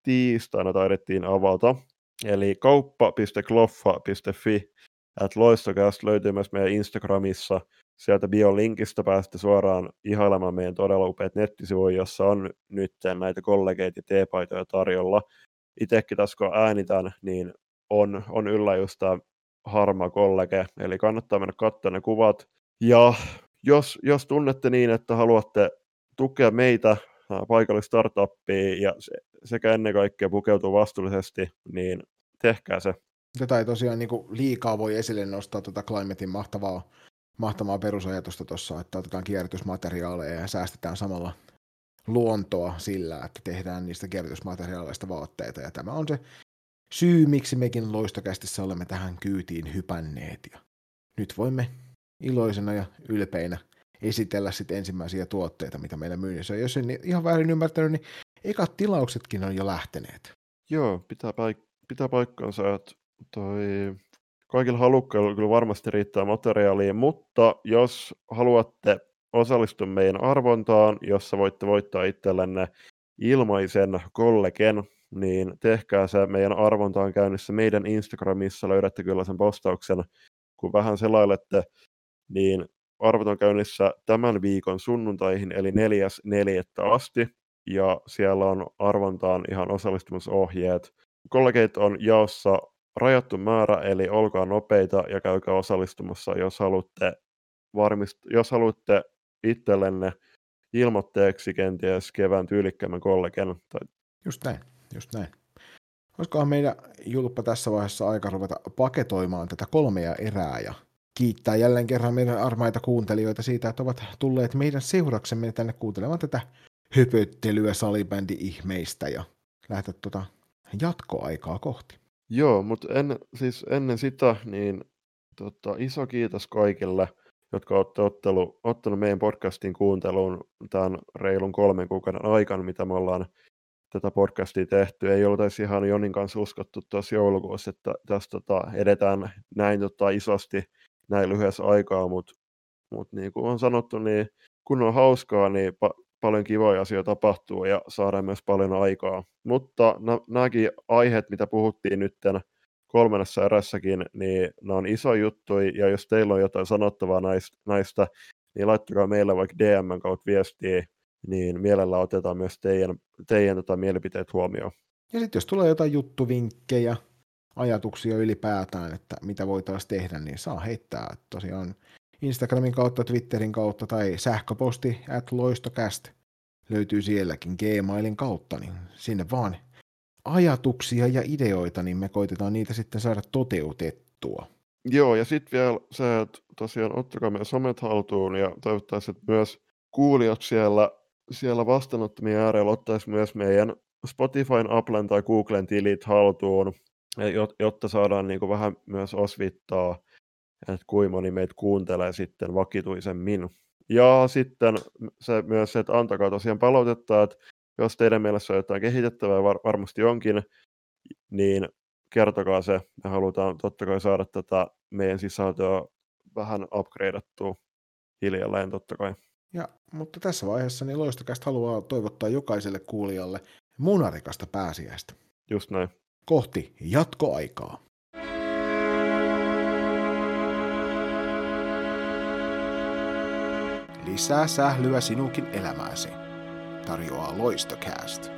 tiistaina taidettiin avata. Eli kauppa.kloffa.fi at loistokast löytyy myös meidän Instagramissa. Sieltä biolinkistä pääsette suoraan ihailemaan meidän todella upeat nettisivuja, jossa on nyt näitä kollegeita ja teepaitoja tarjolla. Itsekin tässä kun äänitän, niin on, on yllä just tämä harma kollege, eli kannattaa mennä katsomaan ne kuvat. Ja jos, jos tunnette niin, että haluatte tukea meitä paikallista startuppia ja sekä ennen kaikkea pukeutua vastuullisesti, niin tehkää se. Tätä ei tosiaan niin kuin liikaa voi esille nostaa tuota Climatein mahtavaa, mahtavaa perusajatusta tuossa, että otetaan kierrätysmateriaaleja ja säästetään samalla luontoa sillä, että tehdään niistä kierrätysmateriaaleista vaatteita. Ja tämä on se syy, miksi mekin loistokästissä olemme tähän kyytiin hypänneet. Ja nyt voimme iloisena ja ylpeinä esitellä sitten ensimmäisiä tuotteita, mitä meillä myynnissä on. Jos en ihan väärin ymmärtänyt, niin ekat tilauksetkin on jo lähteneet. Joo, pitää, paik- pitää paikkansa, että toi kaikilla halukkailla kyllä varmasti riittää materiaalia, mutta jos haluatte osallistua meidän arvontaan, jossa voitte voittaa itsellenne ilmaisen kollegen, niin tehkää se meidän arvontaan käynnissä meidän Instagramissa, löydätte kyllä sen postauksen, kun vähän selailette, niin arvot on käynnissä tämän viikon sunnuntaihin, eli neljäs neljättä asti. ja siellä on arvontaan ihan osallistumisohjeet. Kollegeita on jaossa rajattu määrä, eli olkaa nopeita ja käykää osallistumassa, jos haluatte, varmist- jos haluatte itsellenne ilmoitteeksi kenties kevään tyylikkäämmän kollegen. Tai... Just näin, just näin. Olisikohan meidän julppa tässä vaiheessa aika ruveta paketoimaan tätä kolmea erää ja kiittää jälleen kerran meidän armaita kuuntelijoita siitä, että ovat tulleet meidän seuraksemme tänne kuuntelemaan tätä höpöttelyä salibändi-ihmeistä ja lähteä tuota jatkoaikaa kohti. Joo, mutta en, siis ennen sitä, niin tota, iso kiitos kaikille, jotka olette ottelu, ottanut meidän podcastin kuunteluun tämän reilun kolmen kuukauden aikana, mitä me ollaan tätä podcastia tehty. Ei oltaisi ihan Jonin kanssa uskottu tuossa joulukuussa, että tästä tota, edetään näin tota, isosti näin lyhyessä aikaa, mutta mut niin kuin on sanottu, niin kun on hauskaa, niin pa- paljon kivoja asioita tapahtuu ja saadaan myös paljon aikaa. Mutta nämäkin aiheet, mitä puhuttiin nyt kolmannessa erässäkin, niin nämä on iso juttu, ja jos teillä on jotain sanottavaa näistä, näistä niin laittakaa meille vaikka DM kautta viestiä, niin mielellä otetaan myös teidän, teidän tota, mielipiteet huomioon. Ja sitten jos tulee jotain juttuvinkkejä, ajatuksia ylipäätään, että mitä voitaisiin tehdä, niin saa heittää tosiaan Instagramin kautta, Twitterin kautta tai sähköposti at loistocast löytyy sielläkin Gmailin kautta, niin sinne vaan ajatuksia ja ideoita, niin me koitetaan niitä sitten saada toteutettua. Joo, ja sitten vielä se, että tosiaan ottakaa meidän somet haltuun ja toivottavasti, että myös kuulijat siellä, siellä vastaanottamien äärellä ottaisi myös meidän Spotifyn, Applen tai Googlen tilit haltuun, jotta saadaan niin kuin vähän myös osvittaa, että kuinka moni meitä kuuntelee sitten vakituisemmin. Ja sitten se myös, että antakaa tosiaan palautetta, että jos teidän mielessä on jotain kehitettävää, var- varmasti onkin, niin kertokaa se. Me halutaan totta kai saada tätä meidän sisältöä vähän upgradeattua hiljalleen totta kai. Ja, mutta tässä vaiheessa niin Loistokästä haluaa toivottaa jokaiselle kuulijalle munarikasta pääsiäistä. Just näin. Kohti jatkoaikaa. Lisää sählyä sinunkin elämääsi. Tarjoaa Loistocast.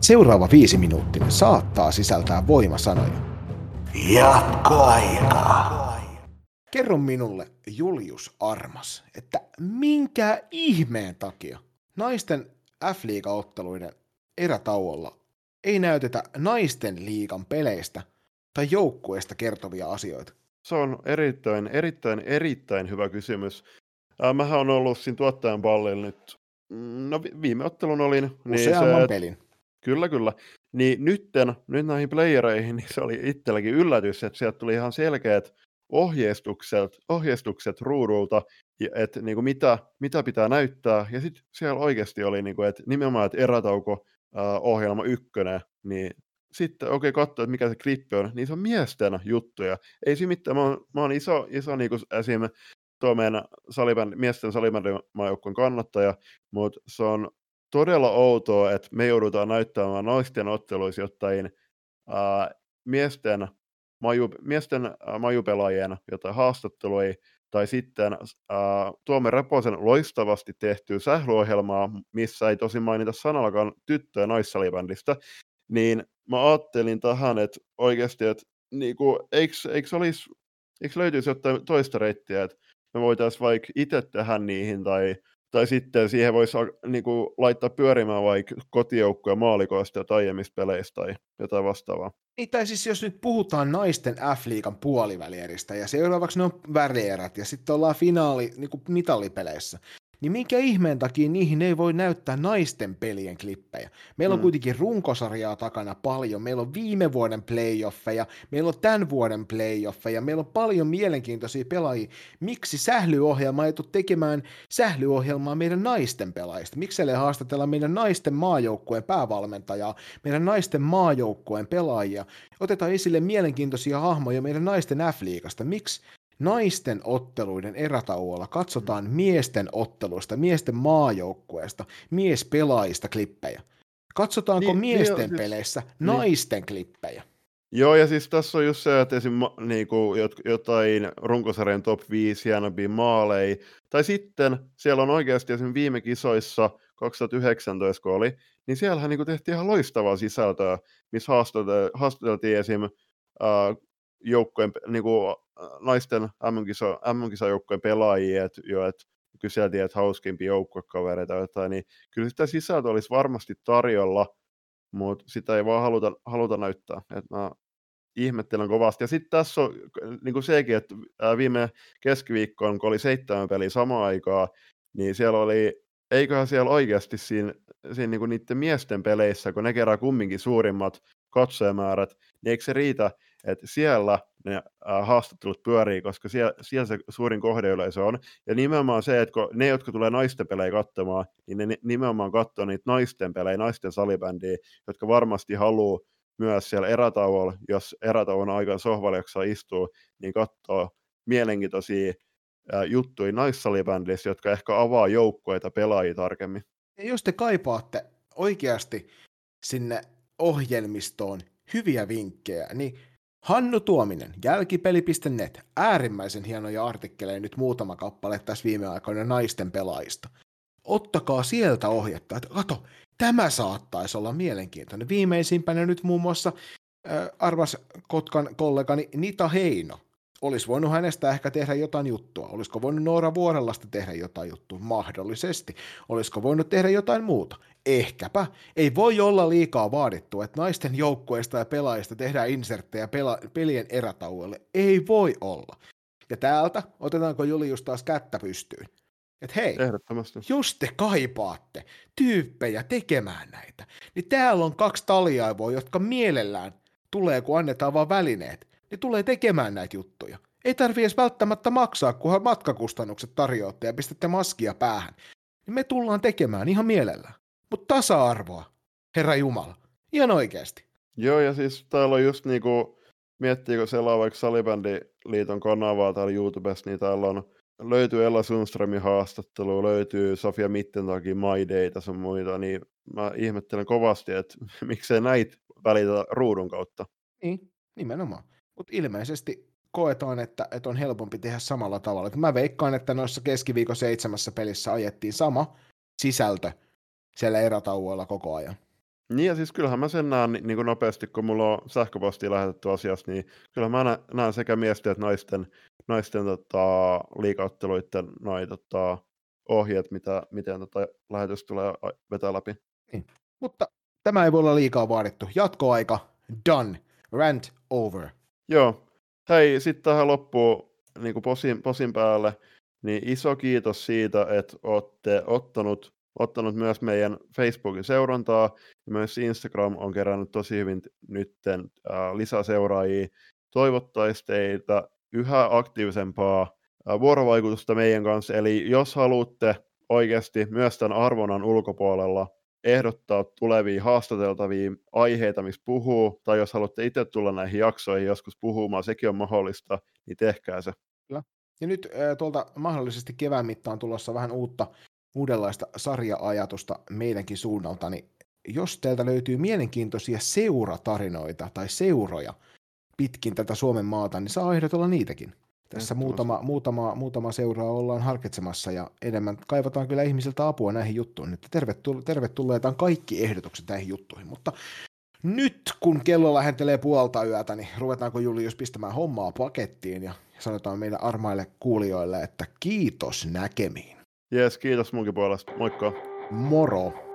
Seuraava viisi minuuttia saattaa sisältää voimasanoja. Jatkoaika. Kerro minulle, Julius Armas, että minkä ihmeen takia naisten F-liiga-otteluiden erätauolla ei näytetä naisten liigan peleistä tai joukkueesta kertovia asioita? Se on erittäin, erittäin, erittäin hyvä kysymys. Äh, mähän on ollut siinä tuottajan pallilla nyt, mm, no viime ottelun olin. Niin Useamman se, pelin. Kyllä, kyllä. Niin nytten, nyt näihin playereihin, niin se oli itselläkin yllätys, että sieltä tuli ihan selkeät ohjeistukset, ohjeistukset ruudulta, että niin kuin mitä, mitä pitää näyttää. Ja sitten siellä oikeasti oli, niin kuin, että nimenomaan, että erätauko ohjelma ykkönen, niin sitten okei okay, katsoa, että mikä se klippi on, niin se on miesten juttuja. Ei se mitään, mä oon, mä oon iso, iso niin kuin esim. tuo meidän salibändi, miesten salibändimaajoukkueen kannattaja, mutta se on todella outoa, että me joudutaan näyttämään naisten otteluissa jotain ää, miesten, maju, miesten ää, majupelaajien jotain haastatteluja, tai sitten ää, Tuomme Reposen loistavasti tehtyä sählyohjelmaa, missä ei tosi mainita sanallakaan tyttö- ja naissalibändistä, niin mä ajattelin tähän, että oikeasti, että niinku, eikö, eikö, olisi, eikö löytyisi jotain toista reittiä, että me voitaisiin vaikka itse tehdä niihin, tai, tai sitten siihen voisi niinku, laittaa pyörimään vaikka kotijoukkoja maalikoista ja aiemmista peleistä tai jotain vastaavaa. Niin, tai siis jos nyt puhutaan naisten F-liigan puolivälieristä ja seuraavaksi ne on värierät ja sitten ollaan finaali niin kuin mitallipeleissä, niin minkä ihmeen takia niihin ei voi näyttää naisten pelien klippejä? Meillä on mm. kuitenkin runkosarjaa takana paljon, meillä on viime vuoden playoffeja, meillä on tämän vuoden playoffeja, meillä on paljon mielenkiintoisia pelaajia. Miksi sählyohjelma ei tule tekemään sählyohjelmaa meidän naisten pelaajista? Miksi ei haastatella meidän naisten maajoukkueen päävalmentajaa, meidän naisten maajoukkueen pelaajia? Otetaan esille mielenkiintoisia hahmoja meidän naisten F-liigasta. Miksi naisten otteluiden erätauolla katsotaan mm. miesten otteluista, miesten maajoukkueesta, miespelaajista klippejä. Katsotaanko niin, miesten niin, peleissä siis, naisten niin. klippejä? Joo, ja siis tässä on just se, että esim. Niinku, jotain runkosarjan top 5 hienompia maaleja, tai sitten siellä on oikeasti esim. viime kisoissa 2019, kun oli, niin siellähän niinku tehtiin ihan loistavaa sisältöä, missä haastateltiin esim. Äh, joukkojen, niinku, naisten MM-kisa, MM-kisajoukkojen pelaajia, että jo, et kyseltiin, että hauskimpia joukkuekavereita jotain, niin kyllä sitä sisältöä olisi varmasti tarjolla, mutta sitä ei vaan haluta, haluta näyttää. Et mä ihmettelen kovasti. Ja sitten tässä on niin kuin sekin, että viime keskiviikkoon, kun oli seitsemän peliä samaan aikaan, niin siellä oli, eiköhän siellä oikeasti siinä, siinä niin kuin niiden miesten peleissä, kun ne kerää kumminkin suurimmat katsojamäärät, niin eikö se riitä, että siellä ne haastattelut pyörii, koska siellä, siellä se suurin kohdeyleisö on. Ja nimenomaan se, että kun ne, jotka tulee naisten pelejä katsomaan, niin ne nimenomaan katsoo niitä naisten pelejä, naisten salibändiä, jotka varmasti haluaa myös siellä erätauolla, jos erätauon aikana sohvalle jaksaa istua, niin katsoo mielenkiintoisia juttuja naissalibändissä, jotka ehkä avaa joukkoita pelaajia tarkemmin. Ja jos te kaipaatte oikeasti sinne ohjelmistoon hyviä vinkkejä, niin Hannu Tuominen, jälkipeli.net, äärimmäisen hienoja artikkeleja nyt muutama kappale tässä viime aikoina naisten pelaajista. Ottakaa sieltä ohjetta, että kato, tämä saattaisi olla mielenkiintoinen. Viimeisimpänä nyt muun muassa äh, arvas Kotkan kollegani Nita Heino. Olisi voinut hänestä ehkä tehdä jotain juttua. Olisiko voinut Noora Vuorellasta tehdä jotain juttua? Mahdollisesti. Olisiko voinut tehdä jotain muuta? Ehkäpä. Ei voi olla liikaa vaadittu, että naisten joukkueista ja pelaajista tehdään inserttejä pela- pelien erätauolle. Ei voi olla. Ja täältä otetaanko Julius taas kättä pystyyn? Että hei, jos te kaipaatte tyyppejä tekemään näitä, niin täällä on kaksi taliaivoa, jotka mielellään tulee, kun annetaan vaan välineet, niin tulee tekemään näitä juttuja. Ei tarvi edes välttämättä maksaa, kunhan matkakustannukset tarjoatte ja pistätte maskia päähän. Niin me tullaan tekemään ihan mielellään. Mutta tasa-arvoa, Herra Jumala, ihan oikeasti. Joo, ja siis täällä on just niinku, miettiikö selaa vaikka Salibändiliiton kanavaa täällä YouTubessa, niin täällä on löytyy Ella Sundströmin haastattelu, löytyy Sofia Mittentakin My Data sun muita, niin mä ihmettelen kovasti, että miksei näitä välitä ruudun kautta. Niin, nimenomaan. Mutta ilmeisesti koetaan, että, että on helpompi tehdä samalla tavalla. Mä veikkaan, että noissa keskiviikon seitsemässä pelissä ajettiin sama sisältö siellä erätauoilla koko ajan. Niin ja siis kyllähän mä sen näen niin kuin nopeasti, kun mulla on sähköpostia lähetetty asiasta, niin kyllä mä näen sekä miesten että naisten, naisten tota, liikautteluiden noi, tota, ohjeet, mitä, miten tota, lähetys tulee vetää läpi. Niin. Mutta tämä ei voi olla liikaa vaadittu. Jatkoaika, done, rant over. Joo. Hei, sitten tähän loppuun niin kuin posin, posin päälle, niin iso kiitos siitä, että olette ottanut ottanut myös meidän Facebookin seurantaa, ja myös Instagram on kerännyt tosi hyvin nytten äh, lisäseuraajia. Toivottaisiin teitä yhä aktiivisempaa äh, vuorovaikutusta meidän kanssa, eli jos haluatte oikeasti myös tämän arvonan ulkopuolella ehdottaa tulevia haastateltavia aiheita, missä puhuu, tai jos haluatte itse tulla näihin jaksoihin joskus puhumaan, sekin on mahdollista, niin tehkää se. Kyllä. Ja nyt tuolta mahdollisesti kevään mittaan tulossa vähän uutta uudenlaista sarja-ajatusta meidänkin suunnalta, niin jos teiltä löytyy mielenkiintoisia seuratarinoita tai seuroja pitkin tätä Suomen maata, niin saa ehdotella niitäkin. Tässä muutama, muutama, muutama seuraa ollaan harkitsemassa ja enemmän kaivataan kyllä ihmisiltä apua näihin juttuihin. Että tervetulle, tervetulleita on kaikki ehdotukset näihin juttuihin. Mutta nyt kun kello lähentelee puolta yötä, niin ruvetaanko Julius pistämään hommaa pakettiin ja sanotaan meille armaille kuulijoille, että kiitos näkemiin. Jees, kiitos munkin puolesta. Moikka. Moro.